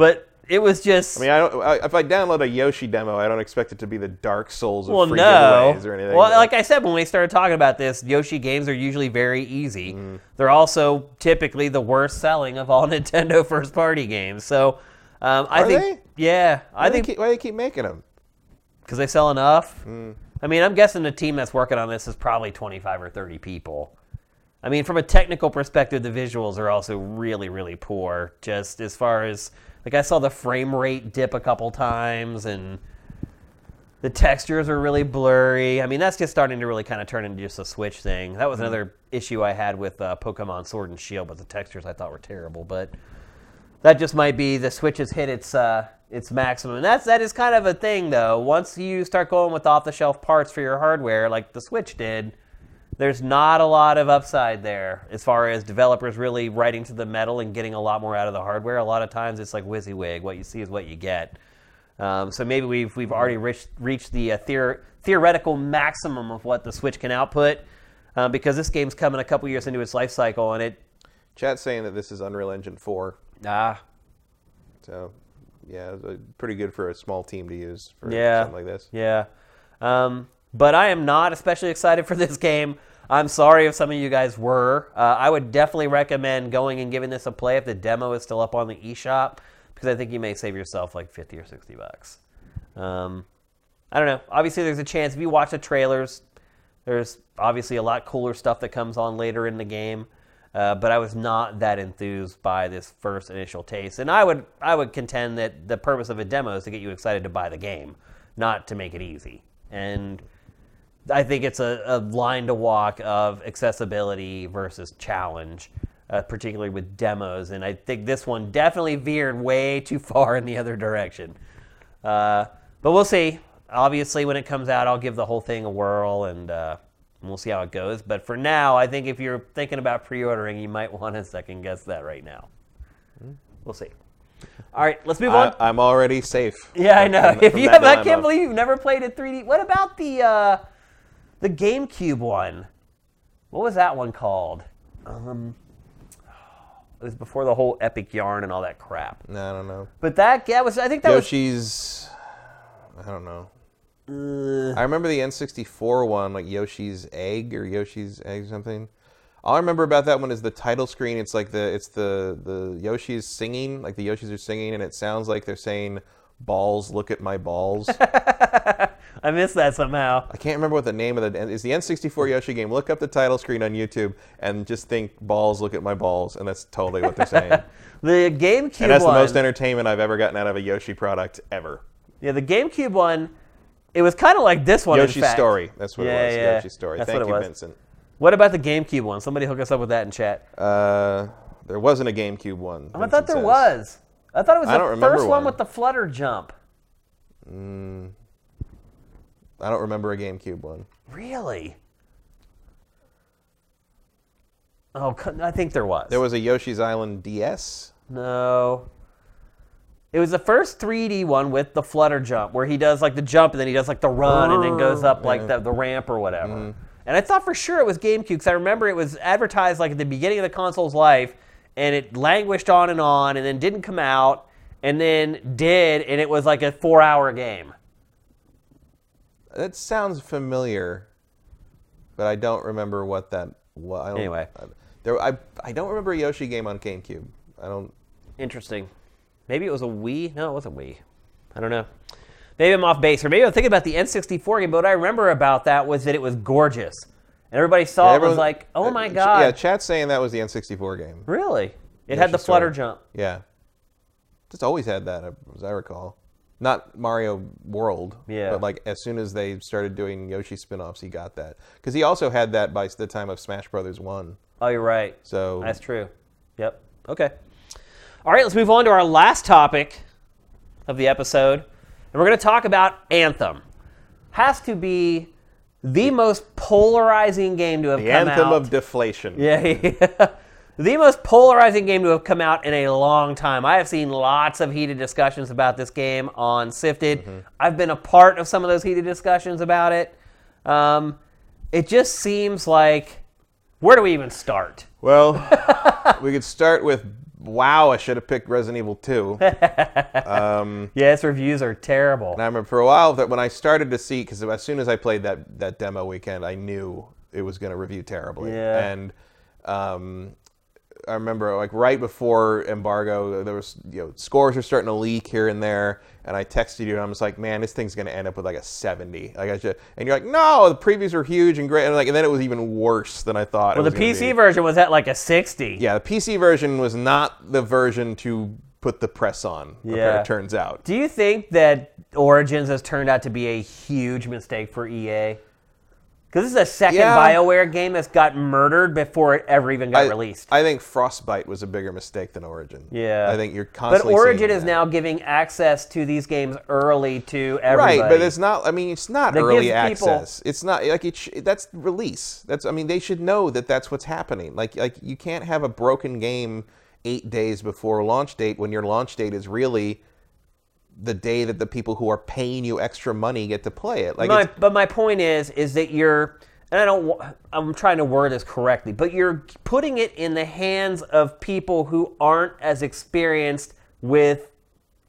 but it was just. I mean, I don't. I, if I download a Yoshi demo, I don't expect it to be the Dark Souls of well, free no. giveaways or anything. Well, but- like I said when we started talking about this, Yoshi games are usually very easy. Mm-hmm. They're also typically the worst selling of all Nintendo first-party games. So, um, I Are think, yeah, why I they think keep, why do they keep making them? because they sell enough. Mm. I mean, I'm guessing the team that's working on this is probably 25 or 30 people. I mean, from a technical perspective, the visuals are also really, really poor. Just as far as like, I saw the frame rate dip a couple times, and the textures are really blurry. I mean, that's just starting to really kind of turn into just a Switch thing. That was another issue I had with uh, Pokemon Sword and Shield, but the textures I thought were terrible. But that just might be the Switch has hit its uh, its maximum. And that's that is kind of a thing though. Once you start going with off the shelf parts for your hardware, like the Switch did, there's not a lot of upside there as far as developers really writing to the metal and getting a lot more out of the hardware. A lot of times it's like WYSIWYG. What you see is what you get. Um, so maybe we've we've already reached reached the uh, theor- theoretical maximum of what the Switch can output. Uh, because this game's coming a couple years into its life cycle, and it Chat's saying that this is Unreal Engine 4. ah So, yeah, it's, pretty good for a small team to use for Yeah. something like this. Yeah. Um, but I am not especially excited for this game. I'm sorry if some of you guys were. Uh, I would definitely recommend going and giving this a play if the demo is still up on the eShop because I think you may save yourself like 50 or 60 bucks. Um, I don't know. Obviously, there's a chance if you watch the trailers, there's obviously a lot cooler stuff that comes on later in the game. Uh, but I was not that enthused by this first initial taste, and I would I would contend that the purpose of a demo is to get you excited to buy the game, not to make it easy. And I think it's a, a line to walk of accessibility versus challenge, uh, particularly with demos. And I think this one definitely veered way too far in the other direction. Uh, but we'll see. Obviously, when it comes out, I'll give the whole thing a whirl and uh, we'll see how it goes. But for now, I think if you're thinking about pre ordering, you might want to second guess that right now. We'll see. All right, let's move on. I, I'm already safe. Yeah, I know. from- If from you have, I can't believe you've never played a 3D. What about the uh, the GameCube one? What was that one called? Um, it was before the whole Epic Yarn and all that crap. No, I don't know. But that, that was, I think that was. Yoshi's. I don't know. was. Uh, I remember the N64 one, like Yoshi's Egg or Yoshi's Egg or something. All I remember about that one is the title screen. It's like the it's the the Yoshi's singing, like the Yoshis are singing, and it sounds like they're saying, "Balls, look at my balls." I missed that somehow. I can't remember what the name of the is the N64 Yoshi game. Look up the title screen on YouTube and just think balls. Look at my balls, and that's totally what they're saying. The GameCube and that's one. the most entertainment I've ever gotten out of a Yoshi product ever. yeah, the GameCube one. It was kind of like this one. Yoshi's. Story. That's what Yeah, it was. yeah. Yoshi's Story. That's Thank you, was. Vincent. What about the GameCube one? Somebody hook us up with that in chat. Uh, there wasn't a GameCube one. I thought there says. was. I thought it was I the first one one. with the flutter jump. I don't remember a GameCube one. Really? Oh, I think there was. There was a Yoshi's Island DS. No. It was the first 3D one with the flutter jump, where he does like the jump and then he does like the run and then goes up like the, the ramp or whatever. Mm-hmm. And I thought for sure it was GameCube because I remember it was advertised like at the beginning of the console's life and it languished on and on and then didn't come out and then did and it was like a four hour game. That sounds familiar, but I don't remember what that was. I don't, Anyway. I, there, I, I don't remember a Yoshi game on GameCube. I don't. Interesting. Maybe it was a Wii. No, it wasn't Wii. I don't know. Maybe I'm off base, or maybe I'm thinking about the N64 game. But what I remember about that was that it was gorgeous, and everybody saw it was like, "Oh uh, my god!" Yeah, chat's saying that was the N64 game. really? It had the flutter Story. jump. Yeah. Just always had that, as I recall. Not Mario World. Yeah. But like as soon as they started doing Yoshi spin-offs, he got that. Because he also had that by the time of Smash Brothers One. Oh, you're right. So That's true. Yep. Okay. All right, let's move on to our last topic of the episode. And we're going to talk about Anthem. Has to be the most polarizing game to have the come anthem out. of deflation. Yeah, yeah. The most polarizing game to have come out in a long time. I have seen lots of heated discussions about this game on Sifted. Mm-hmm. I've been a part of some of those heated discussions about it. Um, it just seems like, where do we even start? Well, we could start with wow. I should have picked Resident Evil 2. Yeah, its reviews are terrible. And I remember for a while that when I started to see, because as soon as I played that that demo weekend, I knew it was going to review terribly. Yeah. And um, I remember like right before embargo, there was you know scores were starting to leak here and there, and I texted you and I was like, man, this thing's going to end up with like a seventy. Like I should, and you're like, no, the previews are huge and great, and like and then it was even worse than I thought. well, the gonna PC version was at like a 60. Yeah, the PC version was not the version to put the press on. Yeah. It turns out. Do you think that Origins has turned out to be a huge mistake for EA? Because this is a second Yeah. BioWare game that's got murdered before it ever even got I, released. I think Frostbite was a bigger mistake than Origin. Yeah. I think you're But constantly. Origin seeing is that. now giving access to these games early to everybody. Right, but it's not. I mean, it's not That early gives people- access. It's not like it. Sh- that's release. That's. I mean, they should know that that's what's happening. Like, like you can't have a broken game eight days before launch date when your launch date is really the day that the people who are paying you extra money get to play it. Like, my, but my point is, is that you're, and I don't, I'm trying to word this correctly, but you're putting it in the hands of people who aren't as experienced with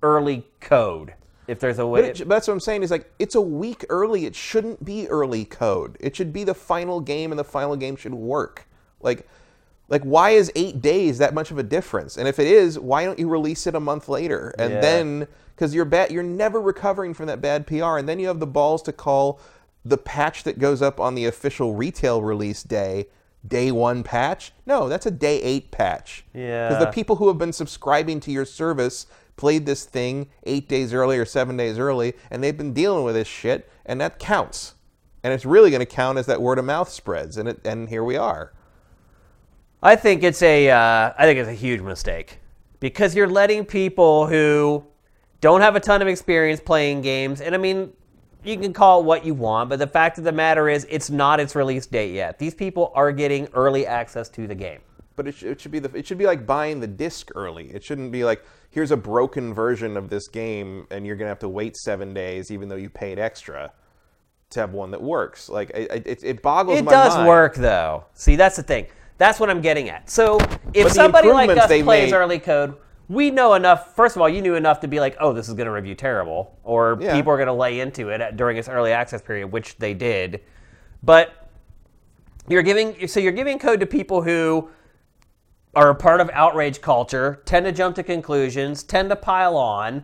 early code. If there's a way, it, but that's what I'm saying is like it's a week early. It shouldn't be early code. It should be the final game, and the final game should work. Like, like why is eight days that much of a difference? And if it is, why don't you release it a month later? And Yeah. then because you're bad, you're never recovering from that bad PR, and then you have the balls to call the patch that goes up on the official retail release day day one patch. No, that's a day eight patch. Yeah. Because the people who have been subscribing to your service played this thing eight days early or seven days early, and they've been dealing with this shit, and that counts. And it's really going to count as that word of mouth spreads, and it, and here we are. I think it's a, uh, I think it's a huge mistake because you're letting people who don't have a ton of experience playing games, and I mean, you can call it what you want, but the fact of the matter is, it's not its release date yet. These people are getting early access to the game. But it, sh- it should be the it should be like buying the disc early. It shouldn't be like here's a broken version of this game, and you're going to have to wait seven days, even though you paid extra to have one that works. Like it, it, it boggles It my does mind. work though. See, that's the thing. That's what I'm getting at. So if somebody like us plays made- early code, we know enough. First of all, you knew enough to be like, oh, this is going to review terrible, or Yeah. people are going to lay into it at, during its early access period, which they did. But you're giving so you're giving code to people who are a part of outrage culture, tend to jump to conclusions, tend to pile on.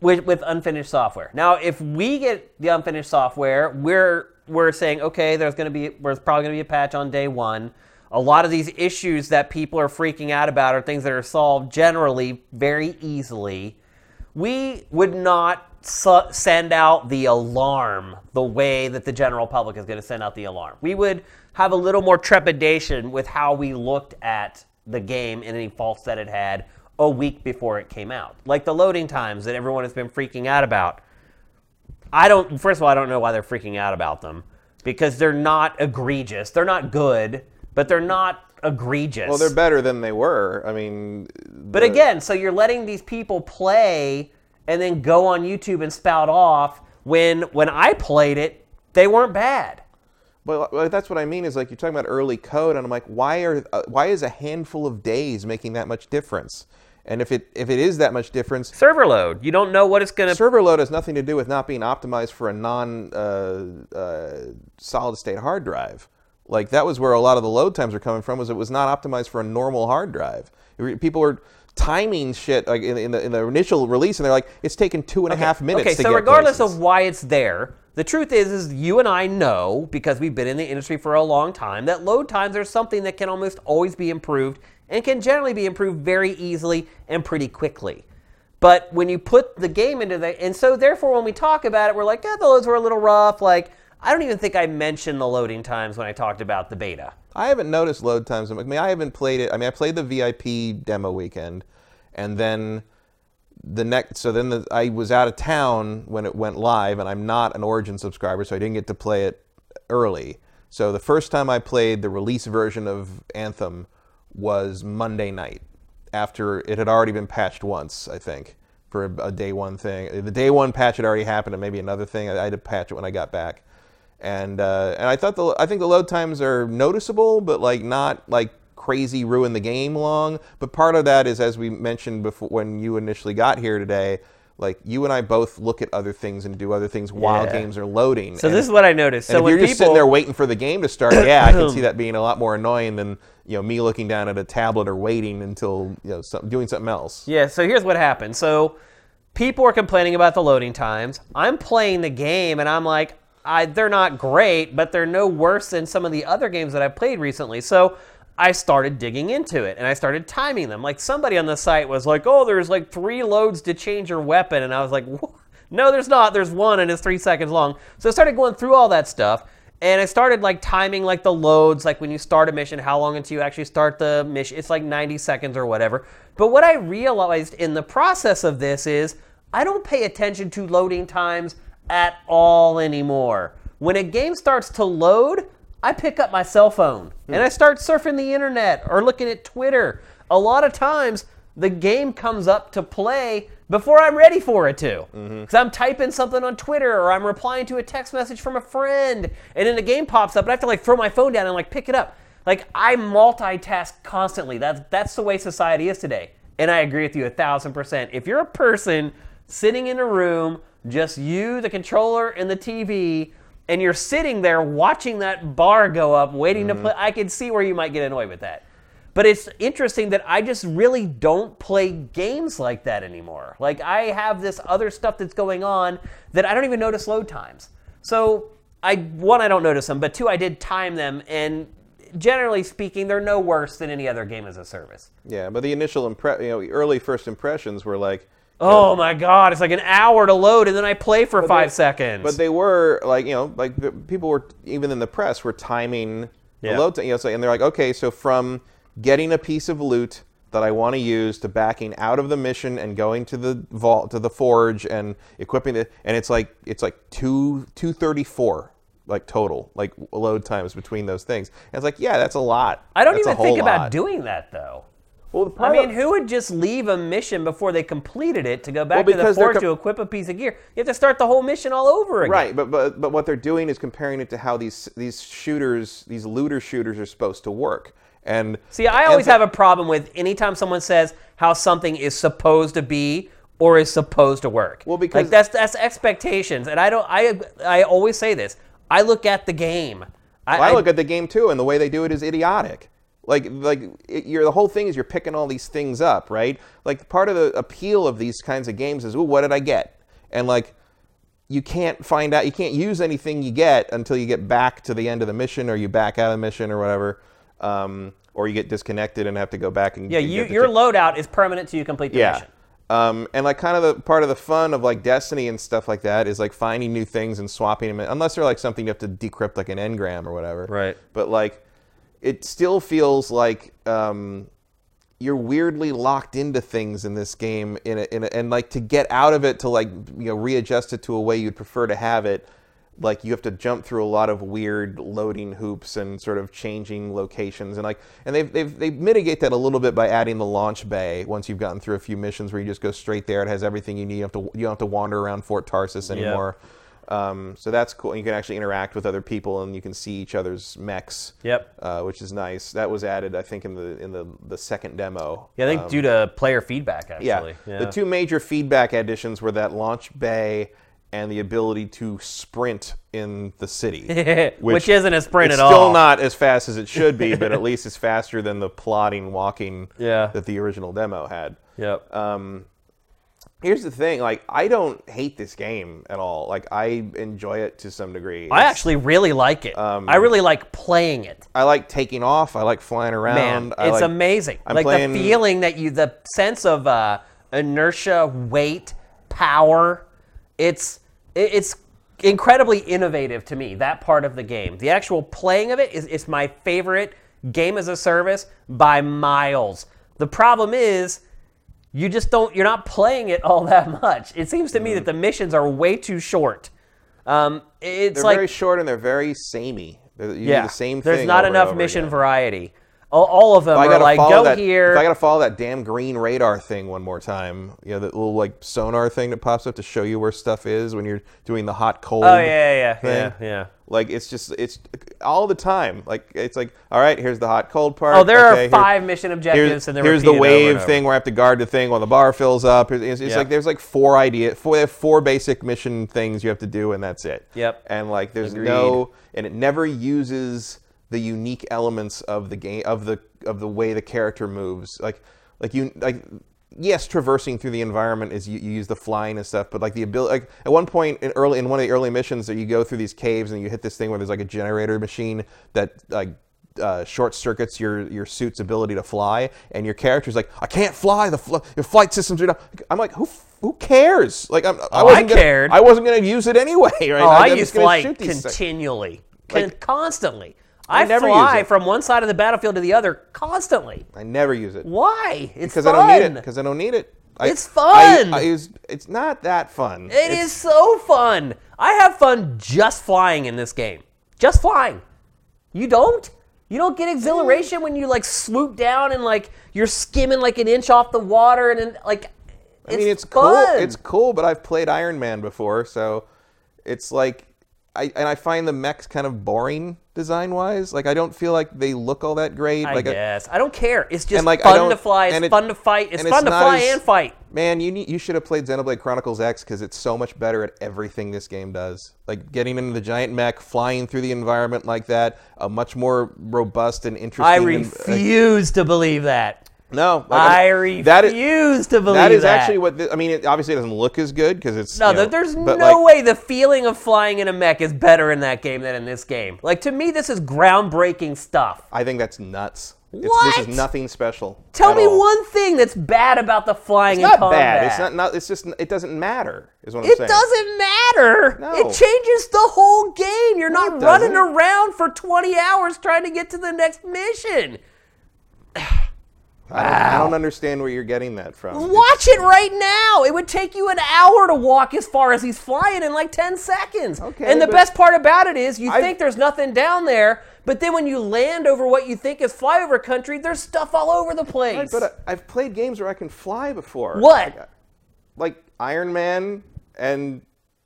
with, with unfinished software. Now, if we get the unfinished software, we're we're saying okay, there's going to be there's probably going to be a patch on day one. A lot of these issues that people are freaking out about are things that are solved generally very easily. We would not su- send out the alarm the way that the general public is going to send out the alarm. We would have a little more trepidation with how we looked at the game and any faults that it had a week before it came out. Like the loading times that everyone has been freaking out about. I don't, first of all, I don't know why they're freaking out about them because they're not egregious. They're not good, but they're not egregious. Well, they're better than they were. I mean, But again, so you're letting these people play and then go on YouTube and spout off when when I played it, they weren't bad. But well, that's what I mean is like you're talking about early code, and I'm like, why are uh, why is a handful of days making that much difference? And if it if it is that much difference, Server load. You don't know what it's going to server load has nothing to do with not being optimized for a non uh, uh, solid state hard drive. Like that was where a lot of the load times are coming from. Was it was not optimized for a normal hard drive. People were timing shit like in, in the in the initial release, and they're like, it's taken two and a half minutes. Okay, so regardless places. of why it's there, the truth is, is you and I know because we've been in the industry for a long time that load times are something that can almost always be improved and can generally be improved very easily and pretty quickly. But when you put the game into the, and so therefore when we talk about it, we're like, yeah, the loads were a little rough. Like, I don't even think I mentioned the loading times when I talked about the beta. I haven't noticed load times. I mean, I haven't played it. I mean, I played the VIP demo weekend, and then the next. So then the, I was out of town when it went live, and I'm not an Origin subscriber, so I didn't get to play it early. So the first time I played the release version of Anthem was Monday night, after it had already been patched once, I think, for a, a day one thing. The day one patch had already happened, and maybe another thing. I, I had to patch it when I got back and uh, and I thought the I think the load times are noticeable, but like not like crazy ruin the game long. But part of that is as we mentioned before when you initially got here today, like you and I both look at other things and do other things while Yeah. games are loading. So And- this is what I noticed. So if when you're people, just sitting there waiting for the game to start, yeah, I can see that being a lot more annoying than you know me looking down at a tablet or waiting until you know some, doing something else. Yeah, so here's what happened. So people are complaining about the loading times. I'm playing the game and I'm like, I, they're not great, but they're no worse than some of the other games that I've played recently. So I started digging into it and I started timing them. Like somebody on the site was like, oh, there's like three loads to change your weapon. And I was like, "Wha- no, there's not. There's one and it's three seconds long. So I started going through all that stuff. And I started like timing like the loads, like when you start a mission, how long until you actually start the mission. It's like 90 seconds or whatever. But what I realized in the process of this is I don't pay attention to loading times at all anymore. When a game starts to load, I pick up my cell phone and I start surfing the internet or looking at Twitter. A lot of times the game comes up to play before I'm ready for it to. Mm-hmm. Because I'm typing something on Twitter or I'm replying to a text message from a friend and then the game pops up and I have to like throw my phone down and like pick it up. Like I multitask constantly. That's that's the way society is today. And I agree with you a thousand percent. If you're a person sitting in a room, just you, the controller, and the TV, and you're sitting there watching that bar go up, waiting to mm-hmm. play, I can see where you might get annoyed with that. But it's interesting that I just really don't play games like that anymore. Like I have this other stuff that's going on that I don't even notice load times. So I one I don't notice them, but two I did time them, and generally speaking, they're no worse than any other game as a service. Yeah, but the initial impre- you know, early first impressions were like. Oh my god, it's like an hour to load, and then I play for five they- seconds. But they were like, you know, like the, people were even in the press were timing Yeah. the load. T- you know, so, and they're like, okay, so from getting a piece of loot that I want to use to backing out of the mission and going to the vault to the forge and equipping it, and it's like it's like two two thirty four like total like load times between those things. And it's like, yeah, that's a lot. I don't That's a even think about lot. doing that though. Well, I mean, of- who would just leave a mission before they completed it to go back Well, to the forge com- to equip a piece of gear? You have to start the whole mission all over again. Right, but, but but what they're doing is comparing it to how these these shooters, these looter shooters, are supposed to work. And See, I always have a problem with anytime someone says how something is supposed to be or is supposed to work. Well, because- like that's that's expectations, and I don't. I I always say this. I look at the game. I look at the game too, and the way they do it is idiotic. Like like it, you're the whole thing is you're picking all these things up, right? Like part of the appeal of these kinds of games is, ooh, what did I get? And like you can't find out you can't use anything you get until you get back to the end of the mission or you back out of the mission or whatever um, or you get disconnected and have to go back and Yeah, you, your check- loadout is permanent till you complete the yeah mission. um, and like kind of the part of the fun of like destiny and stuff like that is like finding new things and swapping them in, unless they're like something you have to decrypt like an engram or whatever Right. but like it still feels like um, you're weirdly locked into things in this game in a, in a, and like to get out of it to like you know readjust it to a way you'd prefer to have it like you have to jump through a lot of weird loading hoops and sort of changing locations and like and they've they've they mitigate that a little bit by adding the launch bay once you've gotten through a few missions where you just go straight there. It has everything you need. You have to you don't have to wander around Fort Tarsis anymore um, so that's cool and you can actually interact with other people and you can see each other's mechs Yep. uh, which is nice. That was added, I think, in the in the, the second demo. Yeah, I think due to player feedback, Um, Yeah. actually. the two major feedback additions were that launch bay and the ability to sprint in the city, Which, isn't a sprint it's at still not as fast as it should be, but at least it's faster than the plodding walking Yeah. that the original demo had. Yep. Um, here's the thing: like, I don't hate this game at all. Like, I enjoy it to some degree. I It's- actually really like it. Um, I really like playing it. I like taking off. I like flying around. Man, it's like- amazing. I'm like playing- the feeling that you, the sense of uh, inertia, weight, power. It's it's incredibly innovative to me. That part of the game, the actual playing of it, is it's my favorite game as a service by miles. The problem is. You just don't. You're not playing it all that much. It seems to me that the missions are way too short. Um, it's They're like very short and they're very samey. They're, you yeah, do the same thing. there's not enough mission again. variety. All, all of them are like go that, here. If I gotta follow that damn green radar thing one more time, you know, that little like sonar thing that pops up to show you where stuff is when you're doing the hot cold. oh yeah, yeah, yeah, thing. yeah, yeah. Like it's just it's all the time. Like it's like all right, here's the hot cold part. Oh, there okay, are here- five mission objectives, Here's, and they're here's the repeated over and wave thing where I have to guard the thing while the bar fills up. It's, it's Yeah. like there's like four idea, four, four basic mission things you have to do, and that's it. Yep. And like there's Agreed. no, and it never uses the unique elements of the game of the of the way the character moves. Like like you like yes, traversing through the environment is you, you use the flying and stuff, but like the ability, like at one point in early in one of the early missions that you go through these caves and you hit this thing where there's like a generator machine that like uh, short circuits your your suit's ability to fly, and your character's like, I can't fly. The fl- your flight systems are down. I'm like, who f- who cares? Like I'm, I Oh, I wasn't gonna, cared. I wasn't gonna use it anyway. Right? Oh, I, I'm use gonna flight shoot these things. continually, con- constantly. I I, never fly use it. from one side of the battlefield to the other constantly. I never use it Why? It's because fun. I don't need it. Because I don't need it. I- It's fun. I, use, it's not that fun. It is so fun. I have fun just flying in this game. Just flying. You don't? You don't get exhilaration when you like swoop down and like you're skimming like an inch off the water and then like I mean, it's fun. cool. It's cool, but I've played Iron Man before, so it's like, I and I find the mechs kind of boring design wise. Like I don't feel like they look all that great. I like, uh, guess. I don't care. It's just like, fun to fly. It's it- fun to fight. It's and it's fun to fly as- and fight. man, you need, you should have played Xenoblade Chronicles X because it's so much better at everything this game does. Like getting into the giant mech, flying through the environment like that, a much more robust and interesting. I and- refuse to believe that. No, like, I refuse that is- to believe That is that. actually what I mean. It obviously doesn't look as good because it's No, you know, there's no like, way the feeling of flying in a mech is better in that game than in this game. Like to me, this is groundbreaking stuff. I think that's nuts. It's, This is nothing special. Tell me all. one thing that's bad about the flying It's in not combat. bad. It's not, not. It's just. It doesn't matter. Is what I'm It saying. doesn't matter. No. It changes the whole game. You're No, not running around for 20 hours trying to get to the next mission. I, don't, I don't understand where you're getting that from. Watch it right now. It would take you an hour to walk as far as he's flying in like 10 seconds. Okay, and the best part about it is you I've- think there's nothing down there, but then when you land over what you think is flyover country, there's stuff all over the place. Right, but I, uh, I've played games where I can fly before. What? Like, like Iron Man and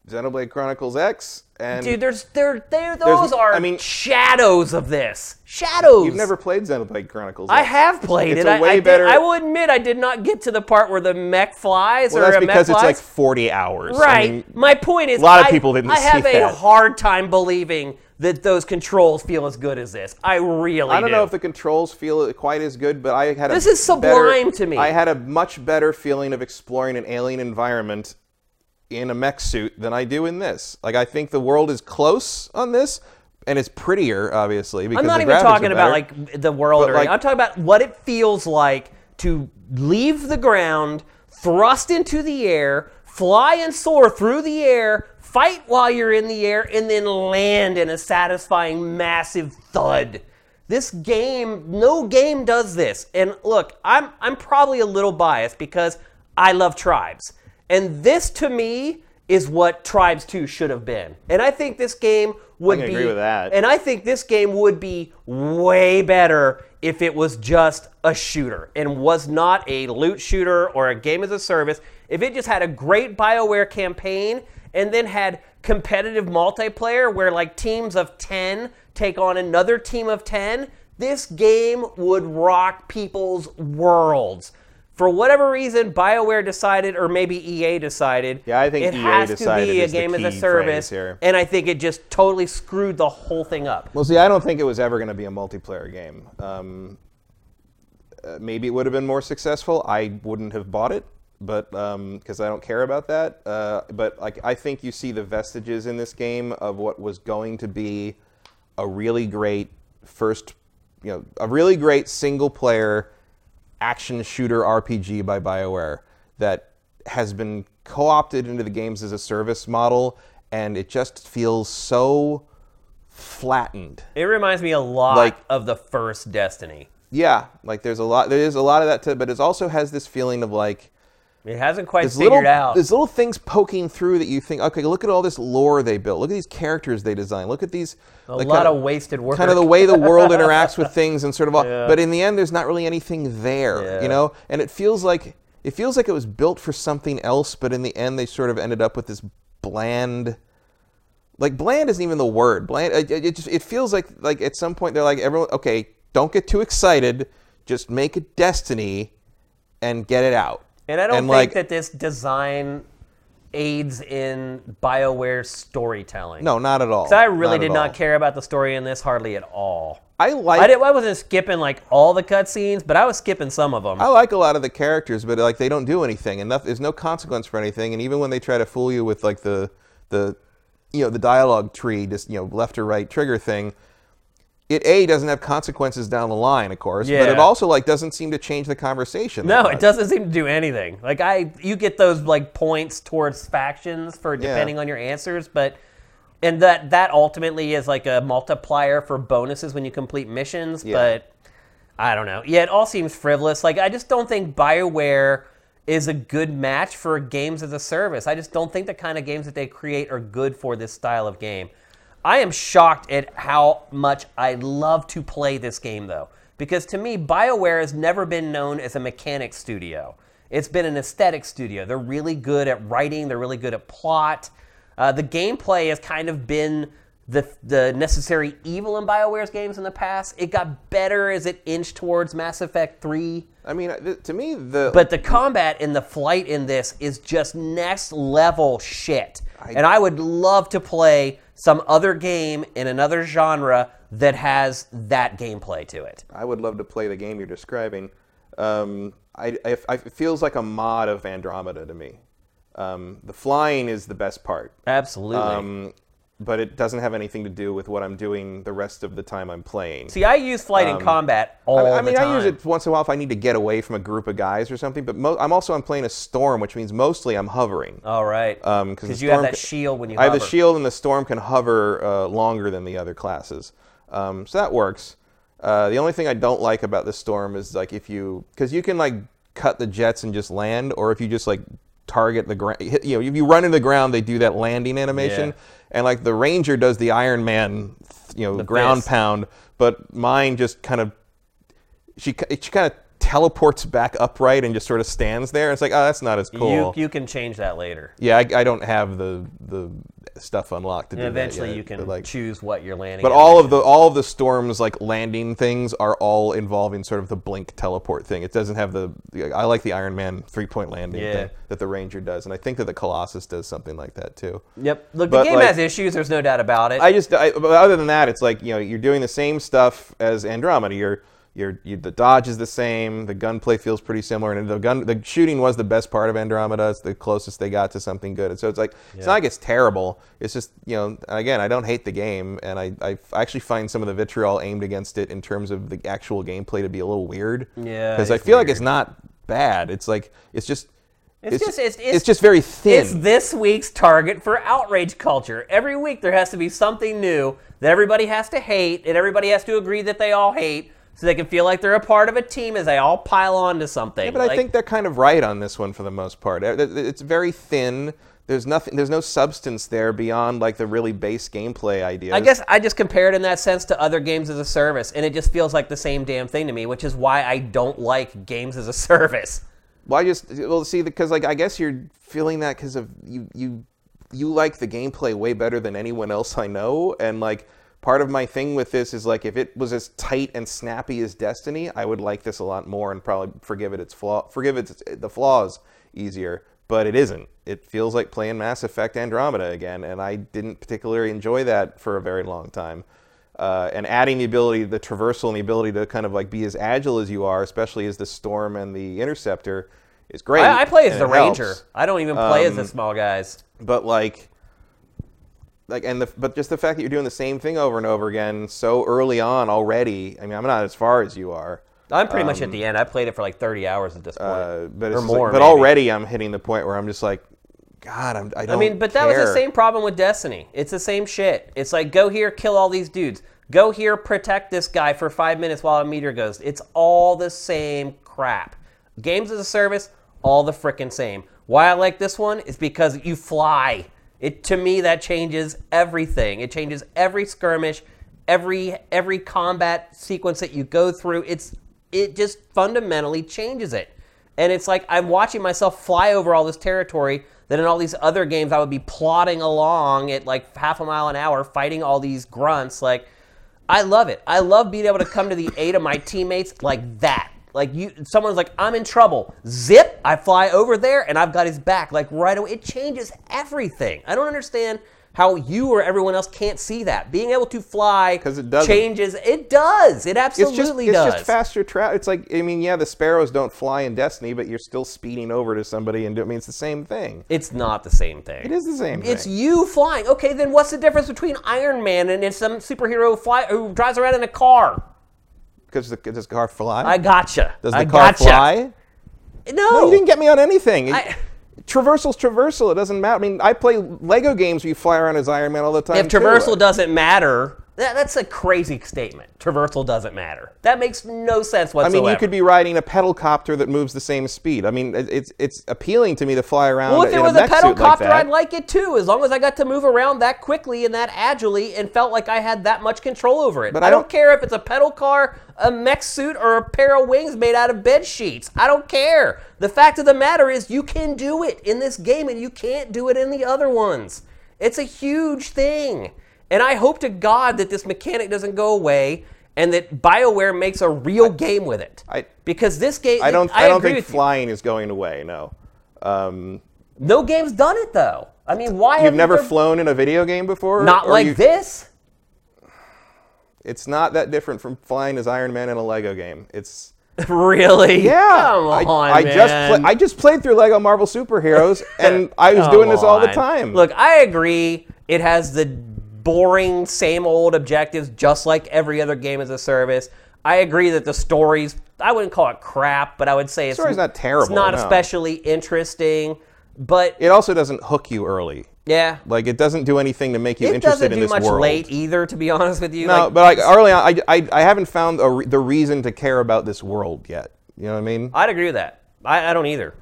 Xenoblade Chronicles X and Dude, there's there there those are I mean- shadows of this. Shadows. you've never played Xenoblade Chronicles. I X. have played It's it. a I- way I, did- better- I will admit I did not get to the part where the mech flies Well, or that's a mech because it's flies. like 40 hours. I Right. mean, My point is, a lot of people didn't I see have a that. hard time believing that those controls feel as good as this. I really I don't do. know if the controls feel quite as good, but I had a This is sublime better- to me. I had a much better feeling of exploring an alien environment in a mech suit than I do in this. Like I think the world is close on this, and it's prettier, obviously. Because I'm not even talking about like the world But, or like- I'm talking about what it feels like to leave the ground, thrust into the air, fly and soar through the air, fight while you're in the air, and then land in a satisfying massive thud. This game, no game does this. And look, I'm I'm probably a little biased because I love tribes. And this to me is what Tribes 2 should have been. And I think this game would can be agree with that. and I think this game would be way better if it was just a shooter and was not a loot shooter or a game as a service. If it just had a great BioWare campaign and then had competitive multiplayer where like teams of 10 take on another team of 10, this game would rock people's worlds. For whatever reason, BioWare decided, or maybe EA decided, Yeah, I think it EA has to be a game as a service, and I think it just totally screwed the whole thing up. Well, see, I don't think it was ever going to be a multiplayer game. Um, uh, maybe it would have been more successful. I wouldn't have bought it, but because I don't care about that. Uh, but like, I think you see the vestiges in this game of what was going to be a really great first, you know, a really great single-player action shooter RPG by BioWare that has been co-opted into the games as a service model, and it just feels so flattened. It reminds me a lot Like- of the first Destiny. Yeah, like there's a lot. There is a lot of that, to, but it also has this feeling of like It hasn't quite there's figured little, out. there's little things poking through that you think, okay, look at all this lore they built. Look at these characters they designed. Look at these. a like, lot kinda- of wasted work. kind of the way the world interacts with things and sort of all, but in the end there's not really anything there Yeah. you know and it feels like it feels like it was built for something else but in the end they sort of ended up with this bland like bland isn't even the word bland it, it just it feels like like at some point they're like everyone okay don't get too excited just make a destiny and get it out and I don't think like that this design aids in BioWare storytelling. no not at all 'Cause I really at did all. not care about the story in this hardly at all. i like I, did, I wasn't skipping like all the cutscenes, but I was skipping some of them. I like a lot of the characters, but like they don't do anything, and there's no consequence for anything. And even when they try to fool you with like the the you know the dialogue tree, just you know left or right trigger thing, it a doesn't have consequences down the line, of course, yeah. but it also like doesn't seem to change the conversation. No, it doesn't seem to do anything. Like I, you get those like points towards factions for depending on your answers, but and that that ultimately is like a multiplier for bonuses when you complete missions. Yeah. But I don't know. Yeah, it all seems frivolous. Like I just don't think Bioware is a good match for games as a service. I just don't think the kind of games that they create are good for this style of game. I am shocked at how much I love to play this game, though, because to me, BioWare has never been known as a mechanic studio. It's been an aesthetic studio. They're really good at writing, they're really good at plot. Uh, the gameplay has kind of been the, the necessary evil in BioWare's games in the past. It got better as it inched towards Mass Effect 3. I mean, th- to me, the But the combat and the flight in this is just next level shit. and I would love to play some other game in another genre that has that gameplay to it. I would love to play the game you're describing. Um, I, I, I- it feels like a mod of Andromeda to me. Um, the flying is the best part. Absolutely. um, but it doesn't have anything to do with what I'm doing the rest of the time I'm playing. See, I use flight in combat all I, I mean, the time. I use it once in a while if I need to get away from a group of guys or something. But mo- I'm also I'm playing a storm, which means mostly I'm hovering. All right. Um, Because you have that shield when you I have hover. the shield, and the storm can hover uh, longer than the other classes. Um, so that works. Uh, the only thing I don't like about the storm is like if you because you can like cut the jets and just land, or if you just like target the ground. You know, if you run into the ground, they do that landing animation, Yeah. and like the ranger does the Iron Man, you know, ground fist. pound, but mine just kind of she she kind of teleports back upright and just sort of stands there. It's like, oh, that's not as cool. You, you can change that later. Yeah, I, I don't have the the the stuff unlocked to And that eventually yet. you can But, like, choose what you're landing. but at. all of the all of the storms like landing things are all involving sort of the blink teleport thing. It doesn't have the, the I like the Iron Man three point landing Yeah. thing that the Ranger does, and I think that the Colossus does something like that too. Yep. Look, But, the game like- has issues. There's no doubt about it. I just, I, but other than that, it's like you know you're doing the same stuff as Andromeda. You're, you're, you, the dodge is the same. The gunplay feels pretty similar, and the gun, the shooting was the best part of Andromeda. It's the closest they got to something good. And so it's like it's not like it's terrible. It's just you know, again, I don't hate the game, and I, I actually find some of the vitriol aimed against it in terms of the actual gameplay to be a little weird. Yeah, because I it's feel like it's not bad. It's like it's just. It's just- it's- it's- just very thin. It's this week's target for outrage culture. Every week there has to be something new that everybody has to hate, and everybody has to agree that they all hate, so they can feel like they're a part of a team as they all pile on to something. Yeah, but I think they're kind of right on this one for the most part. It's very thin. There's nothing. There's no substance there beyond like the really base gameplay ideas. I guess I just compare it in that sense to other games as a service, and it just feels like the same damn thing to me, which is why I don't like games as a service. Well, I just well see because like I guess you're feeling that because of you you you like the gameplay way better than anyone else I know, and like part of my thing with this is like if it was as tight and snappy as Destiny, I would like this a lot more and probably forgive it its flaw forgive it its, the flaws easier. But it isn't. It feels like playing Mass Effect Andromeda again, and I didn't particularly enjoy that for a very long time. Uh, and adding the ability, the traversal, and the ability to kind of like be as agile as you are, especially as the Storm and the Interceptor, is great. I, I play as the Ranger. helps. I don't even play as the Um, small guys. But like, like, and the but just the fact that you're doing the same thing over and over again so early on already. I mean, I'm not as far as you are, I'm pretty much at the end. I played it for like 30 hours at this point. uh, but or more. like, but maybe. already I'm hitting the point where I'm just like, God, I'm, I I don't. I mean, but that was the same problem with Destiny. It's the same shit. It's like go here, kill all these dudes. Go here, protect this guy for five minutes while a meteor goes. It's all the same crap. Games as a service, all the frickin' same. Why I like this one is because you fly. It to me that changes everything. It changes every skirmish, every every combat sequence that you go through. It's it just fundamentally changes it. And it's like I'm watching myself fly over all this territory that in all these other games I would be plodding along at like half a mile an hour fighting all these grunts. Like, I love it. I love being able to come to the aid of my teammates like that. Like you, someone's like, I'm in trouble. Zip! I fly over there and I've got his back. Like right away, it changes everything. I don't understand how you or everyone else can't see that. Being able to fly 'Cause it doesn't. changes. It does. It It's just, absolutely it's does. just faster travel. It's like, I mean, yeah, the sparrows don't fly in Destiny, but you're still speeding over to somebody and do, I mean, it's the same thing. It's not the same thing. It is the same thing. It's you flying. Okay, then what's the difference between Iron Man and some superhero fly who drives around in a car? Because the, does the car fly? I gotcha. does the I car gotcha. fly? No. No, you didn't get me on anything. I- traversal's traversal. It doesn't matter. I mean, I play Lego games where you fly around as Iron Man all the time. if too. traversal doesn't matter, that, that's a crazy statement. Traversal doesn't matter. That makes no sense whatsoever. I whatsoever. mean, you could be riding a pedal copter that moves the same speed. I mean, it- it's it's appealing to me to fly around Well, if in it was a mech pedal suit like copter, that. I'd like it too, as long as I got to move around that quickly and that agilely and felt like I had that much control over it. But I, I don't, don't- care if it's a pedal car, a mech suit, or a pair of wings made out of bed sheets. I don't care. The fact of the matter is, you can do it in this game, and you can't do it in the other ones. It's a huge thing. And I hope to God that this mechanic doesn't go away and that BioWare makes a real game with it. I- because this game, I don't. I, don't agree think with you. flying is going away. No. Um, No game's done it though. I mean, why you've never flown in a video game before? Not Or like you- this. It's not that different from flying as Iron Man in a Lego game. It's really? yeah. Come I, on, I just man. pla- I just played through Lego Marvel Superheroes, and I was doing this all the time. Look, I agree. It has the boring, same old objectives, just like every other game as a service. I agree that the stories, I wouldn't call it crap, but I would say it's story's not terrible, It's not no. especially interesting, but it also doesn't hook you early. yeah, Like it doesn't do anything to make you it interested doesn't in do this much world. late either. To be honest with you, No, Like, but like early on, I, I, I haven't found re- the reason to care about this world yet. You know what I mean? I'd agree with that. I, I don't either.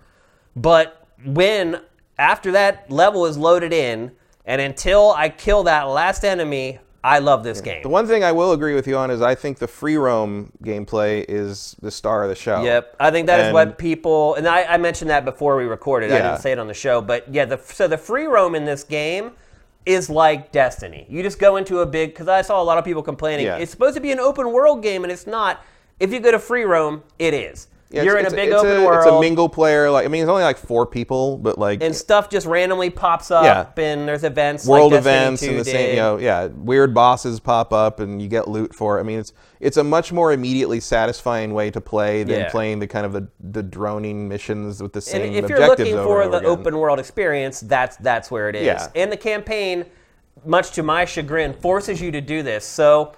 But when after that level is loaded in, and until I kill that last enemy, I love this game. The one thing I will agree with you on is I think the free roam gameplay is the star of the show. Yep, I think that is And- what people, and I, I mentioned that before we recorded. I Yeah. didn't say it on the show, but yeah, the, so the free roam in this game is like Destiny. You just go into a big because I saw a lot of people complaining. Yeah. It's supposed to be an open world game, and it's not. If you go to free roam, it is. Yeah, You're in a big it's open a, world. It's a mingle player. Like I mean, it's only like four people, but like and stuff just randomly pops up, Yeah. and there's events, world like events 2 and the did. same. You know, yeah, weird bosses pop up and you get loot for. it. I mean, it's it's a much more immediately satisfying way to play than Yeah. playing the kind of the, the droning missions with the same And if you're looking for the again. open world experience, that's that's where it is. Yeah. And the campaign, much to my chagrin, forces you to do this. So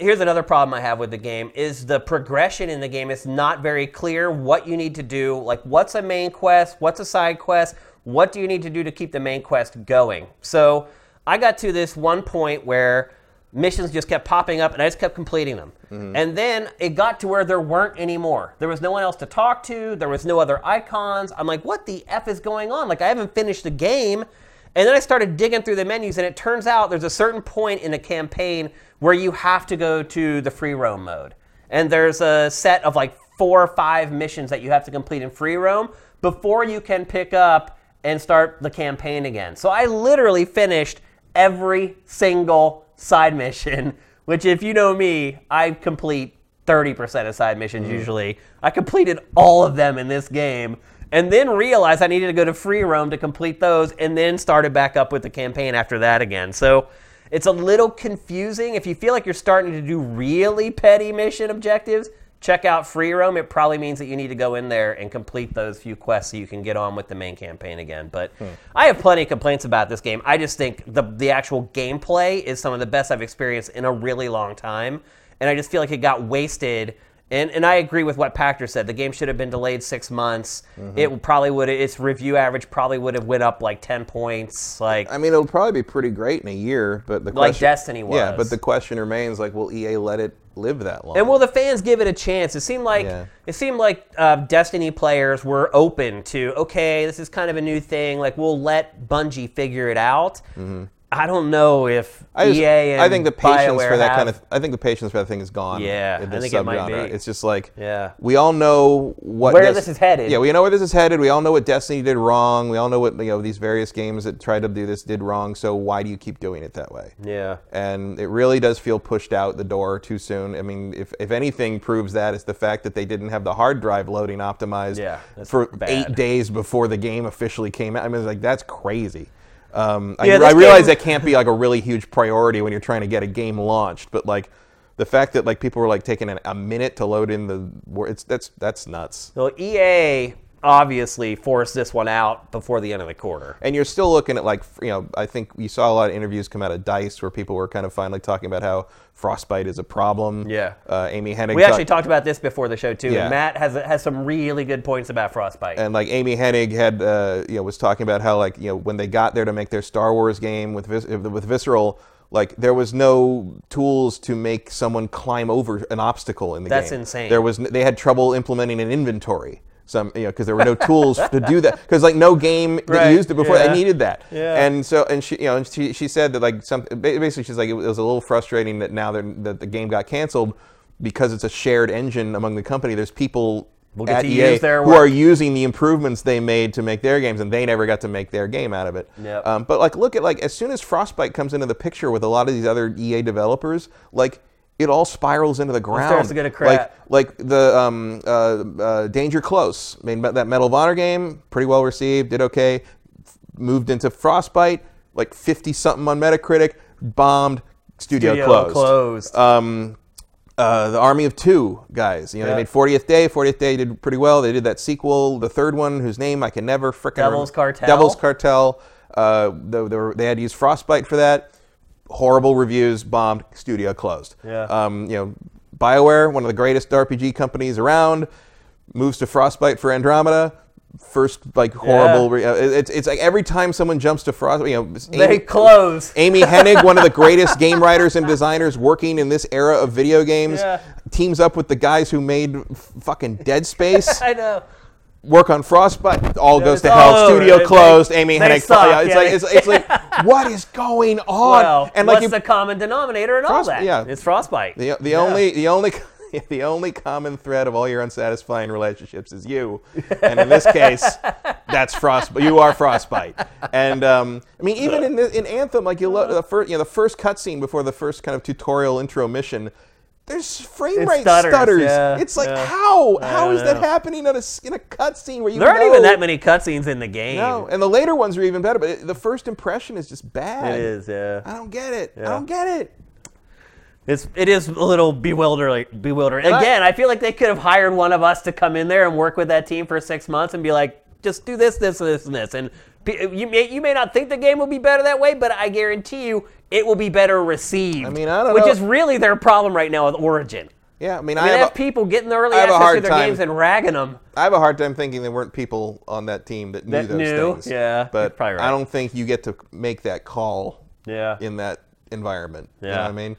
here's another problem I have with the game is the progression in the game is not very clear what you need to do. Like what's a main quest, what's a side quest, what do you need to do to keep the main quest going? So I got to this one point where missions just kept popping up and I just kept completing them. Mm-hmm. And then it got to where there weren't any more. There was no one else to talk to, there was no other icons. I'm like, what the F is going on? Like I haven't finished the game. And then I started digging through the menus, and it turns out there's a certain point in a campaign where you have to go to the free roam mode. And there's a set of like four or five missions that you have to complete in free roam before you can pick up and start the campaign again. So I literally finished every single side mission, which, if you know me, I complete 30% of side missions mm-hmm. usually. I completed all of them in this game and then realized I needed to go to free roam to complete those and then started back up with the campaign after that again. So it's a little confusing. If you feel like you're starting to do really petty mission objectives, check out free roam. It probably means that you need to go in there and complete those few quests so you can get on with the main campaign again. But hmm. I have plenty of complaints about this game. I just think the the actual gameplay is some of the best I've experienced in a really long time. And I just feel like it got wasted and, and I agree with what Pachter said. The game should have been delayed six months. Mm-hmm. It probably would. Its review average probably would have went up like ten points. Like I mean, it'll probably be pretty great in a year, but the Like question, Destiny Yeah, but the question remains: like, will EA let it live that long? And will the fans give it a chance? It seemed like Yeah. it seemed like uh, Destiny players were open to okay, this is kind of a new thing. Like we'll let Bungie figure it out. I don't know if. I, just- EA and I think the patience BioWare for that have- kind of I think the patience for that thing is gone. Yeah, in I this think it might be. It's just like Yeah. we all know what Where this is headed. Yeah, we know where this is headed. We all know what Destiny did wrong. We all know what you know these various games that tried to do this did wrong. So why do you keep doing it that way? Yeah. and it really does feel pushed out the door too soon. I mean, if, if anything proves that, it's the fact that they didn't have the hard drive loading optimized Yeah, for bad. eight days before the game officially came out. I mean, it's like that's crazy. Um, Yeah, I, I realize game- that can't be like a really huge priority when you're trying to get a game launched, but like the fact that like people were like taking an, a minute to load in the it's that's that's nuts. So EA obviously force this one out before the end of the quarter. And you're still looking at like you know I think you saw a lot of interviews come out of Dice where people were kind of finally talking about how frostbite is a problem. Yeah. Uh, Amy Hennig. We actually talked about this before the show too. Yeah. And Matt has has some really good points about Frostbite. and like Amy Hennig had, uh, you know, was talking about how like you know when they got there to make their Star Wars game with Vis- with Visceral, like there was no tools to make someone climb over an obstacle in the That's game. That's insane. There was n- they had trouble implementing an inventory. Some you know because there were no tools to do that because like no game that Right, used it before yeah. they needed that. Yeah. And so and she you know and she, she said that like some basically she's like it was a little frustrating that now that the game got canceled because it's a shared engine among the company. There's people We'll at EA who are using the improvements they made to make their games, and they never got to make their game out of it. Yep. Um, but like, look at like as soon as Frostbite comes into the picture with a lot of these other EA developers, like it all spirals into the ground. starts to get a crap. Like like the um, uh, uh, Danger Close made that Medal of Honor game, pretty well received, did okay. F- Moved into Frostbite, like fifty something on Metacritic, bombed. Studio, Studio closed. closed. Um, uh, the Army of Two guys. You know, Yeah. they made 40th Day. 40th Day did pretty well. They did that sequel, the third one, whose name I can never frickin' Devil's remember. Cartel? Devil's Cartel. Uh, they, they, were, they had to use Frostbite for that. Horrible reviews, bombed. Studio closed. Yeah. Um, you know, Bioware, one of the greatest RPG companies around, moves to Frostbite for Andromeda. First, like horrible. Re- uh, it's it's like every time someone jumps to Frost, you know, they close. Amy Hennig, one of the greatest game writers and designers working in this era of video games, Yeah. teams up with the guys who made f- fucking Dead Space. I know. Work on Frostbite, all goes to hell. all over. Studio They- closed. they- Amy Hennig. yeah, it's yeah, like it's, it's like what is going on? Well, and like what's you- the common denominator in all Frost- that? yeah. It's Frostbite. the the Yeah. only the only the only common thread of all your unsatisfying relationships is you, and in this case, that's frostbite. You are frostbite, and um, I mean, even in the, in Anthem, like you lo- the first, you know, the first cutscene before the first kind of tutorial intro mission. There's frame It rate stutters, stutters. yeah, it's like yeah. how how is don't that happening in a in a cutscene where you There aren't know- even that many cutscenes in the game. No, and the later ones are even better. But it, the first impression is just bad. It is, yeah. I don't get it. I don't get it. It's it is a little bewildering. Bewildering. I- Again, I feel like they could have hired one of us to come in there and work with that team for six months and be like, just do this, this, this, and this. And you may you may not think the game will be better that way, but I guarantee you it will be better received. I mean, I don't know. which know. is really their problem right now with Origin. Yeah, I mean, I I mean, they have, have a, people getting the early I access to their time- games and ragging them. I have a hard time thinking there weren't people on that team that knew That those knew, things. yeah, but right. I don't think you get to make that call Yeah. in that environment. You know Yeah. what I mean?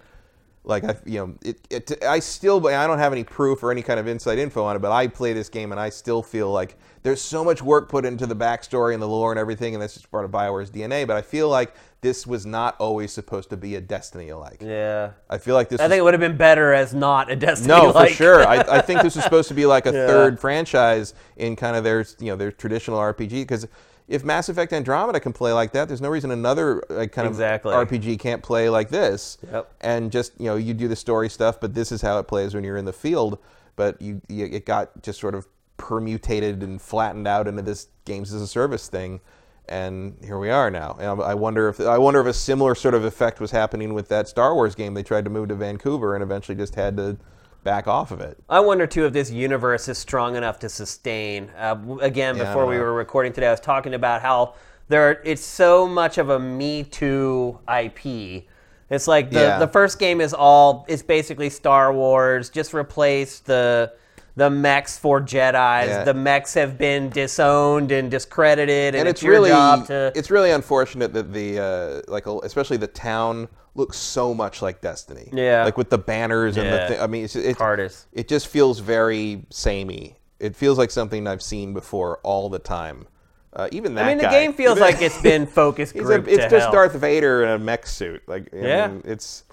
Like I, you know, it, it. I still, I don't have any proof or any kind of inside info on it. But I play this game, and I still feel like there's so much work put into the backstory and the lore and everything, and that's just part of Bioware's DNA. But I feel like this was not always supposed to be a Destiny alike. Yeah. I feel like this. I was- think it would have been better as not a Destiny. Like. No, for sure. I, I think this was supposed to be like a Yeah. third franchise in kind of their you know their traditional RPG because if Mass Effect Andromeda can play like that, there's no reason another like, kind Exactly. of RPG can't play like this. Yep. And just you know you do the story stuff, but this is how it plays when you're in the field. But you, you it got just sort of permutated and flattened out into this games as a service thing. And here we are now. And I wonder if I wonder if a similar sort of effect was happening with that Star Wars game they tried to move to Vancouver and eventually just had to back off of it. I wonder too if this universe is strong enough to sustain. Uh, again, Yeah, before we were recording today, I was talking about how there it's so much of a Me Too IP. It's like the, Yeah. the first game is all it's basically Star Wars. Just replace the the mechs for Jedi's. Yeah. The mechs have been disowned and discredited, and, and it's, it's, your really job to. it's really unfortunate that the uh, like especially the town looks so much like Destiny. Yeah. like with the banners and the Yeah. I mean, it's, it's. It just feels very samey. It feels like something I've seen before all the time. Uh, even that. I mean, the guy. game feels like it's been focus a, it's just hell. Darth Vader in a mech suit. Like, I Yeah. mean, it's.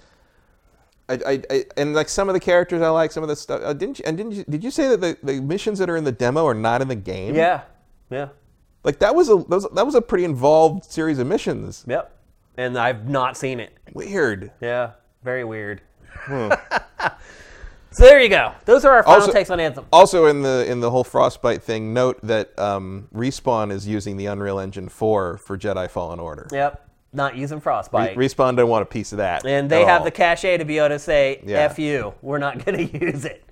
I, I, I, and like some of the characters I like, some of the stuff. Uh, didn't you, and didn't you, did you say that the, the missions that are in the demo are not in the game? Yeah, yeah, Like that was a that was, that was a pretty involved series of missions. yep. And I've not seen it. Weird. Yeah, very weird. so there you go. Those are our final Also- takes on Anthem. Also, in the in the whole Frostbite thing, note that um, Respawn is using the Unreal Engine 4 for Jedi Fallen Order. Yep, not using Frostbite. Respawn didn't want a piece of that. and they have all. the cachet to be able to say, Yeah. F you, we're not going to use it.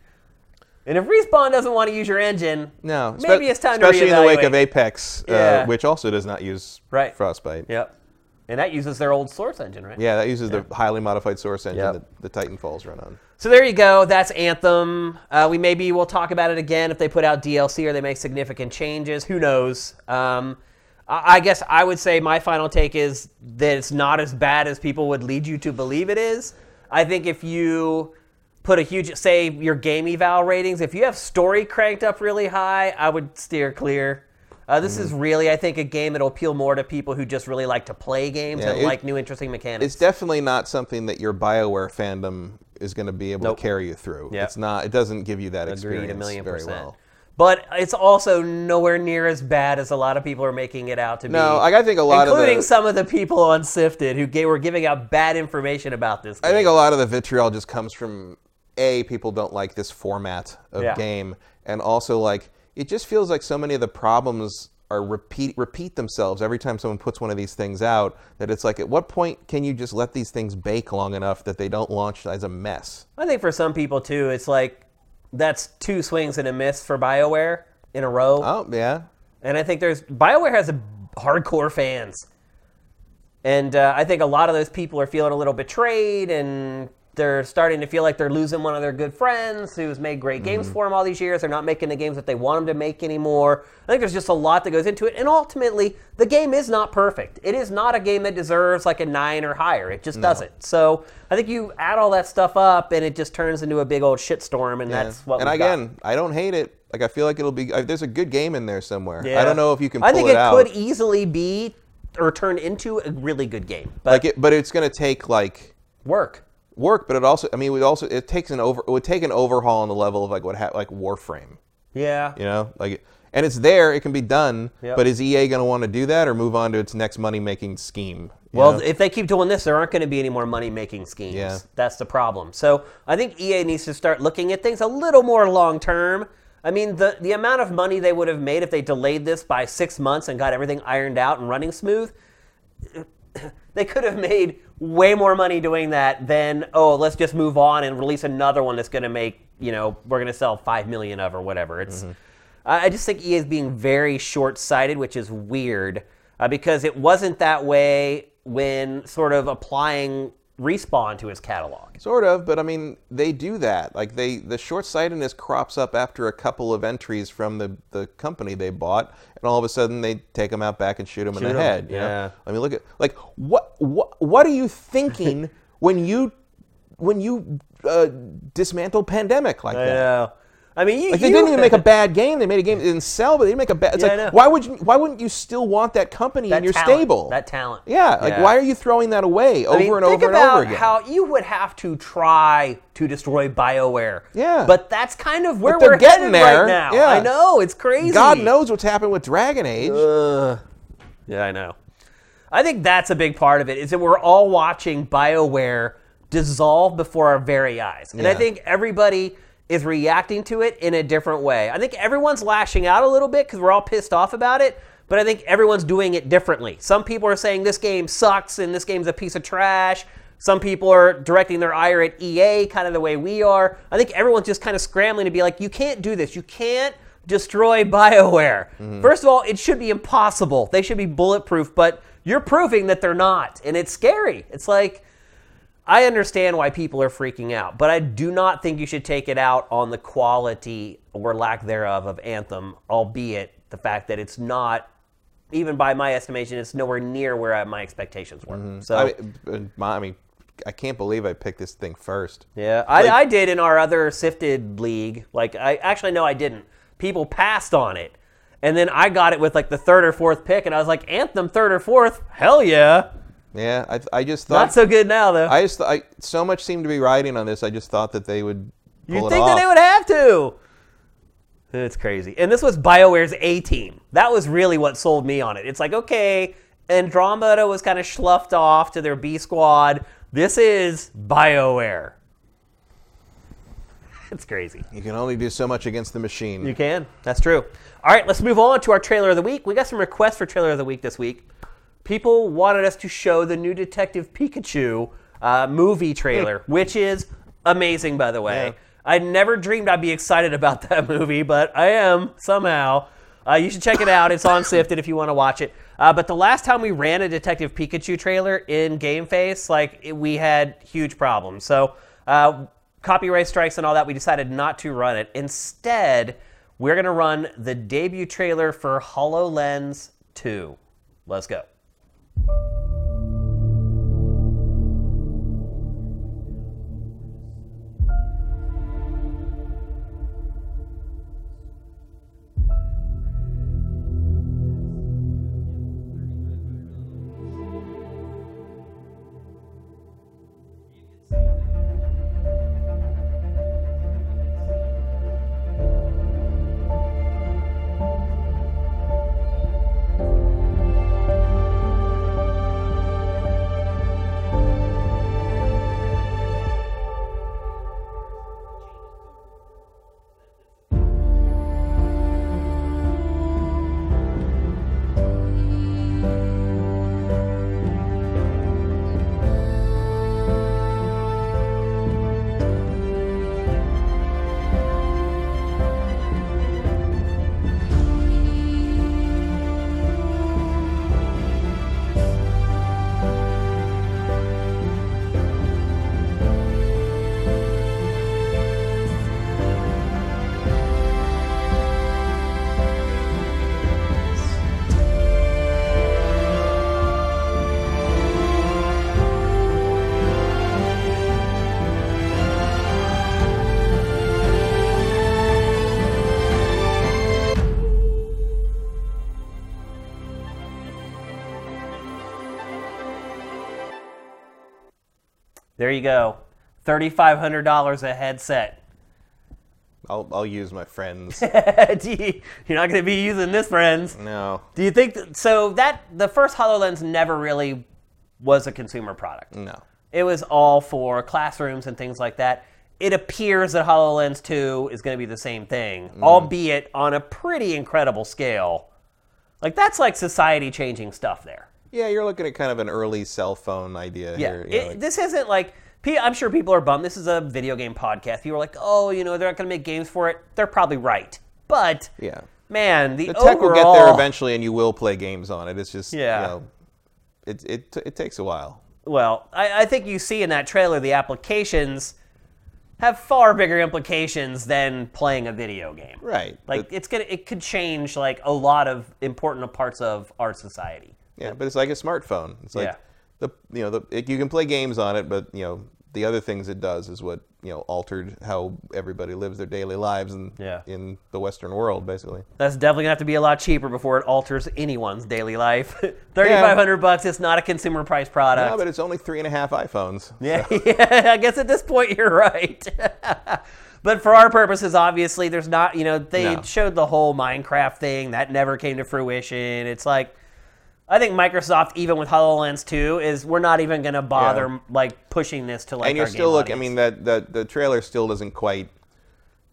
And if Respawn doesn't want to use your engine, no, spe- maybe it's time especially to Especially in the wake of. Apex, uh, which also does not use Right. Frostbite. Yep. And that uses their old source engine, right? Yeah, that uses the highly modified source engine Yep. that the Titanfalls run on. So there you go. That's Anthem. Uh, we maybe will talk about it again if they put out DLC or they make significant changes. Who knows? Um, I guess I would say my final take is that it's not as bad as people would lead you to believe it is. I think if you put a huge, say your game eval ratings, if you have story cranked up really high, I would steer clear. Uh, this Mm-hmm. is really, I think, a game that'll appeal more to people who just really like to play games Yeah, and it- like new, interesting mechanics. It's definitely not something that your Bioware fandom is going to be able Nope. to carry you through. Yep. It's not. It doesn't give you that Agreed, experience a million very percent. well. But it's also nowhere near as bad as a lot of people are making it out to be. No, like, I think a lot of including the- some of the people on Sifted who ga- were giving out bad information about this. I think a lot of the vitriol just comes from a people don't like this format of Yeah. game, and also like it just feels like so many of the problems are repeat repeat themselves every time someone puts one of these things out. That it's like, at what point can you just let these things bake long enough that they don't launch as a mess? I think for some people too, it's like that's two swings and a miss for Bioware in a row. Oh yeah, And I think there's Bioware has a hardcore fans, and uh, I think a lot of those people are feeling a little betrayed, and they're starting to feel like they're losing one of their good friends who's made great games for them all these years. They're not making the games that they want them to make anymore. I think there's just a lot that goes into it, and ultimately, the game is not perfect. It is not a game that deserves like a nine or higher. It just doesn't. So I think you add all that stuff up, and it just turns into a big old shitstorm, and that's what. and we've got. again, I don't hate it. Like I feel like it'll be. uh, There's a good game in there somewhere. Yeah. I don't know if you can. I think it, it, could easily be or turn into a really good game, but like it, but it's going to take like work. Work, but it also, I mean, it also it takes an over, it would take an overhaul on the level of like what ha- like Warframe, Yeah. you know, like, and it's there, it can be done, Yep. but is EA going to want to do that or move on to its next money making scheme? Well, know? if they keep doing this, there aren't going to be any more money making schemes. Yeah. That's the problem. So I think EA needs to start looking at things a little more long term. I mean, the, the amount of money they would have made if they delayed this by six months and got everything ironed out and running smooth, they could have made way more money doing that than, oh, let's just move on and release another one that's going to make, you know, we're going to sell 5 million of or whatever. It's. I I just think EA is being very short sighted, which is weird uh, because it wasn't that way when sort of applying Respawn to his catalog. Sort of, but I mean, they do that. Like they, the short-sightedness crops up after a couple of entries from the, the company they bought, and all of a sudden they take them out back and shoot them in the 'em, head. yeah. I mean, look at like what what what are you thinking when you when you uh, dismantle pandemic like I that? know. I mean, you, Like they you- didn't even make a bad game. They made a game that didn't sell, but they didn't make a bad. It's Yeah, like why would you? Why wouldn't you still want that company that in your talent, stable? That talent. yeah, like why are you throwing that away over I mean, and over and over again? how you would have to try to destroy BioWare. Yeah. But that's kind of where we're getting there. right now. Yeah. I know it's crazy. God knows what's happened with Dragon Age. Ugh. Yeah, I know. I think that's a big part of it is that we're all watching BioWare dissolve before our very eyes. And I think everybody is reacting to it in a different way. I think everyone's lashing out a little bit because we're all pissed off about it, but I think everyone's doing it differently. Some people are saying this game sucks and this game's a piece of trash. Some people are directing their ire at EA, kind of the way we are. I think everyone's just kind of scrambling to be like, you can't do this. You can't destroy BioWare. Mm-hmm. First of all, it should be impossible. They should be bulletproof, but you're proving that they're not. And it's scary. It's like, I understand why people are freaking out, but I do not think you should take it out on the quality or lack thereof of Anthem, albeit the fact that it's not, even by my estimation, it's nowhere near where I, my expectations were. So, I mean, uh, my- I mean, I can't believe I picked this thing first. yeah, I, I did in our other sifted league. Like, I actually, no, I didn't. People passed on it. And then I got it with like the third or fourth pick, and I was like, Anthem, third or fourth? Hell yeah. Yeah, I, I just thought Not so good now, though. I just, I so much seemed to be riding on this. I just thought that they would it think that they would have to. It's crazy. And this was BioWare's A team. That was really what sold me on it. It's like, okay, Andromeda was kind of schluffed off to their B squad. This is BioWare. It's crazy. You can only do so much against the machine. You can. That's true. All right, let's move on to our trailer of the week. We got some requests for trailer of the week this week. People wanted us to show the new Detective Pikachu uh, movie trailer, which is amazing, by the way. Yeah. I never dreamed I'd be excited about that movie, but I am somehow. Uh, you should check it out. It's on Sifted if you want to watch it. Uh, but the last time we ran a Detective Pikachu trailer in Game Face, like it, we had huge problems. So uh, copyright strikes and all that, we decided not to run it. Instead, we're going to run the debut trailer for HoloLens 2. Let's go. thank you There you go. $3,500 a headset. I'll I'll use my friends. Do you- You're not going to be using this, friends. no. Do you think that, so? That the first Hololens never really was a consumer product. No. It was all for classrooms and things like that. It appears that HoloLens 2 is going to be the same thing, mm. albeit on a pretty incredible scale. Like that's like society changing stuff there. Yeah, you're looking at kind of an early cell phone idea Yeah, here. you know, it, like- this isn't like I'm sure people are bummed. This is a video game podcast. People are like, oh, you know, they're not going to make games for it. They're probably right, but yeah. man, the, The tech will get there eventually, and you will play games on it. It's just Yeah. you know, it it it takes a while. Well, I, I think you see in that trailer the applications have far bigger implications than playing a video game. Right. Like But- it's gonna, it could change like a lot of important parts of our society. Yeah, but it's like a smartphone. It's like Yeah. the you know the it, you can play games on it, but you know the other things it does is what you know altered how everybody lives their daily lives in Yeah. in the Western world, basically. That's definitely gonna have to be a lot cheaper before it alters anyone's daily life. Thirty five hundred bucks. It's not a consumer price product. No, but it's only three and a half iPhones. Yeah, yeah, I guess at this point you're right. but for our purposes, obviously, there's not, you know, they No. showed the whole Minecraft thing. That never came to fruition. It's like, I think Microsoft, even with HoloLens 2, is we're not even going to bother, Yeah. like, pushing this to, like, and you're our still looking. I audience. mean that that the trailer still doesn't quite.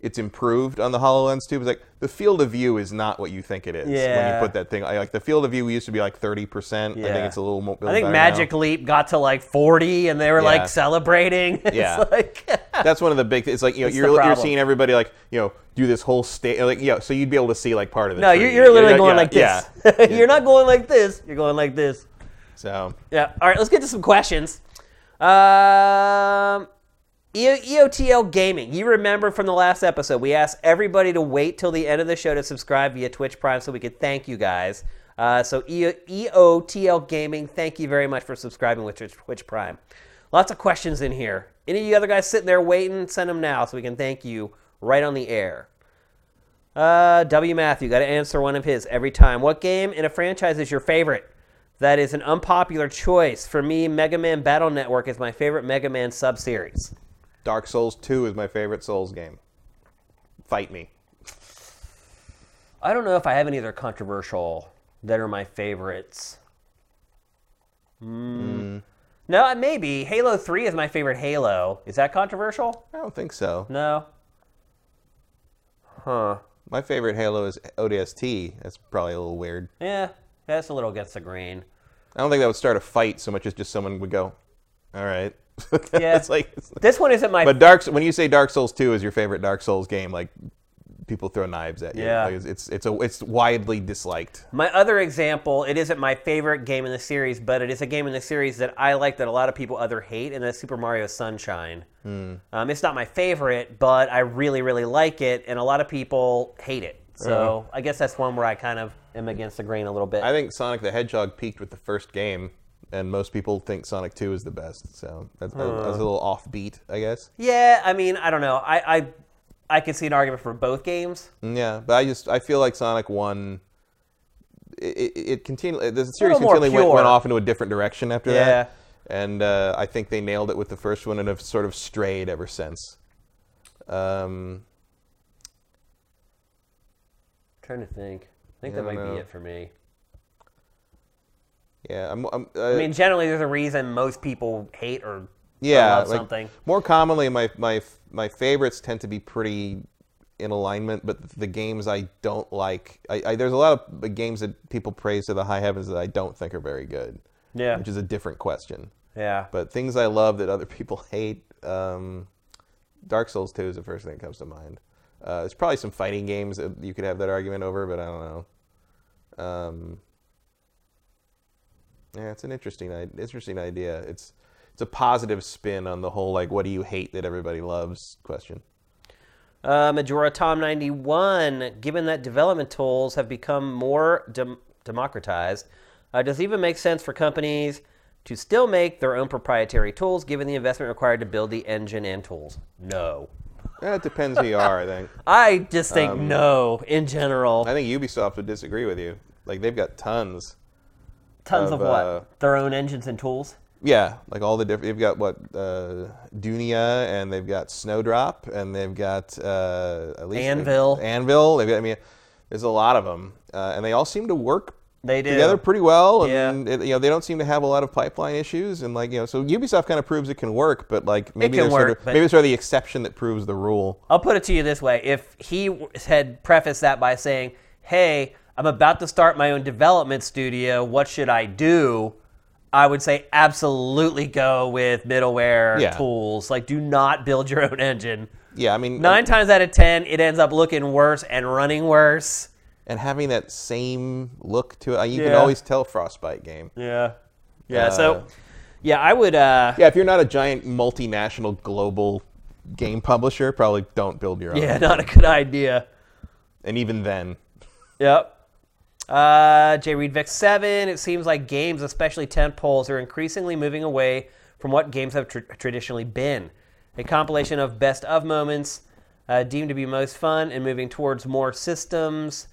It's improved on the Hololens too. It's like the field of view is not what you think it is when you put that thing. I- Like the field of view used to be like thirty percent. I think it's a little more. I think Magic now. Leap got to, like, 40, and they were, Yeah. like, celebrating. It's Yeah. like, That's one of the big. It's like you know, you're, you're seeing everybody like you know do this whole state like yeah. So you'd be able to see like part of it. no, you're, you're literally Yeah, going yeah, like this. Yeah. you're not going like this. You're going like this. So Yeah. All right. Let's get to some questions. Um, EOTL Gaming. You remember from the last episode, we asked everybody to wait till the end of the show to subscribe via Twitch Prime so we could thank you guys. Uh, so EOTL Gaming, thank you very much for subscribing with Twitch, Prime. Lots of questions in here. Any of you other guys sitting there waiting, send them now so we can thank you right on the air. Uh, W. Matthew, got to answer one of his every time. What game in a franchise is your favorite? That is an unpopular choice. For me, Mega Man Battle Network is my favorite Mega Man sub-series. Dark Souls Two is my favorite Souls game. Fight me. I don't know if I have any other controversial that are my favorites. Mm. No, uh, maybe Halo Three is my favorite Halo. Is that controversial? I don't think so. No. Huh. My favorite Halo is ODST. That's probably a little weird. Yeah, that's a little against the grain. I don't think that would start a fight so much as just someone would go, "All right." Yeah. it's like, This one isn't my but Dark. When you say Dark Souls Two is your favorite Dark Souls game, like people throw knives at you. Yeah. Like, it's, it's it's a it's widely disliked. My other example, it isn't my favorite game in the series, but it is a game in the series that I like that a lot of people other hate, and that's Super Mario Sunshine. Um, it's not my favorite, but I really, really like it, and a lot of people hate it. So I guess that's one where I kind of am against the grain a little bit. I think Sonic the Hedgehog peaked with the first game, and most people think Sonic Two is the best. So that's, that's a little offbeat, I guess. yeah, I mean, I don't know. I, I I could see an argument for both games. Yeah, but I just I feel like Sonic One. It, it, it continued. The series continually went, went off into a different direction after Yeah. that, and uh, I think they nailed it with the first one and have sort of strayed ever since. Um, trying to think. I think that might be it for me. Yeah, I'm. I'm uh, I mean, generally, there's a reason most people hate or yeah, like, something. More commonly, my my my favorites tend to be pretty in alignment, but the games I don't like, I, I there's a lot of games that people praise to the high heavens that I don't think are very good, Yeah, which is a different question. yeah. But things I love that other people hate, um, Dark Souls 2 is the first thing that comes to mind. Uh, there's probably some fighting games that you could have that argument over, but I don't know. Um, yeah, it's an interesting, interesting idea. It's it's a positive spin on the whole like, what do you hate that everybody loves question. Uh, Majora Tom 91, given that development tools have become more dem- democratized, uh, does it even make sense for companies to still make their own proprietary tools given the investment required to build the engine and tools? No. That depends who you are. I think. I just think Um, no in general. I think Ubisoft would disagree with you. Like they've got tons. Tons of, of, what? uh, Their own engines and tools? Yeah, like all the different. They've got what uh, Dunia, and they've got Snowdrop, and they've got uh, at least Anvil. Anvil. They've got. I mean, there's a lot of them, uh, and they all seem to work They do. together pretty well. Yeah. And it, you know, they don't seem to have a lot of pipeline issues, and like you know, so Ubisoft kind of proves it can work, but like maybe can they're sort of maybe they're sort of the exception that proves the rule. I'll put it to you this way: if he had prefaced that by saying, "Hey, I'm about to start my own development studio. What should I do?" I would say absolutely go with middleware Yeah. tools. Like, do not build your own engine. Yeah, I mean, Nine times out of ten, it ends up looking worse and running worse. and having that same look to it, uh, you can always tell Frostbite game. Yeah. Yeah. Uh, so, yeah, I would. Uh, Yeah, if you're not a giant multinational global game publisher, probably don't build your own. yeah, not a good idea. And even then, Yep. Uh, J. Reed Vic 7. It seems like games, especially tent poles, are increasingly moving away from what games have tr- traditionally been. A compilation of best of moments uh, deemed to be most fun and moving towards more systems,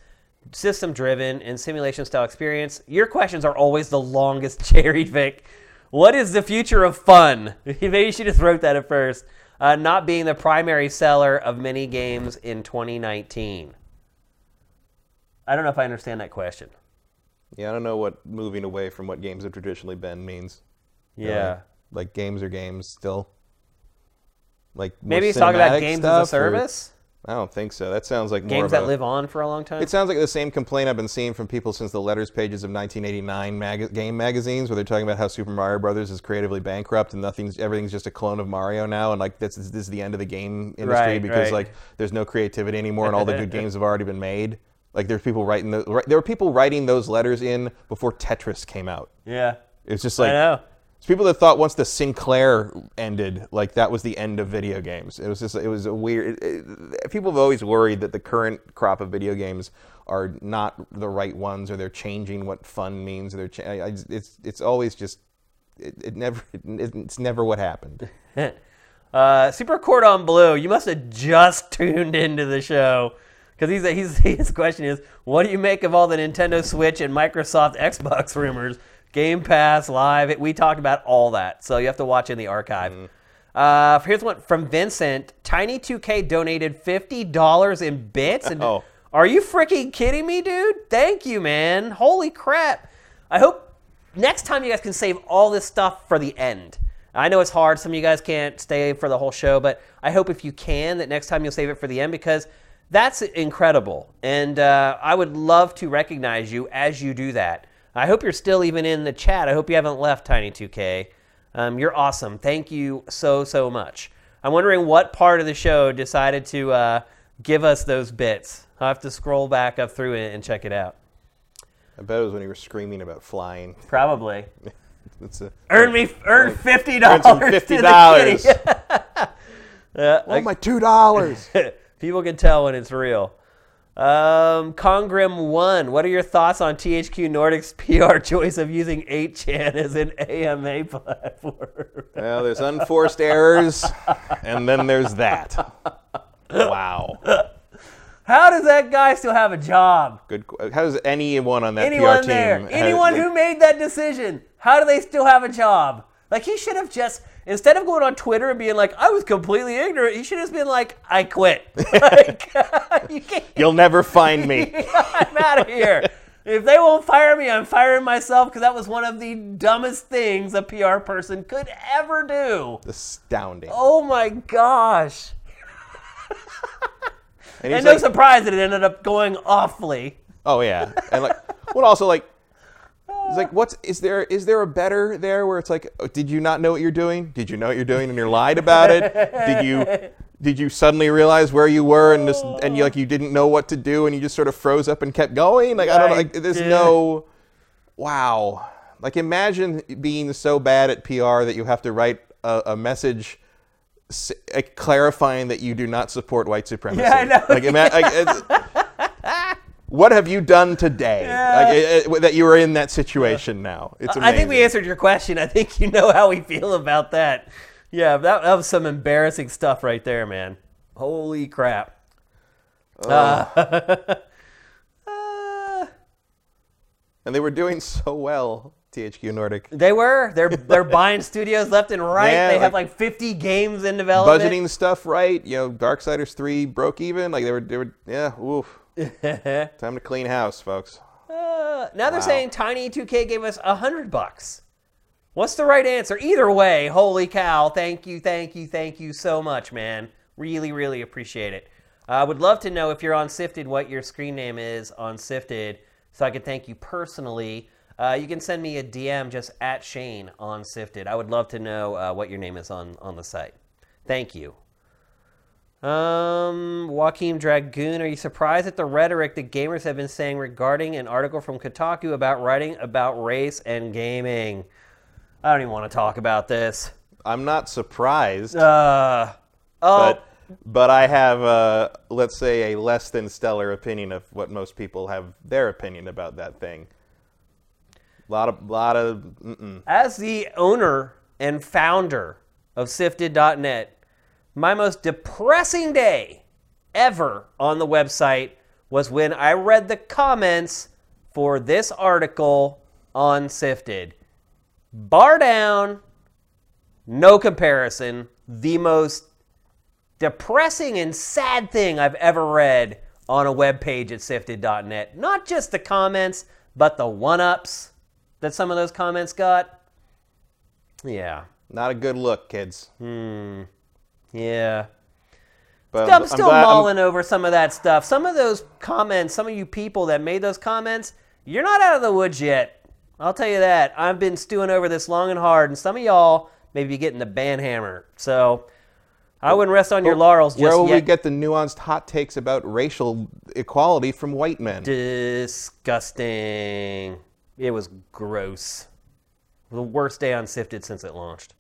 system driven, and simulation style experience. Your questions are always the longest, J. Reed Vic. What is the future of fun? Maybe you should just wrote that at first. Uh, not being the primary seller of many games in 2019. I don't know if I understand that question. yeah, I don't know what moving away from what games have traditionally been means. Yeah. Really. like games are games still. Like Maybe he's talking about games as a stuff, or- service, I don't think so. That sounds like more games that a- live on for a long time. It sounds like the same complaint I've been seeing from people since the letters pages of 1989 mag- game magazines, where they're talking about how Super Mario Brothers is creatively bankrupt and nothing's everything's just a clone of Mario now, and like this is, this is the end of the game industry Right, because right. like there's no creativity anymore, and all the good games have already been made. Like there's people writing the, there were people writing those letters in before Tetris came out. yeah, It's just I like know. it's people that thought once the Sinclair ended, like that was the end of video games. It was just, it was a weird. It, it- people have always worried that the current crop of video games are not the right ones, or they're changing what fun means. Or they're, cha- I, I, it's, it's always just, it, it never, it, it's never what happened. Uh, Super Cordon Bleu, you must have just tuned into the show because he's, he's his question is, what do you make of all the Nintendo Switch and Microsoft Xbox rumors? Game Pass, Live, we talked about all that, so you have to watch in the archive. Mm-hmm. Uh, here's one from Vincent. Tiny2K donated fifty dollars in bits. And Oh. are you freaking kidding me, dude? Thank you, man. Holy crap! I hope next time you guys can save all this stuff for the end. I know it's hard. Some of you guys can't stay for the whole show, but I hope if you can, that next time you'll save it for the end because that's incredible. And uh, I would love to recognize you as you do that. I hope you're still even in the chat. I hope you haven't left Tiny2K. Um, you're awesome. Thank you so, so much. I'm wondering what part of the show decided to uh, give us those bits. I'll have to scroll back up through it and check it out. I bet it was when you were screaming about flying. Probably. A, Earn me, earn fifty Earn dollars. some $50. yeah, oh my two dollars! people can tell when it's real. Um, Congrim one. What are your thoughts on THQ Nordic's PR choice of using 8chan as an AMA platform? well, there's unforced errors, and then there's that. Wow. How does that guy still have a job? Good. How does anyone on that Anyone PR team? there? Anyone who made that decision? How do they still have a job? Like he should have just instead of going on Twitter and being like, "I was completely ignorant," he should have just been like, "I quit." like, you can't. You'll never find me. I'm out of here. If they won't fire me, I'm firing myself because that was one of the dumbest things a PR person could ever do. Astounding. Oh my gosh. and And no like, surprise that it ended up going awfully. oh yeah, and like, what also like, it's like, what's is there is there a better there where it's like, oh, did you not know what you're doing? Did you know what you're doing and you're lied about it? Did you did you suddenly realize where you were and just and you like you didn't know what to do and you just sort of froze up and kept going? Like I don't know. Like there's no, wow. Like imagine being so bad at PR that you have to write a, a message clarifying that you do not support white supremacy. Yeah, I know. Like, ima- like, what have you done today like, it- it- that you are in that situation now? It's amazing. I think we answered your question. I think you know how we feel about that. Yeah, that, that was some embarrassing stuff right there, man. Holy crap. Uh, uh, and they were doing so well. THQ Nordic. They were. They're they're buying studios left and right. Yeah, they have like- like 50 games in development. Budgeting stuff right. You know, Darksiders 3 broke even. Like they were, they were yeah, oof. Time to clean house, folks. Uh, now they're Wow. saying Tiny 2K gave us a hundred bucks. What's the right answer? Either way, holy cow! Thank you, thank you, thank you so much, man. Really, really appreciate it. I would love to know if you're on Sifted what your screen name is on Sifted, so I could thank you personally. Uh, you can send me a DM just at Shane on Sifted. I would love to know uh, what your name is on on the site. Thank you. Um, Joaquin Dragoon, are you surprised at the rhetoric that gamers have been saying regarding an article from Kotaku about writing about race and gaming? I don't even want to talk about this. I'm not surprised, Uh, oh, but but I have, uh, let's say, a less than stellar opinion of what most people have their opinion about that thing. A lot of, lot of, mm-mm. as the owner and founder of Sifted.net, my most depressing day ever on the website was when I read the comments for this article on Sifted. Bar down, no comparison, the most depressing and sad thing I've ever read on a web page at sifted.net. Not just the comments, but the one ups that some of those comments got. Yeah. not a good look, kids. Hmm. Yeah. But I'm still glad- mulling over some of that stuff. Some of those comments, some of you people that made those comments, you're not out of the woods yet. I'll tell you that. I've been stewing over this long and hard, and some of y'all may be getting the ban hammer. So I wouldn't rest on your laurels just Where will yet. we get the nuanced hot takes about racial equality from white men? Disgusting. It was gross. The worst day on Sifted since it launched.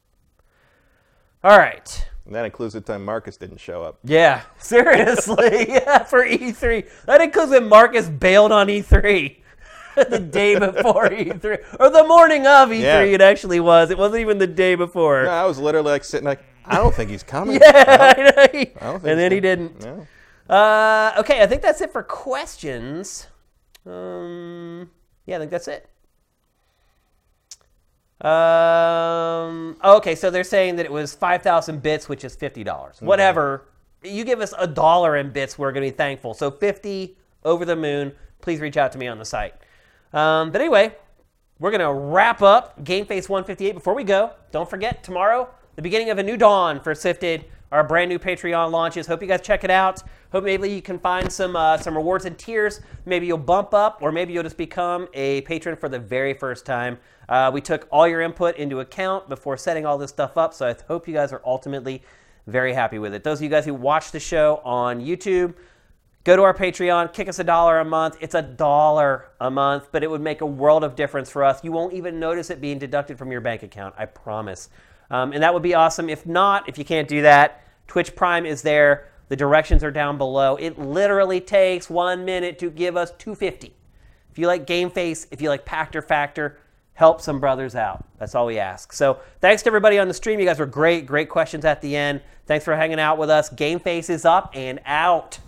All right. And that includes the time Marcus didn't show up. Yeah, seriously. yeah, for E3. That includes when Marcus bailed on E3 the day before E3. Or the morning of E3, Yeah. it actually was. It wasn't even the day before. No, I was literally like sitting like, I don't think he's coming. Yeah, I. I don't think and then he didn't. No. Uh, okay, I think that's it for questions. Um, yeah, I think that's it. Um, okay, so they're saying that it was 5,000 bits, which is $50. Whatever. You give us a dollar in bits, we're going to be thankful. So 50 over the moon. Please reach out to me on the site. Um, but anyway, we're going to wrap up Game Face 158. Before we go, don't forget tomorrow, the beginning of a new dawn for Sifted. Our brand new Patreon launches. Hope you guys check it out. Hope maybe you can find some uh, some rewards and tiers. Maybe you'll bump up, or maybe you'll just become a patron for the very first time. Uh, we took all your input into account before setting all this stuff up, so I hope you guys are ultimately very happy with it. Those of you guys who watch the show on YouTube, Go to our Patreon, kick us a dollar a month. It's a dollar a month, but it would make a world of difference for us. You won't even notice it being deducted from your bank account, I promise. Um, and that would be awesome. If not, if you can't do that, Twitch Prime is there. The directions are down below. It literally takes one minute to give us 250. If you like Game Face, if you like Pachter Factor, help some brothers out. That's all we ask. So thanks to everybody on the stream. You guys were great, great questions at the end. Thanks for hanging out with us. Game Face is up and out.